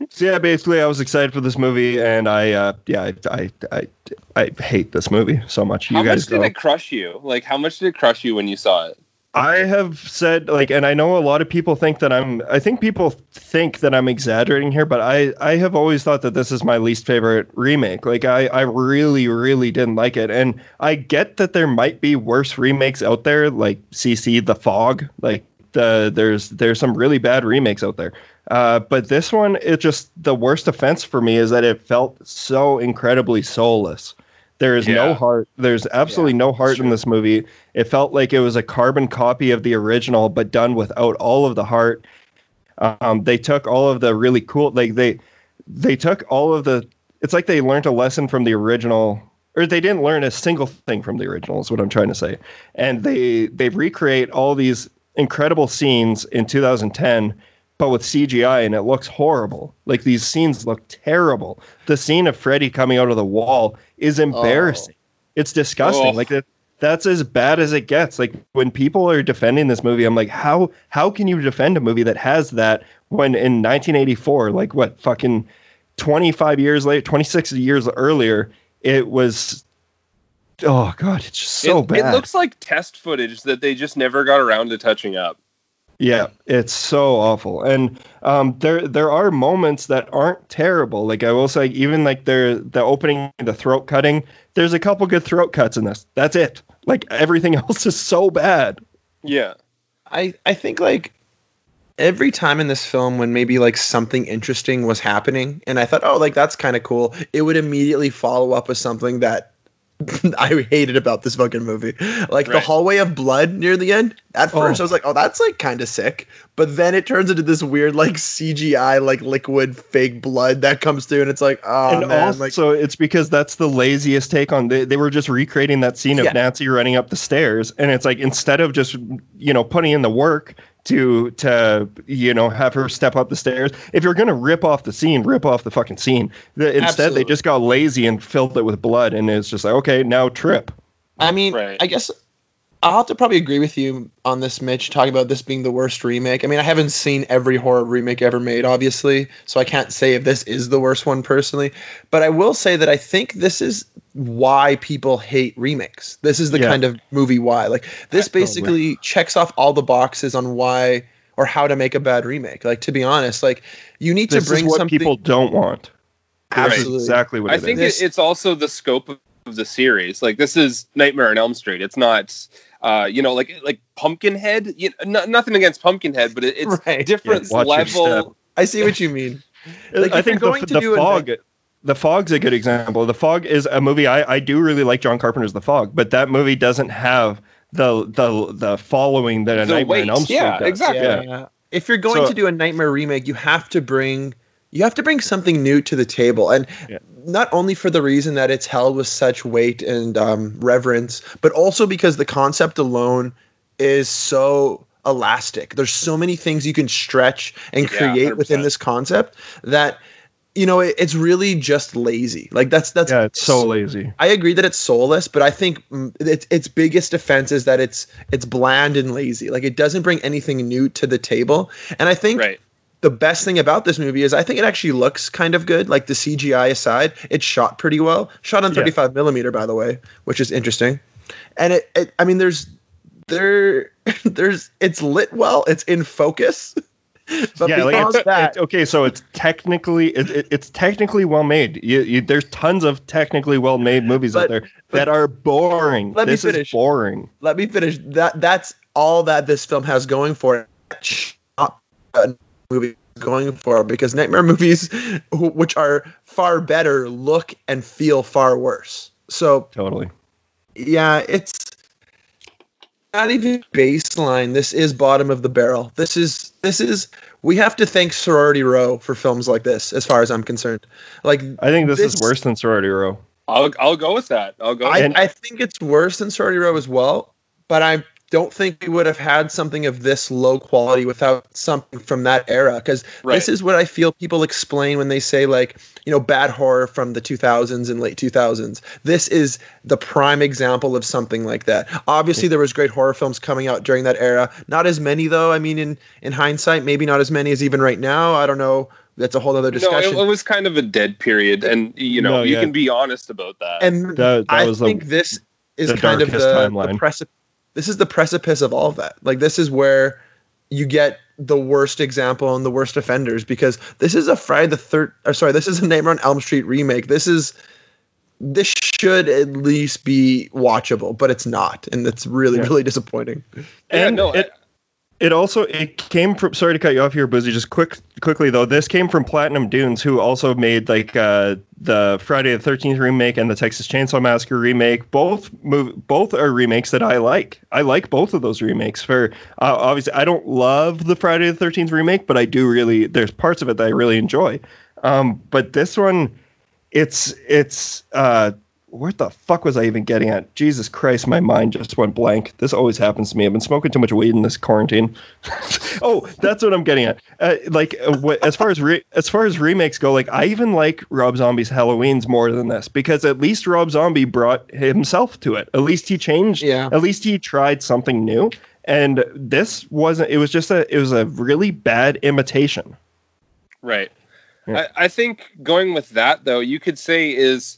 So yeah, basically, I was excited for this movie, and I, uh, yeah, I, I, I, I hate this movie so much. You How guys much did go. it crush you? Like, how much did it crush you when you saw it? I have said like, and I know a lot of people think that I'm. I think people think that I'm exaggerating here, but I, I have always thought that this is my least favorite remake. Like, I, I really, really didn't like it, and I get that there might be worse remakes out there, like CC The Fog. Like, the there's there's some really bad remakes out there. Uh, but this one, it just the worst offense for me is that it felt so incredibly soulless. There is no heart. There's absolutely no heart in this movie. It felt like it was a carbon copy of the original, but done without all of the heart. Um, they took all of the really cool, like they, they took all of the. It's like they learned a lesson from the original, or they didn't learn a single thing from the original. Is what I'm trying to say. And they they recreate all these incredible scenes in 2010 but with CGI and it looks horrible. Like these scenes look terrible. The scene of Freddy coming out of the wall is oh. embarrassing. It's disgusting. Oh. Like that that's as bad as it gets. Like when people are defending this movie, I'm like, how how can you defend a movie that has that when in 1984, like what fucking 25 years later, 26 years earlier, it was oh god, it's just so it, bad. it looks like test footage that they just never got around to touching up. Yeah, it's so awful, and um, there there are moments that aren't terrible. Like I will say, even like there the opening, the throat cutting. There's a couple good throat cuts in this. That's it. Like everything else is so bad. Yeah. I I think like every time in this film when maybe like something interesting was happening and I thought, oh, like that's kind of cool, it would immediately follow up with something that I hated about this fucking movie. Like the hallway of blood near the end. At oh. first, Oh. I was like, oh, that's like kind of sick. But then it turns into this weird like CGI like liquid fake blood that comes through, and it's like, oh and man, also, like it's because that's the laziest take on. They, they were just recreating that scene of Yeah. Nancy running up the stairs, and it's like instead of just you know putting in the work to to you know have her step up the stairs. If you're gonna rip off the scene, rip off the fucking scene. The, instead, Absolutely. they just got lazy and filled it with blood, and it's just like okay, now trip. I mean, Right. I guess I'll have to probably agree with you on this, Mitch, talking about this being the worst remake. I mean, I haven't seen every horror remake ever made, obviously, so I can't say if this is the worst one personally. But I will say that I think this is why people hate remakes. This is the Yeah. kind of movie why. Like, this basically checks off all the boxes on why or how to make a bad remake. Like, to be honest, like, you need This to bring is what something. people don't want. This is Absolutely. exactly what I it is. think This- it, it's also the scope of, of the series. Like this is Nightmare on Elm Street. It's not, uh, you know, like like Pumpkinhead. You no, nothing against Pumpkinhead, but it, it's Right. different Yeah, watch your step. level. I see what you mean. Like, I if think you're the, going to the do a- fog. the Fog's a good example. The Fog is a movie I, I do really like John Carpenter's The Fog, but that movie doesn't have the the the following that a The Nightmare on weight, Elm Street yeah, does. exactly. Yeah. If you're going So- to do a Nightmare remake, you have to bring you have to bring something new to the table, and not only for the reason that it's held with such weight and um, reverence, but also because the concept alone is so elastic. There's so many things you can stretch and Yeah, create within this concept that you know it, it's really just lazy. Like that's that's Yeah, it's so lazy. I agree that it's soulless, but I think mm, its its biggest offense is that it's it's bland and lazy. Like it doesn't bring anything new to the table. And I think the best thing about this movie is I think it actually looks kind of good. Like the CGI aside, it's shot pretty well. Shot on 35 millimeter, by the way, which is interesting. And it, it I mean, there's there there's it's lit well. It's in focus. But yeah, like it's, that, it- okay, so it's technically it, it, it's technically well made. You, you, there's tons of technically well made movies out there that are boring. Let me this finish. is boring. let me finish. That that's all that this film has going for it. Uh, That's not movie going for because nightmare movies, which are far better, look and feel far worse. So Totally. yeah, it's not even baseline. This is bottom of the barrel. This is this is we have to thank Sorority Row for films like this, as far as I'm concerned. Like I think this, is worse than Sorority Row. I'll I'll go with that. I'll go. I, with I think it's worse than Sorority Row as well, but I don't think we would have had something of this low quality without something from that era. Because Right. this is what I feel people explain when they say like, you know, bad horror from the 2000s and late 2000s. This is the prime example of something like that. Obviously, there was great horror films coming out during that era. Not as many though. I mean, in in hindsight, maybe not as many as even right now. I don't know. That's a whole other No, discussion. it, it was kind of a dead period, and you know No, you yeah. can be honest about that. and That- that I was the- think this is kind of the, darkest the timeline. precipice. This is the precipice of all of that. Like this is where you get the worst example and the worst offenders because this is a Friday the third. Or sorry, this is a Nightmare on Elm Street remake. This is this should at least be watchable, but it's not, and it's really Yeah. really disappointing. and it, it also it came from sorry to cut you off here Boozy just quick quickly though. This came from platinum dunes who also made like uh the friday the 13th remake and the texas chainsaw massacre remake. Both move both are remakes that i like. I like both of those remakes for uh, obviously i don't love the friday the 13th remake but i do really there's parts of it that i really enjoy. Um but this one it's it's uh what the fuck was I even getting at? Jesus Christ, my mind just went blank. This always happens to me. I've been smoking too much weed in this quarantine. oh, that's what I'm getting at. Uh, like, uh, wh- as far as re- as far as remakes go, like I even like Rob Zombie's Halloween's more than this because at least Rob Zombie brought himself to it. At least he changed. Yeah. At least he tried something new. And this wasn't. It was just a. It was a really bad imitation. Right. Yeah. I, I think going with that though, you could say is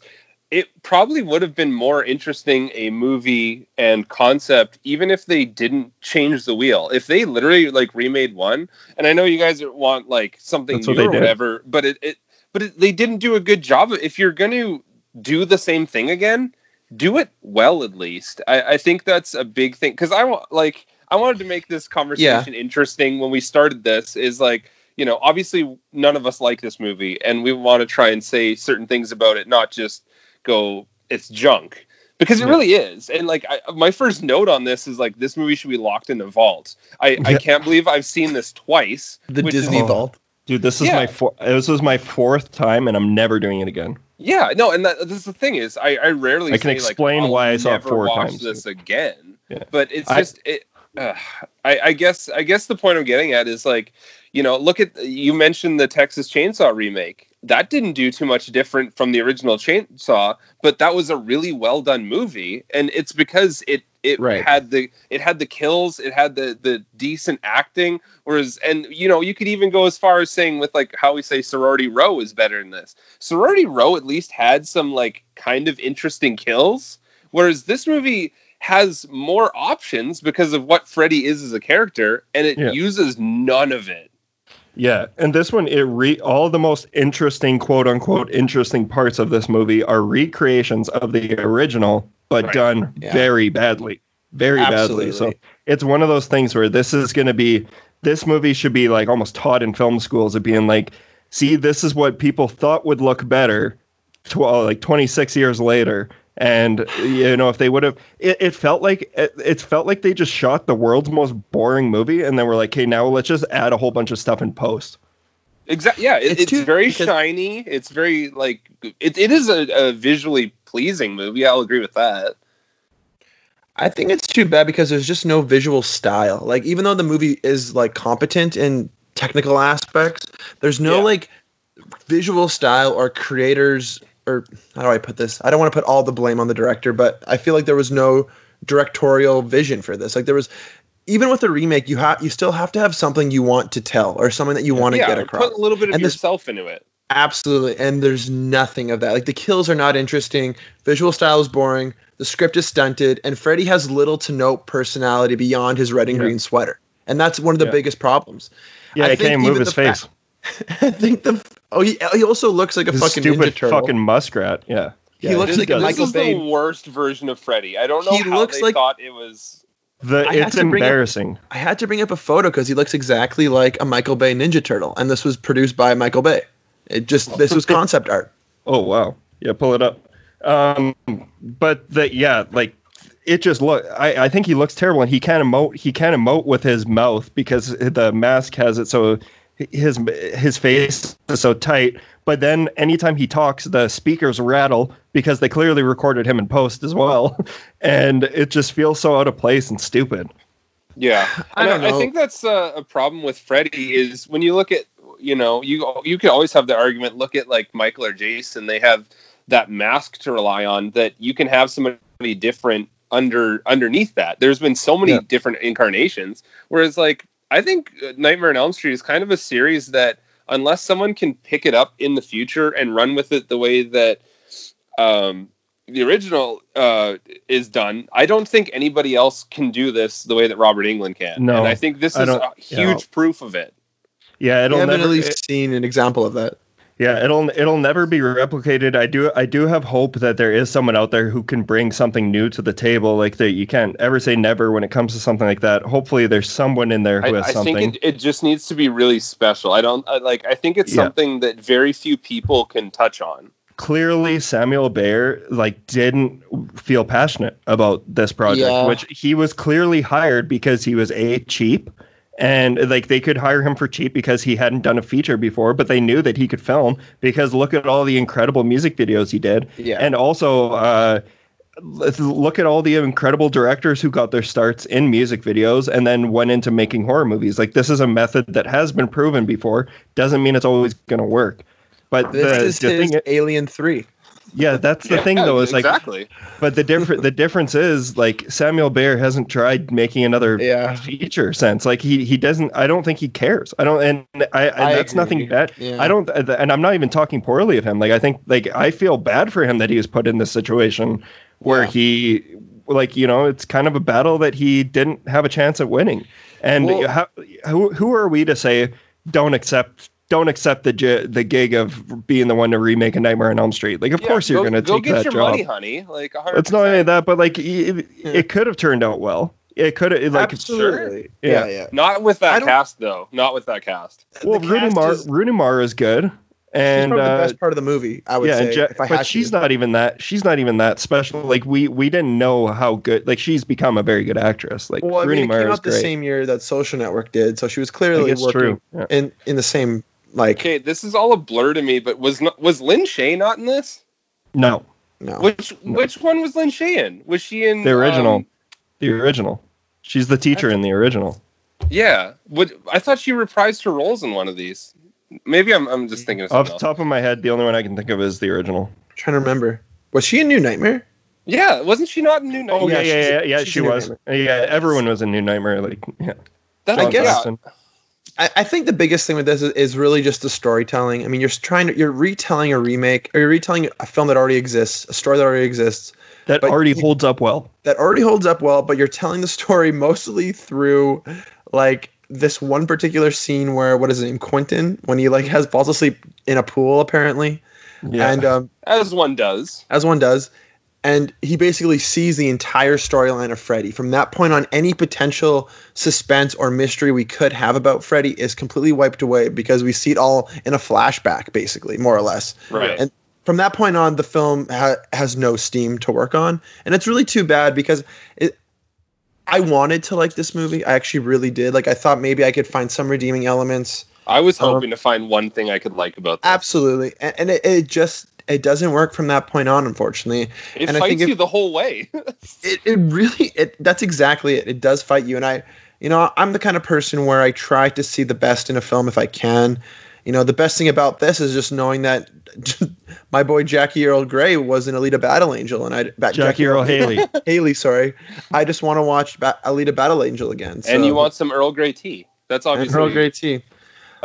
it probably would have been more interesting a movie and concept even if they didn't change the wheel. If they literally like remade one, and I know you guys want like something That's what new they or did. whatever, but it, it but it, they didn't do a good job. of If you're going to do the same thing again, do it well at least. I, I think that's a big thing because I want like I wanted to make this conversation interesting when we started this. Is like you know obviously none of us like this movie, and we want to try and say certain things about it, not just go it's junk because it Yeah. really is. And like I, my first note on this is like this movie should be locked in a vault. I, I can't believe I've seen this twice. The which is- Disney Vault. Dude, this is Yeah. my four, this was my fourth time, and I'm never doing it again. Yeah, no, and that, that's the thing is, I, I rarely I can say, explain like, why I saw it never four watch times. This again, Yeah. but it's I- just it. Uh, I, I guess I guess the point I'm getting at is like, you know, look at you mentioned the Texas Chainsaw remake. That didn't do too much different from the original Chainsaw, but that was a really well done movie, and it's because it it Right. had the it had the kills, it had the the decent acting. Whereas, and you know, you could even go as far as saying with like how we say Sorority Row is better than this. Sorority Row at least had some like kind of interesting kills, whereas this movie has more options because of what Freddy is as a character, and it Yeah. uses none of it. Yeah, and this one, it re all the most interesting, quote unquote, interesting parts of this movie are recreations of the original, but Right. done Yeah. very badly, very badly. So it's one of those things where this is going to be, this movie should be like almost taught in film schools of being like, see, this is what people thought would look better, tw- like 26 years later, And you know, if they would have, it, it felt like it, it felt like they just shot the world's most boring movie, and then we're like, hey, now let's just add a whole bunch of stuff in post. Exactly. Yeah, it, It's it's, too- very because- shiny. It's very like it, it is a, a visually pleasing movie. I'll agree with that. I think it's too bad because there's just no visual style. Like even though the movie is like competent in technical aspects, there's no Yeah. like visual style or creators or how do I put this? I don't want to put all the blame on the director, but I feel like there was no directorial vision for this. Like there was even with the remake, you have you still have to have something you want to tell or something that you want to yeah, get across. put a little bit of And this- yourself into it. Absolutely. And there's nothing of that. Like the kills are not interesting. Visual style is boring. The script is stunted. And Freddy has little to no personality beyond his red and green sweater. And that's one of the Yeah. biggest problems. Yeah, I he can't think move his face. fact- I think the oh he, he also looks like a His fucking stupid Ninja Turtle. fucking muskrat. Yeah. He looks like a does. Michael this is Bay. the worst version of Freddy. I don't know He how looks they like- thought it was. The I it's to bring up- embarrassing. I had to bring up a photo because he looks exactly like a Michael Bay Ninja Turtle, and this was produced by Michael Bay. It just this was concept art. Oh wow. Yeah, pull it up. Um, but the yeah, like it just look. I, I think he looks terrible, and he can't emote. He can't emote with his mouth because the mask has it so his his face is so tight. But then anytime he talks, the speakers rattle because they clearly recorded him in post as well, and it just feels so out of place and stupid. Yeah, I don't know. I think that's a, a problem with Freddy is when you look at you know you you can always have the argument. Look at like Michael or Jason; they have that mask to rely on. That you can have somebody different under underneath that. There's been so many Yeah. different incarnations. Whereas like I think uh, Nightmare on Elm Street is kind of a series that unless someone can pick it up in the future and run with it the way that um, the original uh, is done, I don't think anybody else can do this the way that Robert Englund can. No, and I think this I is don't- a yeah. huge proof of it. Yeah, I it'll haven't never. at least seen an example of that. Yeah, it'll it'll never be replicated. I do I do have hope that there is someone out there who can bring something new to the table. Like that, you can't ever say never when it comes to something like that. Hopefully, there's someone in there I, who has I something. think it, it just needs to be really special. I don't I, like. I think it's Yeah. something that very few people can touch on. Clearly, Samuel Bayer like didn't feel passionate about this project, Yeah. which he was clearly hired because he was a cheap. And like they could hire him for cheap because he hadn't done a feature before, but they knew that he could film because look at all the incredible music videos he did. Yeah. And also, uh, look at all the incredible directors who got their starts in music videos and then went into making horror movies. Like this is a method that has been proven before. Doesn't mean it's always going to work. But This the, is the his thing, Alien Three. Yeah, that's the thing Yeah, though. Is like, exactly. but the different the difference is like Samuel Bayer hasn't tried making another Yeah. feature since. Like he he doesn't. I don't think he cares. I don't. And I, and I that's nothing bad. Yeah. I don't. And I'm not even talking poorly of him. Like I think like I feel bad for him that he was put in this situation where he like you know it's kind of a battle that he didn't have a chance at winning. And Well- how, who who are we to say don't accept? Don't accept the the gig of being the one to remake a Nightmare on Elm Street. Like, of Yeah, course you're going to go take get that your job. money, honey. Like 100%. It's not only that, but like it, it could have turned out well. It could have like Absolutely. Yeah. Yeah, yeah. Not with that cast though. Not with that cast. Well, The Rooney cast Mara, is- Rooney Mara is good, She's and probably the uh, best part of the movie. I would yeah, say. Je- if I but had she's to. not even that. She's not even that special. Like we we didn't know how good. Like she's become a very good actress. Like Well, I Rooney mean, it Mara came out the great. same year that Social Network did, so she was clearly working true, yeah. in in the same like. Okay, this is all a blur to me. But was not, was Lin Shaye not in this? No, No, Which which one was Lin Shaye in? Was she in the original, um, the original. She's the teacher in the original. yeah. Would I thought she reprised her roles in one of these? Maybe I'm I'm just thinking of Off the top of my head, the only one I can think of is the original. trying to remember. Was she in New Nightmare? Yeah, wasn't she not in New Nightmare? Oh yeah, yeah, she's- yeah, yeah. She in New was. Yeah, everyone was in New Nightmare. Like, yeah. That- I John guess- Marston. I, I think the biggest thing with this is, is really just the storytelling. I mean, you're trying to you're retelling a remake or you're retelling a film that already exists, a story that already exists that already you- holds up well. that already holds up well, but you're telling the story mostly through like this one particular scene where what is it, name Quentin when he like has falls asleep in a pool apparently, Yeah. and um, As one does. as one does. And he basically sees the entire storyline of Freddy. From that point on, any potential suspense or mystery we could have about Freddy is completely wiped away because we see it all in a flashback, basically, more or less. Right. And from that point on, the film ha- has no steam to work on, and it's really too bad because it. I wanted to like this movie. I actually really did. Like I thought maybe I could find some redeeming elements. I was Um, hoping to find one thing I could like about this. Absolutely, and, and it, it just it doesn't work from that point on, unfortunately. It and I fights think it- you the whole way. it, it really it that's exactly it it does fight you and i you know i'm the kind of person where i try to see the best in a film if i can you know the best thing about this is just knowing that my boy jackie earl gray was an alita battle angel and i ba- Jackie Earle Haley. haley sorry i just want to watch ba- alita battle angel again and you want some Earl Grey tea. That's and obviously earl gray tea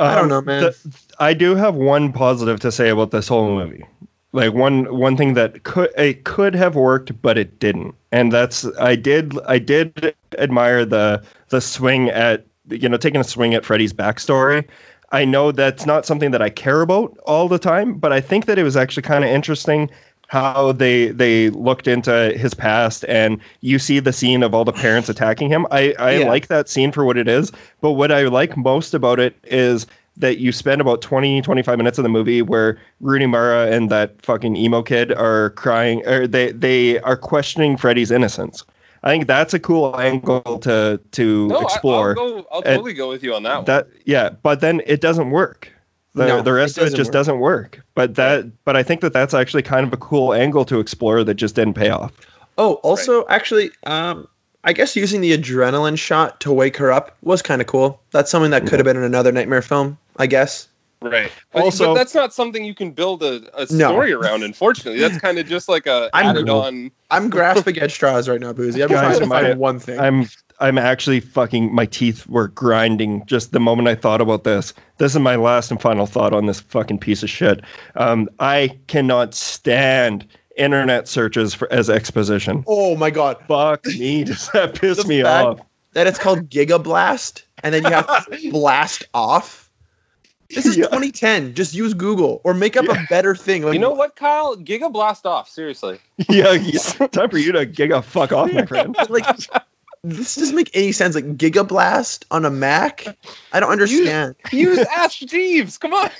I don't know, man. Um, the- I do have one positive to say about this whole movie. Like one one thing that could it could have worked, but it didn't. And that's I did I did admire the the swing at you know taking a swing at Freddy's backstory. I know that's not something that I care about all the time, but I think that it was actually kind of interesting how they they looked into his past and you see the scene of all the parents attacking him. I, I Yeah. like that scene for what it is, but what I like most about it is that you spend about 20 25 minutes of the movie where Rooney Mara and that fucking emo kid are crying or they they are questioning Freddy's innocence. I think that's a cool angle to to no, explore. I, will go. I'll And totally go with you on that, one. that yeah, but then it doesn't work. The, No, the rest it of it just work. doesn't work. But that but I think that that's actually kind of a cool angle to explore that just didn't pay off. Oh, also, actually, um, I guess using the adrenaline shot to wake her up was kind of cool. That's something that could have been in another Nightmare film, I guess. Right. But, Also- but that's not something you can build a, a No. story around, unfortunately. That's kind of just like a I'm- added on. I'm grasping at straws right now, Boozy. I'm Guys, trying to I- find one thing. I'm I'm actually fucking my teeth were grinding just the moment I thought about this. This is my last and final thought on this fucking piece of shit. Um, I cannot stand internet searches for as exposition. oh my god. Fuck me, does that piss The me fact off? That it's called Giga Blast, and then you have to blast off. This is Yeah. 2010. Just use Google or make up a better thing. Like, You know what, Kyle? Giga blast off. Seriously. yeah, yeah, time for you to giga fuck off, my friend. like this doesn't make any sense. Like Giga Blast on a Mac. I don't understand. Use Ask Jeeves. Come on.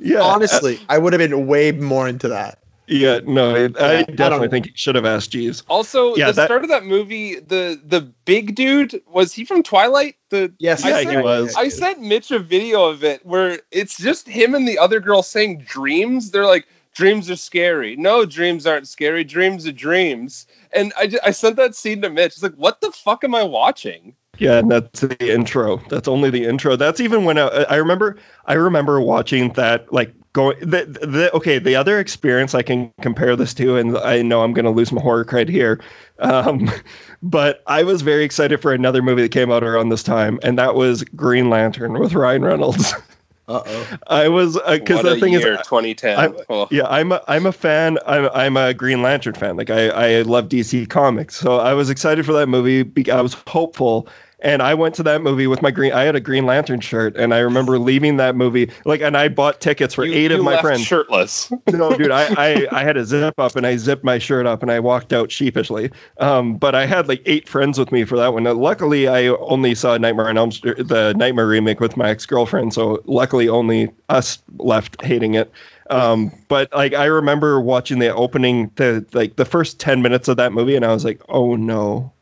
Yeah, Honestly, I would have been way more into that. Yeah, no, I, I definitely know. think he should have asked Jeeves. Also, Yeah, the that- start of that movie, the the big dude was he from Twilight? The Yes, Yeah, I he sent, was. I sent Mitch a video of it where it's just him and the other girl saying dreams. They're like, dreams are scary. No, dreams aren't scary. Dreams are dreams. And I, ju- I sent that scene to Mitch. It's like, what the fuck am I watching? Yeah, and that's the intro. That's only the intro. That's even when I, I remember. I remember watching that. Like going. The, the okay. The other experience I can compare this to, and I know I'm going to lose my horror cred here, um, but I was very excited for another movie that came out around this time, and that was Green Lantern with Ryan Reynolds. Uh oh. I was because what the thing year, is, 2010. I'm- Oh. yeah, I'm a, I'm a fan. I'm I'm a Green Lantern fan. Like I I love DC comics, so I was excited for that movie. I was hopeful, and I went to that movie with my green. I had a Green Lantern shirt, and I remember leaving that movie like, and I bought tickets for You- eight you of my friends. shirtless. no, dude, I, I I had a zip up, and I zipped my shirt up, and I walked out sheepishly. Um, but I had like eight friends with me for that one. Now, luckily, I only saw Nightmare on Elm Street, the Nightmare remake with my ex girlfriend, so luckily only us left hating it. Um, but like I remember watching the opening, the like the first ten minutes of that movie, and I was like, oh no,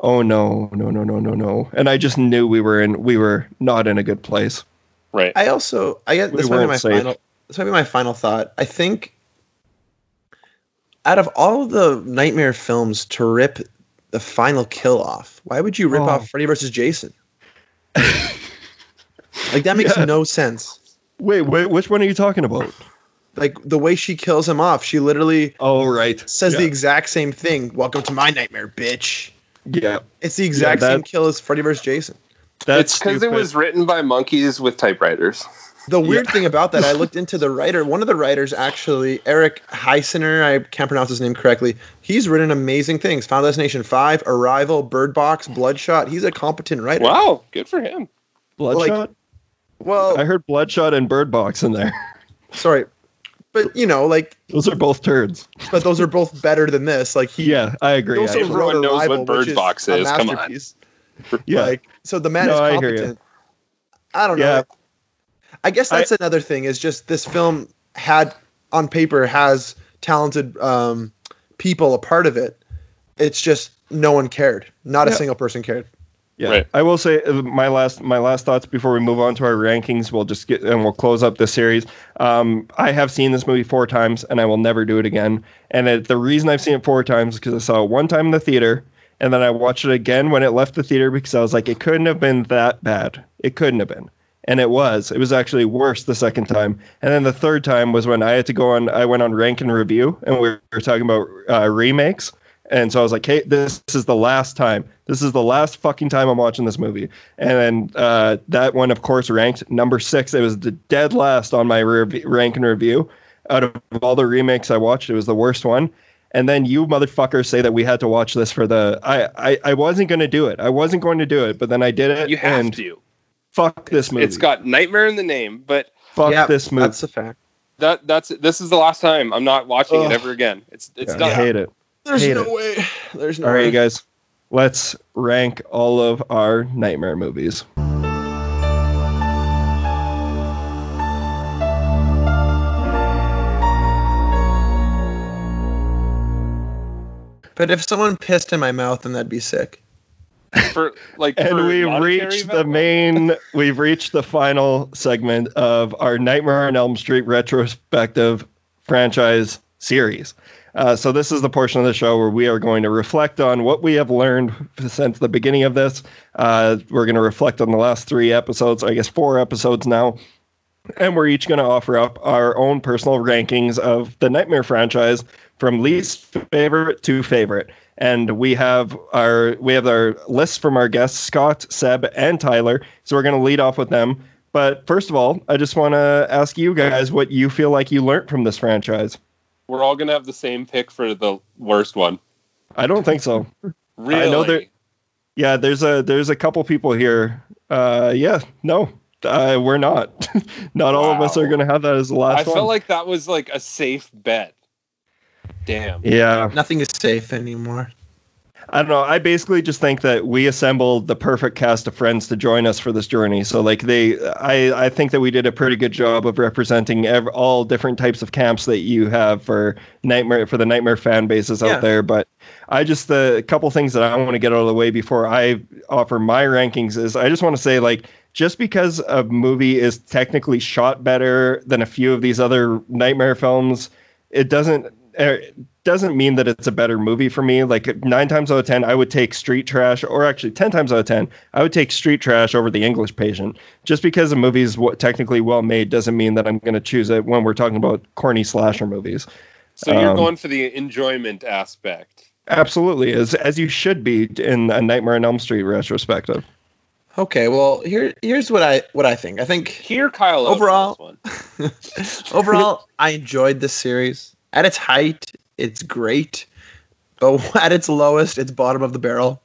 oh no, no, no, no, no, no, and I just knew we were in, we were not in a good place. Right. I also I guess We this might be my safe. final this might be my final thought. I think out of all of the nightmare films to rip the final kill off, why would you rip Oh. off Freddy versus Jason? like that makes Yeah. no sense. Wait, wait, which one are you talking about? Like the way she kills him off, she literally Oh, right. says the exact same thing. Welcome to my nightmare, bitch. Yeah, It's the exact that- same kill as Freddy versus Jason. that's it's because it was written by monkeys with typewriters. The weird thing about that, I looked into the writer. One of the writers, actually, Eric Heissener, I can't pronounce his name correctly. He's written amazing things. Final Destination 5, Arrival, Bird Box, Bloodshot. He's a competent writer. Wow, good for him. Bloodshot. Well, I heard Bloodshot and Bird Box in there. sorry. But, you know, like, Those are both turds. but those are both better than this. Like, he Yeah, I agree. he also actually. wrote Everyone knows what Bird which is Box a is. Come on. masterpiece. yeah, Like, so the man No, is I hear competent. you. I don't know. Yeah. I guess that's another thing. Is just this film had on paper has talented um, people a part of it. It's just no one cared. Not a single person cared. Yeah, I will say uh, my last my last thoughts before we move on to our rankings. We'll just get and we'll close up this series. Um, I have seen this movie four times, and I will never do it again. And it, the reason I've seen it four times is because I saw it one time in the theater, and then I watched it again when it left the theater because I was like, it couldn't have been that bad. It couldn't have been. And it was. It was actually worse the second time. And then the third time was when I had to go on. I went on rank and review, and we were talking about uh, remakes. And so I was like, hey, this, is the last time. This is the last fucking time I'm watching this movie. And then uh, that one, of course, ranked number six. It was the dead last on my rev- rank and review. Out of all the remakes I watched, it was the worst one. And then you motherfuckers say that we had to watch this for the. I, I, I wasn't going to do it. I wasn't going to do it, but then I did it. You have and to. Fuck this movie. It's got nightmare in the name, but fuck this movie. That's a fact. that that's this is the last time. I'm not watching Ugh. it ever again. It's it's Yeah, done. I hate it. There's Hate no it. way. There's no All right, way. you guys. Let's rank all of our nightmare movies. But if someone pissed in my mouth, then that'd be sick. For like and for we've reached value? the main we've reached the final segment of our nightmare on elm street retrospective franchise series uh, so this is the portion of the show where we are going to reflect on what we have learned since the beginning of this uh, we're going to reflect on the last three episodes i guess four episodes now and we're each going to offer up our own personal rankings of the Nightmare franchise from least favorite to favorite. And we have our we have our lists from our guests Scott, Seb, and Tyler. So we're going to lead off with them. But first of all, I just want to ask you guys what you feel like you learned from this franchise. We're all gonna have the same pick for the worst one. I don't think so. Really? I know there. Yeah, there's a there's a couple people here. Uh, yeah, no, uh, we're not. not all of us are going to have that as the last I one. felt like that was like a safe bet. Damn. yeah. Nothing is safe anymore. I don't know. I basically just think that we assembled the perfect cast of friends to join us for this journey. So like they, I, I think that we did a pretty good job of representing ev- all different types of camps that you have for nightmare for the nightmare fan bases Yeah. out there. But I just the couple things that I want to get out of the way before I offer my rankings is I just want to say like just because a movie is technically shot better than a few of these other nightmare films, it doesn't it doesn't mean that it's a better movie for me. Like nine times out of ten, I would take Street Trash, or actually ten times out of ten, I would take Street Trash over The English Patient. Just because a movie is technically well made doesn't mean that I'm going to choose it when we're talking about corny slasher movies. So you're Um, going for the enjoyment aspect. Absolutely, as as you should be in a Nightmare on Elm Street retrospective. Okay, well here here's what I what I think. I think here Kyle overall this one. overall I enjoyed this series. At its height, it's great. But at its lowest, it's bottom of the barrel.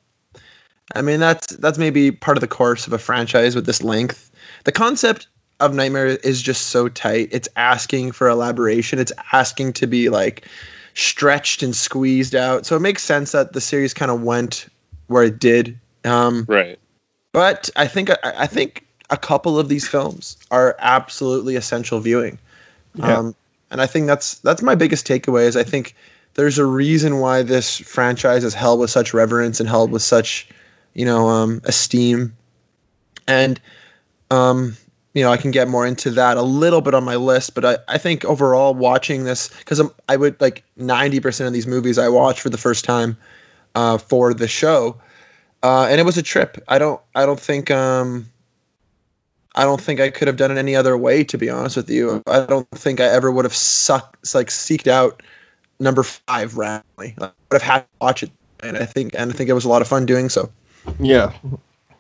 I mean that's that's maybe part of the course of a franchise with this length. The concept of Nightmare is just so tight. It's asking for elaboration. It's asking to be like stretched and squeezed out. So it makes sense that the series kind of went where it did. Um, Right. but I think I, I think a couple of these films are absolutely essential viewing. Yeah. Um, and I think that's that's my biggest takeaway is I think there's a reason why this franchise is held with such reverence and held with such, you know, um, esteem. And um, you know, I can get more into that a little bit on my list, but I, I think overall watching this because I would like 90% of these movies I watch for the first time uh, for the show. Uh, and it was a trip. I don't I don't think um I don't think I could have done it any other way to be honest with you. I don't think I ever would have sucked like seeked out number 5 randomly. I would have had to watch it and I think and I think it was a lot of fun doing so. Yeah,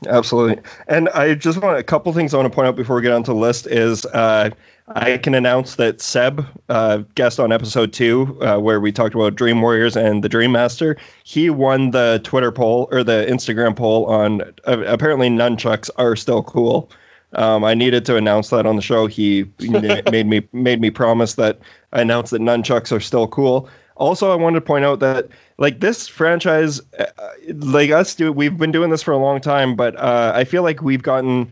absolutely. And I just want a couple things I want to point out before we get onto the list is uh, I can announce that Seb, uh, guest on episode two, uh, where we talked about Dream Warriors and the Dream Master, he won the Twitter poll or the Instagram poll on uh, apparently nunchucks are still cool. Um, I needed to announce that on the show. He made me made me promise that I announced that nunchucks are still cool. Also, I wanted to point out that like this franchise, uh, like us, do we've been doing this for a long time, but uh, I feel like we've gotten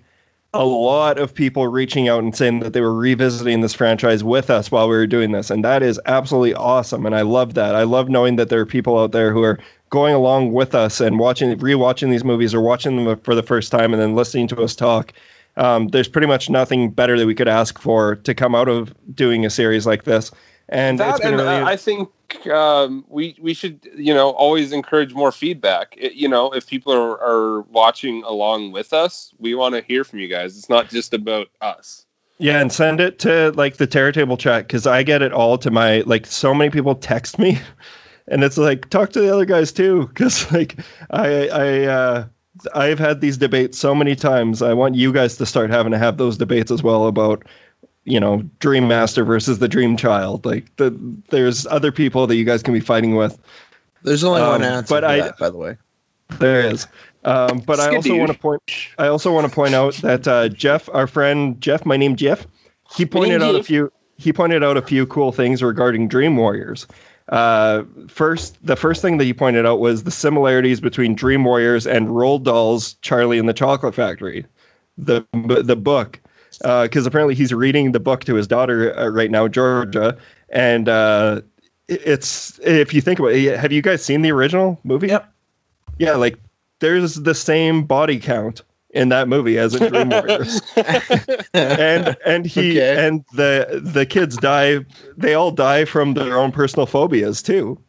a lot of people reaching out and saying that they were revisiting this franchise with us while we were doing this, and that is absolutely awesome. And I love that. I love knowing that there are people out there who are going along with us and watching, rewatching these movies or watching them for the first time and then listening to us talk. Um, there's pretty much nothing better that we could ask for to come out of doing a series like this. And that, it's been and really, uh, I think um, we we should you know always encourage more feedback. It- you know, if people are, are watching along with us, we want to hear from you guys. It's not just about us. Yeah, and send it to like the Terror Table chat because I get it all to my like. So many people text me, and it's like talk to the other guys too because like I I uh, I've had these debates so many times. I want you guys to start having to have those debates as well about you know Dream Master versus the Dream Child. Like the there's other people that you guys can be fighting with. There's only one Um, answer but to I- that, by the way. There is. Um, but I also want to point. I also want to point out that uh, Jeff, our friend Jeff, my name Jeff, he pointed out a few. He pointed out a few cool things regarding Dream Warriors. Uh, first, the first thing that he pointed out was the similarities between Dream Warriors and Roald Dahl's Charlie and the Chocolate Factory, the the book, Uh because apparently he's reading the book to his daughter uh, right now, Georgia, and uh, it- it's if you think about it, have you guys seen the original movie? Yep. Yeah, like there's the same body count in that movie as in Dream Warriors. and and he Okay. and the the kids die they all die from their own personal phobias too.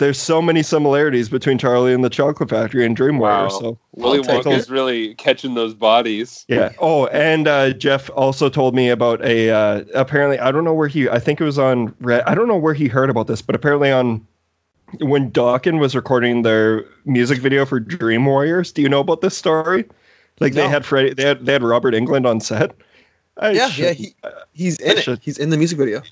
There's so many similarities between Charlie and the Chocolate Factory and Dream Warriors. Wow. So Willy I'll take Wonka's really catching those bodies. Yeah. Oh, and uh, Jeff also told me about a. Uh, apparently, I don't know where he. I think it was on. Re- I don't know where he heard about this, but apparently on when Dokken was recording their music video for Dream Warriors. Do you know about this story? Like they had Freddy. They had they had Robert Englund on set. I Yeah, should- yeah, he, he's I in it. should- He's in the music video.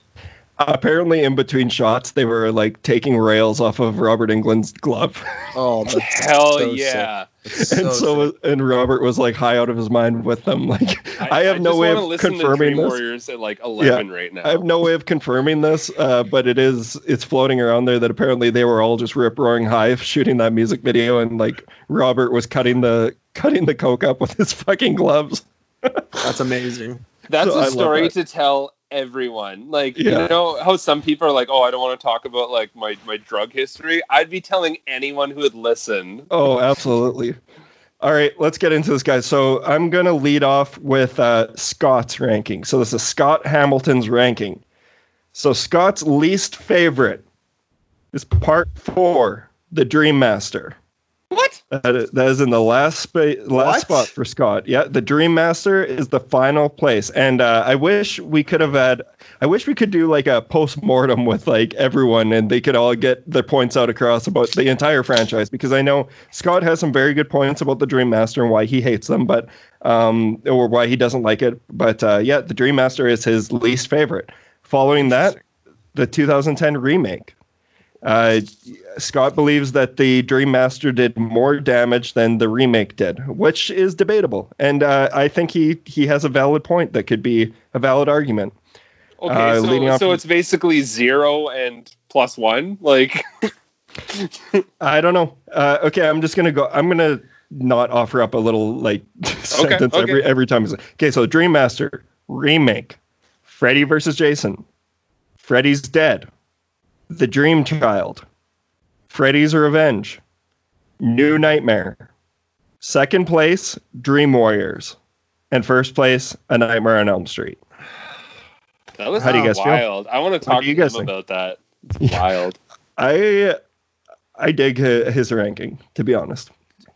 apparently, in between shots, they were like taking rails off of Robert Englund's glove. Oh, that's Hell so yeah! sick. and so was- and Robert was like high out of his mind with them. Like I, have no way of confirming this. Warriors at like eleven right now. I have no way of confirming this, uh, but it is it's floating around there that apparently they were all just rip roaring high shooting that music video, and like Robert was cutting the cutting the coke up with his fucking gloves. That's amazing. That's So I a love story that. to tell everyone. Like Yeah. you know how some people are like, "Oh, I don't want to talk about like my my drug history." I'd be telling anyone who would listen. Oh, absolutely. All right, let's get into this, guys. So I'm going to lead off with uh, Scott's ranking. So this is Scott Hamilton's ranking. So Scott's least favorite is part four, The Dream Master. What? That is, that is in the last spa- last What? spot for Scott. Yeah, the Dream Master is the final place, and uh, I wish we could have had. I wish we could do like a post mortem with like everyone, and they could all get their points out across about the entire franchise. Because I know Scott has some very good points about the Dream Master and why he hates them, but um, or why he doesn't like it. But uh, yeah, the Dream Master is his least favorite. Following that, the 2010 remake. Uh, Scott believes that the Dream Master did more damage than the remake did, which is debatable, and uh, I think he he has a valid point that could be a valid argument. Okay, Uh, so so it's basically zero and plus one. Like I don't know. Uh, okay, I'm just gonna go. I'm gonna not offer up a little like sentence okay. every every time. Okay, so Dream Master remake, Freddy versus Jason, Freddy's dead, The Dream Child, Freddy's Revenge, New Nightmare, second place Dream Warriors, and first place A Nightmare on Elm Street. that was How do you guys feel? I want to talk to you guys about that. It's wild. I I dig his ranking to be honest.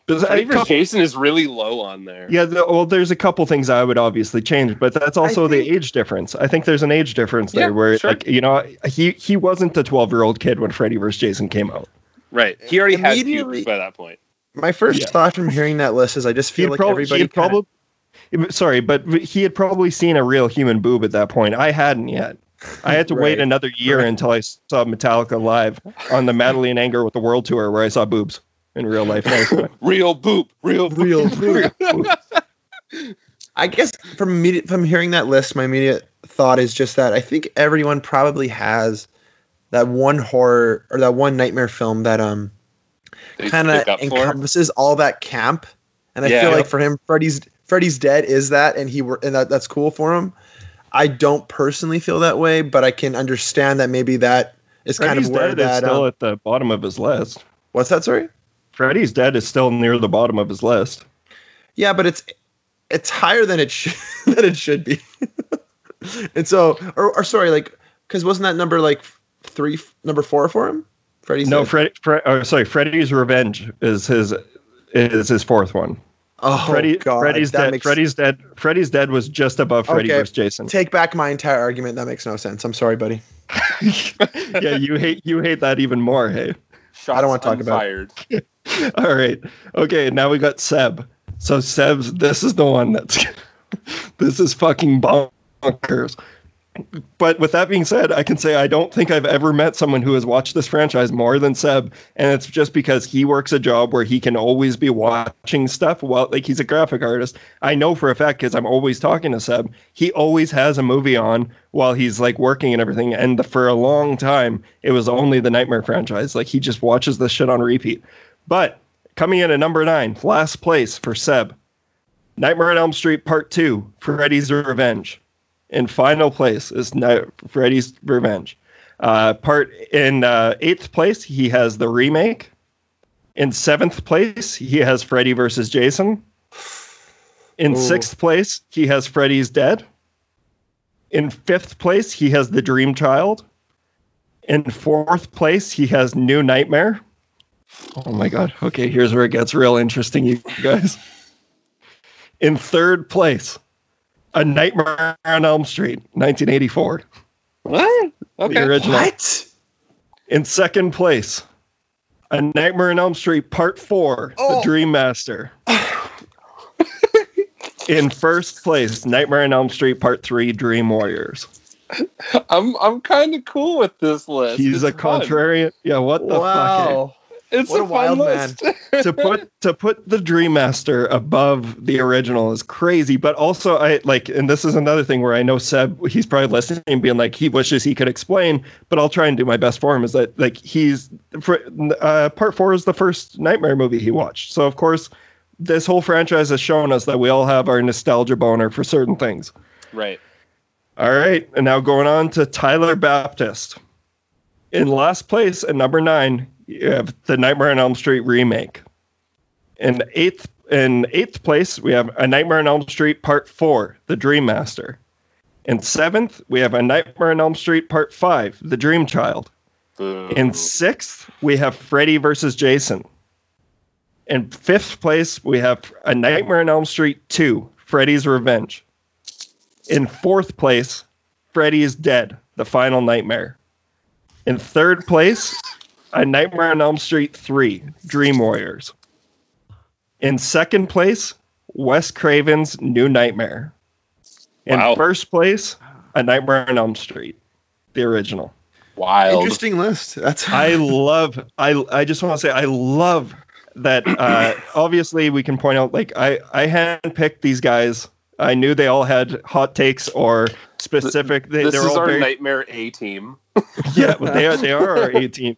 But I- Freddy vs. Jason is really low on there. Yeah, the, well, there's a couple things I would obviously change, but that's also the age difference. I think there's an age difference there Yeah, where, sure. like, you know, he he wasn't a 12 year old kid when Freddy vs. Jason came out. Right. He already had Immediately- pubes by that point. My first Yeah. thought from hearing that list is I just feel He'd like prob- everybody kinda- probably, sorry, but he had probably seen a real human boob at that point. I hadn't yet. I had to wait another year until I saw Metallica live on the Madly in Anger with the World Tour, where I saw boobs in real life. That was fun. Real boop. Real boop. real I guess from immediate from hearing that list, my immediate thought is just that I think everyone probably has that one horror or that one nightmare film that um kind of stick up for. encompasses all that camp. And I Yeah. feel like for him, Freddy's Freddy's Dead is that, and he were and that, that's cool for him. I don't personally feel that way, but I can understand that maybe that is kind of where Dead is that. still um, at the bottom of his list. what's that? Sorry. Freddy's Dead is still near the bottom of his list. Yeah, but it's it's higher than it should than it should be. and so, or, or sorry, like, because wasn't that number like three, number four for him? Freddy's No, Dead? Freddy. Fre- oh, sorry, Freddy's Revenge is his is his fourth one. Oh Freddy, God, Freddy's dead. makes- Freddy's dead. Freddy's dead was just above Freddy Okay. vs. Jason. Take back my entire argument. That makes no sense. I'm sorry, buddy. yeah, you hate you hate that even more. Hey. Shots I don't want to talk about unfired. All right. Okay. Now we got Seb. So Seb's. This is the one that's. this is fucking bonkers. But with that being said, I can say I don't think I've ever met someone who has watched this franchise more than Seb, and it's just because he works a job where he can always be watching stuff while like he's a graphic artist. I know for a fact because I'm always talking to Seb. He always has a movie on while he's like working and everything. And for a long time, it was only the Nightmare franchise. Like he just watches this shit on repeat. But coming in at number nine, last place for Seb, Nightmare on Elm Street Part Two, Freddy's Revenge. In final place is Ni- Freddy's Revenge. Uh, part in uh, eighth place, he has the remake. In seventh place, he has Freddy versus Jason. In Ooh. sixth place, he has Freddy's Dead. In fifth place, he has The Dream Child. In fourth place, he has New Nightmare. Oh my god. Okay, here's where it gets real interesting, you guys. In third place, A Nightmare on Elm Street, 1984. What? The original. What? In second place, A Nightmare on Elm Street Part 4, Oh. The Dream Master. In first place, Nightmare on Elm Street Part 3, Dream Warriors. I'm I'm kind of cool with this list. He's a fun. contrarian. Yeah, what the fuck? Eh? Wow. It's What a, a wild fun man. list. to put to put the Dream Master above the original is crazy. But also, I like, and this is another thing where I know Seb, he's probably listening, and being like, he wishes he could explain, but I'll try and do my best for him. Is that like he's for, uh, part four is the first Nightmare movie he watched, so of course, this whole franchise has shown us that we all have our nostalgia boner for certain things. right. All right, and now going on to Tyler Baptist. In last place at number nine, you have the Nightmare on Elm Street remake. In eighth, in eighth place, we have A Nightmare on Elm Street Part Four, The Dream Master. In seventh, we have A Nightmare on Elm Street Part Five, The Dream Child. In sixth, we have Freddy versus Jason. In fifth place, we have A Nightmare on Elm Street 2, Freddy's Revenge. In fourth place, Freddy is Dead, The Final Nightmare. In third place, A Nightmare on Elm Street 3, Dream Warriors. In second place, Wes Craven's New Nightmare. In Wow. first place, A Nightmare on Elm Street, the original. Wild. Interesting list. That's I love I I just want to say I love that uh obviously we can point out like I I handpicked these guys. I knew they all had hot takes or specific they, this they're is all our very nightmare A team. yeah, but they are they are our 18.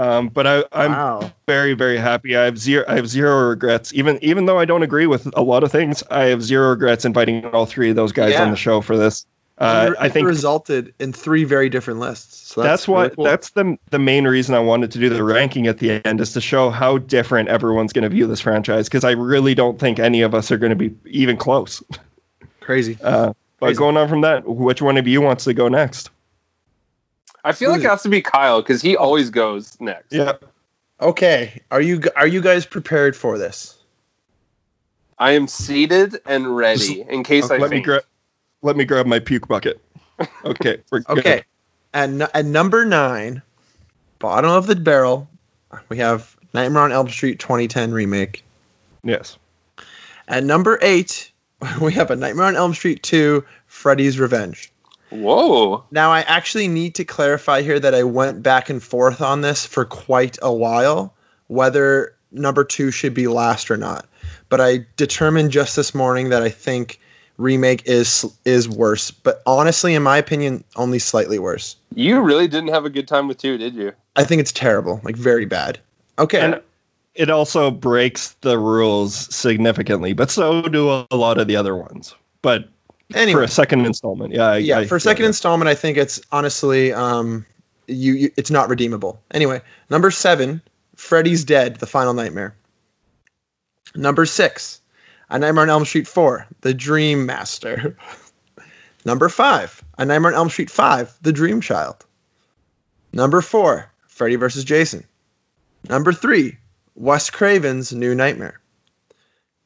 Um, but I, I'm Wow. very very happy. I have zero I have zero regrets. Even even though I don't agree with a lot of things, I have zero regrets inviting all three of those guys Yeah. on the show for this. Uh, I it think resulted in three very different lists. So that's, that's, why really cool. that's the the main reason I wanted to do the ranking at the end is to show how different everyone's going to view this franchise because I really don't think any of us are going to be even close. crazy. Uh, but Crazy. going on from that, which one of you wants to go next? I feel like it has to be Kyle because he always goes next. Yeah, Okay, are you are you guys prepared for this? I am seated and ready in case I let me grab let me grab my puke bucket. Okay. Okay, at nu- at number nine, bottom of the barrel, we have Nightmare on Elm Street 2010 remake. Yes. At number eight, we have a Nightmare on Elm Street 2, Freddy's Revenge. Whoa. Now, I actually need to clarify here that I went back and forth on this for quite a while, whether number two should be last or not. But I determined just this morning that I think remake is is worse. But honestly, in my opinion, only slightly worse. You really didn't have a good time with two, did you? I think it's terrible, like very bad. Okay, And it also breaks the rules significantly, but so do a, a lot of the other ones. But Anyway. for a second installment, yeah, I, yeah, I- for a second installment, I think it's honestly, um, you, you it's not redeemable. Anyway, number seven, Freddy's Dead: The Final Nightmare. Number six, A Nightmare on Elm Street Four: The Dream Master. number five, A Nightmare on Elm Street Five: The Dream Child. Number four, Freddy vs. Jason. Number three, Wes Craven's New Nightmare.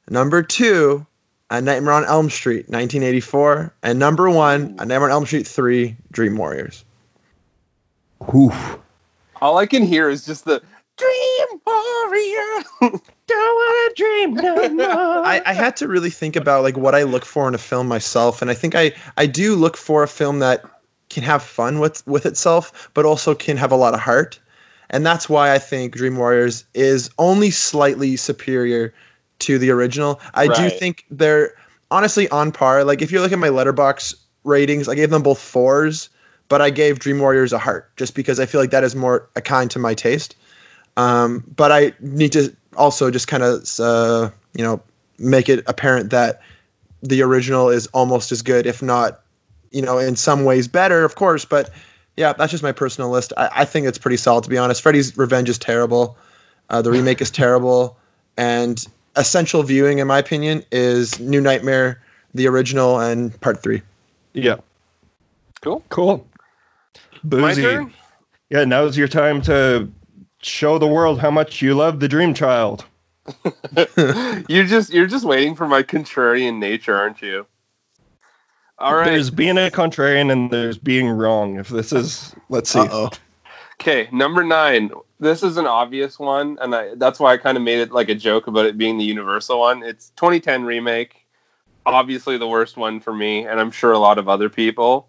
Number two, A Nightmare on Elm Street, 1984. And number one, A Nightmare on Elm Street 3, Dream Warriors. Oof. All I can hear is just the Dream Warrior. Don't want to dream no more. I, I had to really think about like what I look for in a film myself, and I think I, I do look for a film that can have fun with with itself, but also can have a lot of heart, and that's why I think Dream Warriors is only slightly superior to the original. I do think they're honestly on par. Like if you look at my Letterboxd ratings, I gave them both fours, but I gave Dream Warriors a heart just because I feel like that is more a kind to my taste. Um, but I need to also just kind of, uh, you know, make it apparent that the original is almost as good, if not, you know, in some ways better, of course. But yeah, that's just my personal list. I, I think it's pretty solid, to be honest. Freddy's Revenge is terrible. Uh, the remake is terrible. And essential viewing, in my opinion, is New Nightmare, the original, and part three. Yeah. Cool. Cool. Boozy. turn? Yeah, now's your time to show the world how much you love the Dream Child. you're just you're just waiting for my contrarian nature, aren't you? All right. There's being a contrarian and there's being wrong. If this is, let's see. Uh-oh. Okay, number nine. This is an obvious one, and I, that's why I kind of made it like a joke about it being the Universal one. It's 2010 remake, obviously the worst one for me, and I'm sure a lot of other people.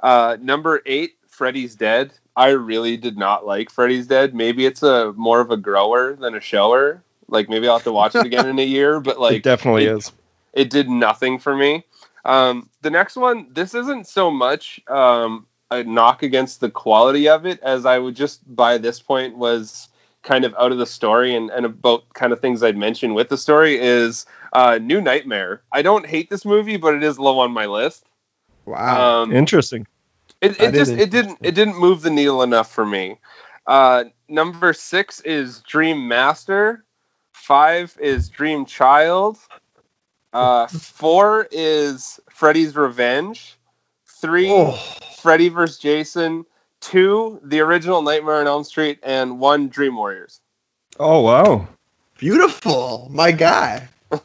Uh, number eight, Freddy's Dead. I really did not like Freddy's Dead. Maybe it's a more of a grower than a shower. Like maybe I'll have to watch it again in a year, but like it definitely it- is. it did nothing for me. Um, the next one, this isn't so much um, a knock against the quality of it as I would just by this point was kind of out of the story and, and about kind of things I'd mentioned with the story is uh, New Nightmare. I don't hate this movie, but it is low on my list. Wow. Um, Interesting. it, That it is just it didn't it didn't move the needle enough for me. Uh, number six is Dream Master. Five is Dream Child. Uh, four is Freddy's Revenge. Three, Oh. Freddy vs. Jason. Two, the original Nightmare on Elm Street, and one Dream Warriors. Oh wow, Beautiful. My guy.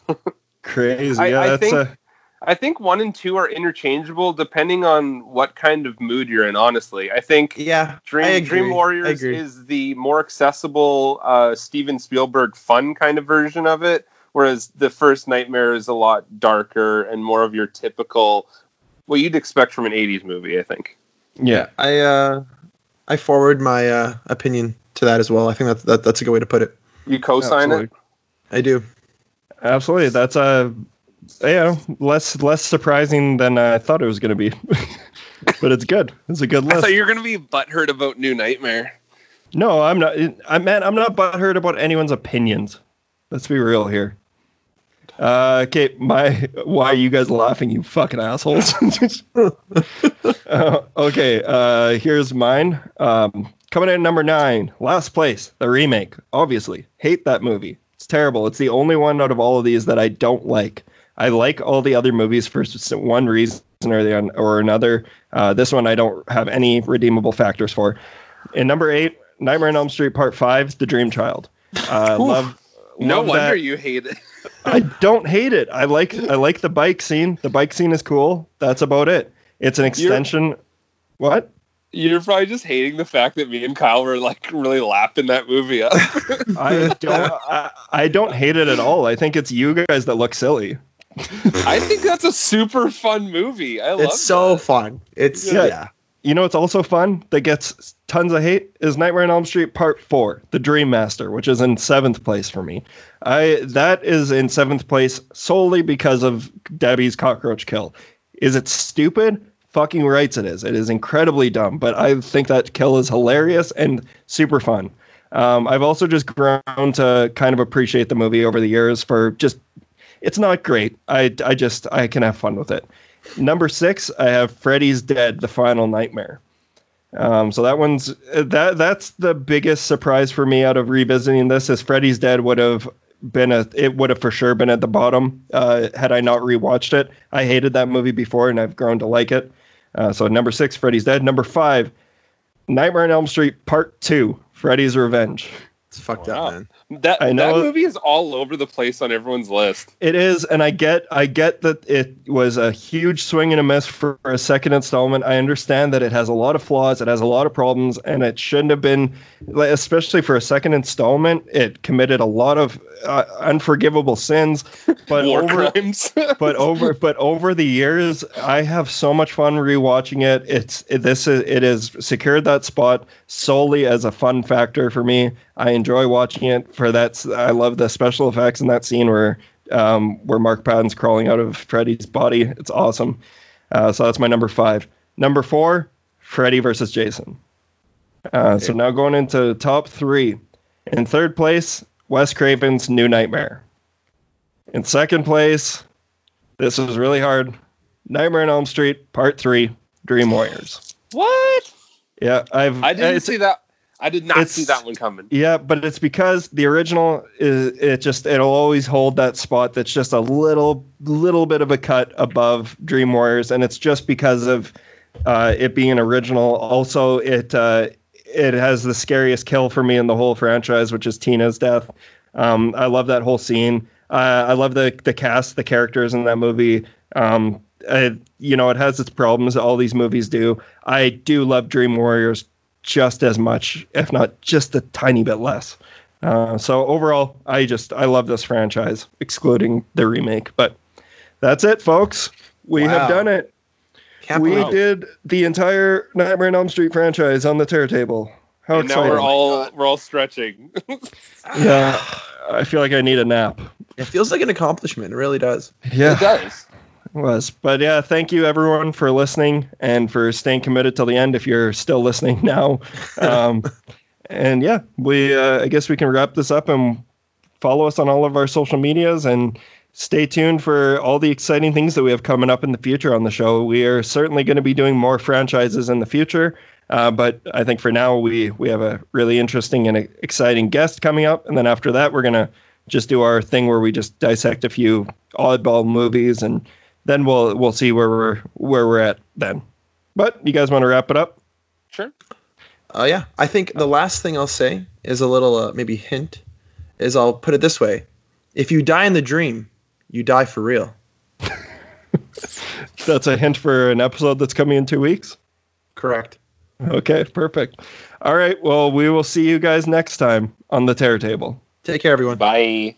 crazy. I- yeah, I that's think- a, I think one and two are interchangeable depending on what kind of mood you're in. Honestly, I think Yeah. Dream I. Dream Warriors is the more accessible uh, Steven Spielberg fun kind of version of it, whereas the first Nightmare is a lot darker and more of your typical what you'd expect from an '80s movie. I think. yeah. I uh, I forward my uh, opinion to that as well. I think that's that, that's a good way to put it. You co-sign it. I do. Absolutely. That's a you know less less surprising than I thought it was going to be, but it's good. It's a good I list. thought you were gonna be butthurt about New Nightmare. No, I'm not. I man, I'm not butthurt about anyone's opinions. Let's be real here. Uh, okay, my why are you guys laughing? You fucking assholes. uh, okay, uh, here's mine. Um, coming in at number nine, last place, the remake. Obviously, hate that movie. It's terrible. It's the only one out of all of these that I don't like. I like all the other movies for one reason or the or another. Uh, this one I don't have any redeemable factors for. In number eight, Nightmare on Elm Street Part Five, The Dream Child. Uh, love. No love wonder that. you hate it. I don't hate it. I like I like the bike scene. The bike scene is cool. That's about it. It's an extension. What? You're probably just hating the fact that me and Kyle were like really lapping that movie up. I don't. I, I don't hate it at all. I think it's you guys that look silly. I think that's a super fun movie. I love It's so fun. It's Yeah. yeah. You know what's also fun that gets tons of hate is Nightmare on Elm Street Part Four, The Dream Master, which is in seventh place for me. I that is in seventh place solely because of Debbie's cockroach kill. Is it stupid? Fucking rights it is. It is incredibly dumb, but I think that kill is hilarious and super fun. Um, I've also just grown to kind of appreciate the movie over the years for just it's not great. I I just I can have fun with it. Number six, I have Freddy's Dead: The Final Nightmare. Um, so that one's that that's the biggest surprise for me out of revisiting this is Freddy's Dead would have been a it would have for sure been at the bottom uh, had I not rewatched it. I hated that movie before and I've grown to like it. Uh, so number six, Freddy's Dead. Number five, Nightmare on Elm Street Part Two, Freddy's Revenge. It's fucked up, man. That I know- that movie is all over the place on everyone's list. It is, and I get, I get that it was a huge swing and a miss for a second installment. I understand that it has a lot of flaws, it has a lot of problems, and it shouldn't have been, especially for a second installment. It committed a lot of uh, unforgivable sins, but War over, crimes. but over, but over the years, I have so much fun rewatching it. It's it, this is it has secured that spot solely as a fun factor for me. I enjoy watching it for that. I love the special effects in that scene where um, where Mark Patton's crawling out of Freddy's body. It's awesome. Uh, so that's my number five. Number four, Freddy versus Jason. Uh, So now going into top three. In third place, Wes Craven's New Nightmare. In second place, this was really hard. Nightmare on Elm Street Part Three, Dream Warriors. What? Yeah, I've I didn't see that. I did not it's- see that one coming. Yeah, but it's because the original is it just it'll always hold that spot that's just a little little bit of a cut above Dream Warriors, and it's just because of uh, it being an original. Also, it uh, it has the scariest kill for me in the whole franchise, which is Tina's death. Um, I love that whole scene. Uh, I love the the cast, the characters in that movie. Um, uh, you know, it has its problems. All these movies do. I do love Dream Warriors just as much, if not just a tiny bit less. Uh, so overall, I just I love this franchise, excluding the remake. But that's it, folks. We have done it. Can't we believe did the entire Nightmare on Elm Street franchise on the Terror Table. How and now we're all we're all stretching. yeah, I feel like I need a nap. It feels like an accomplishment. It really does. Yeah. It does. Was. But yeah, thank you everyone for listening and for staying committed till the end if you're still listening now. Um, and yeah, we uh, I guess we can wrap this up and follow us on all of our social medias and stay tuned for all the exciting things that we have coming up in the future on the show. We are certainly going to be doing more franchises in the future. Uh, but I think for now we we have a really interesting and exciting guest coming up, and then after that we're gonna just do our thing where we just dissect a few oddball movies, and then we'll we'll see where we're where we're at then. But you guys want to wrap it up? Sure. Uh, yeah, I think the last thing I'll say is a little uh, maybe hint. Is I'll put it this way: if you die in the dream, you die for real. That's a hint for an episode that's coming in two weeks. Correct. Okay, perfect. All right. Well, we will see you guys next time on the Terror Table. Take care, everyone. Bye.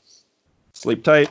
Sleep tight.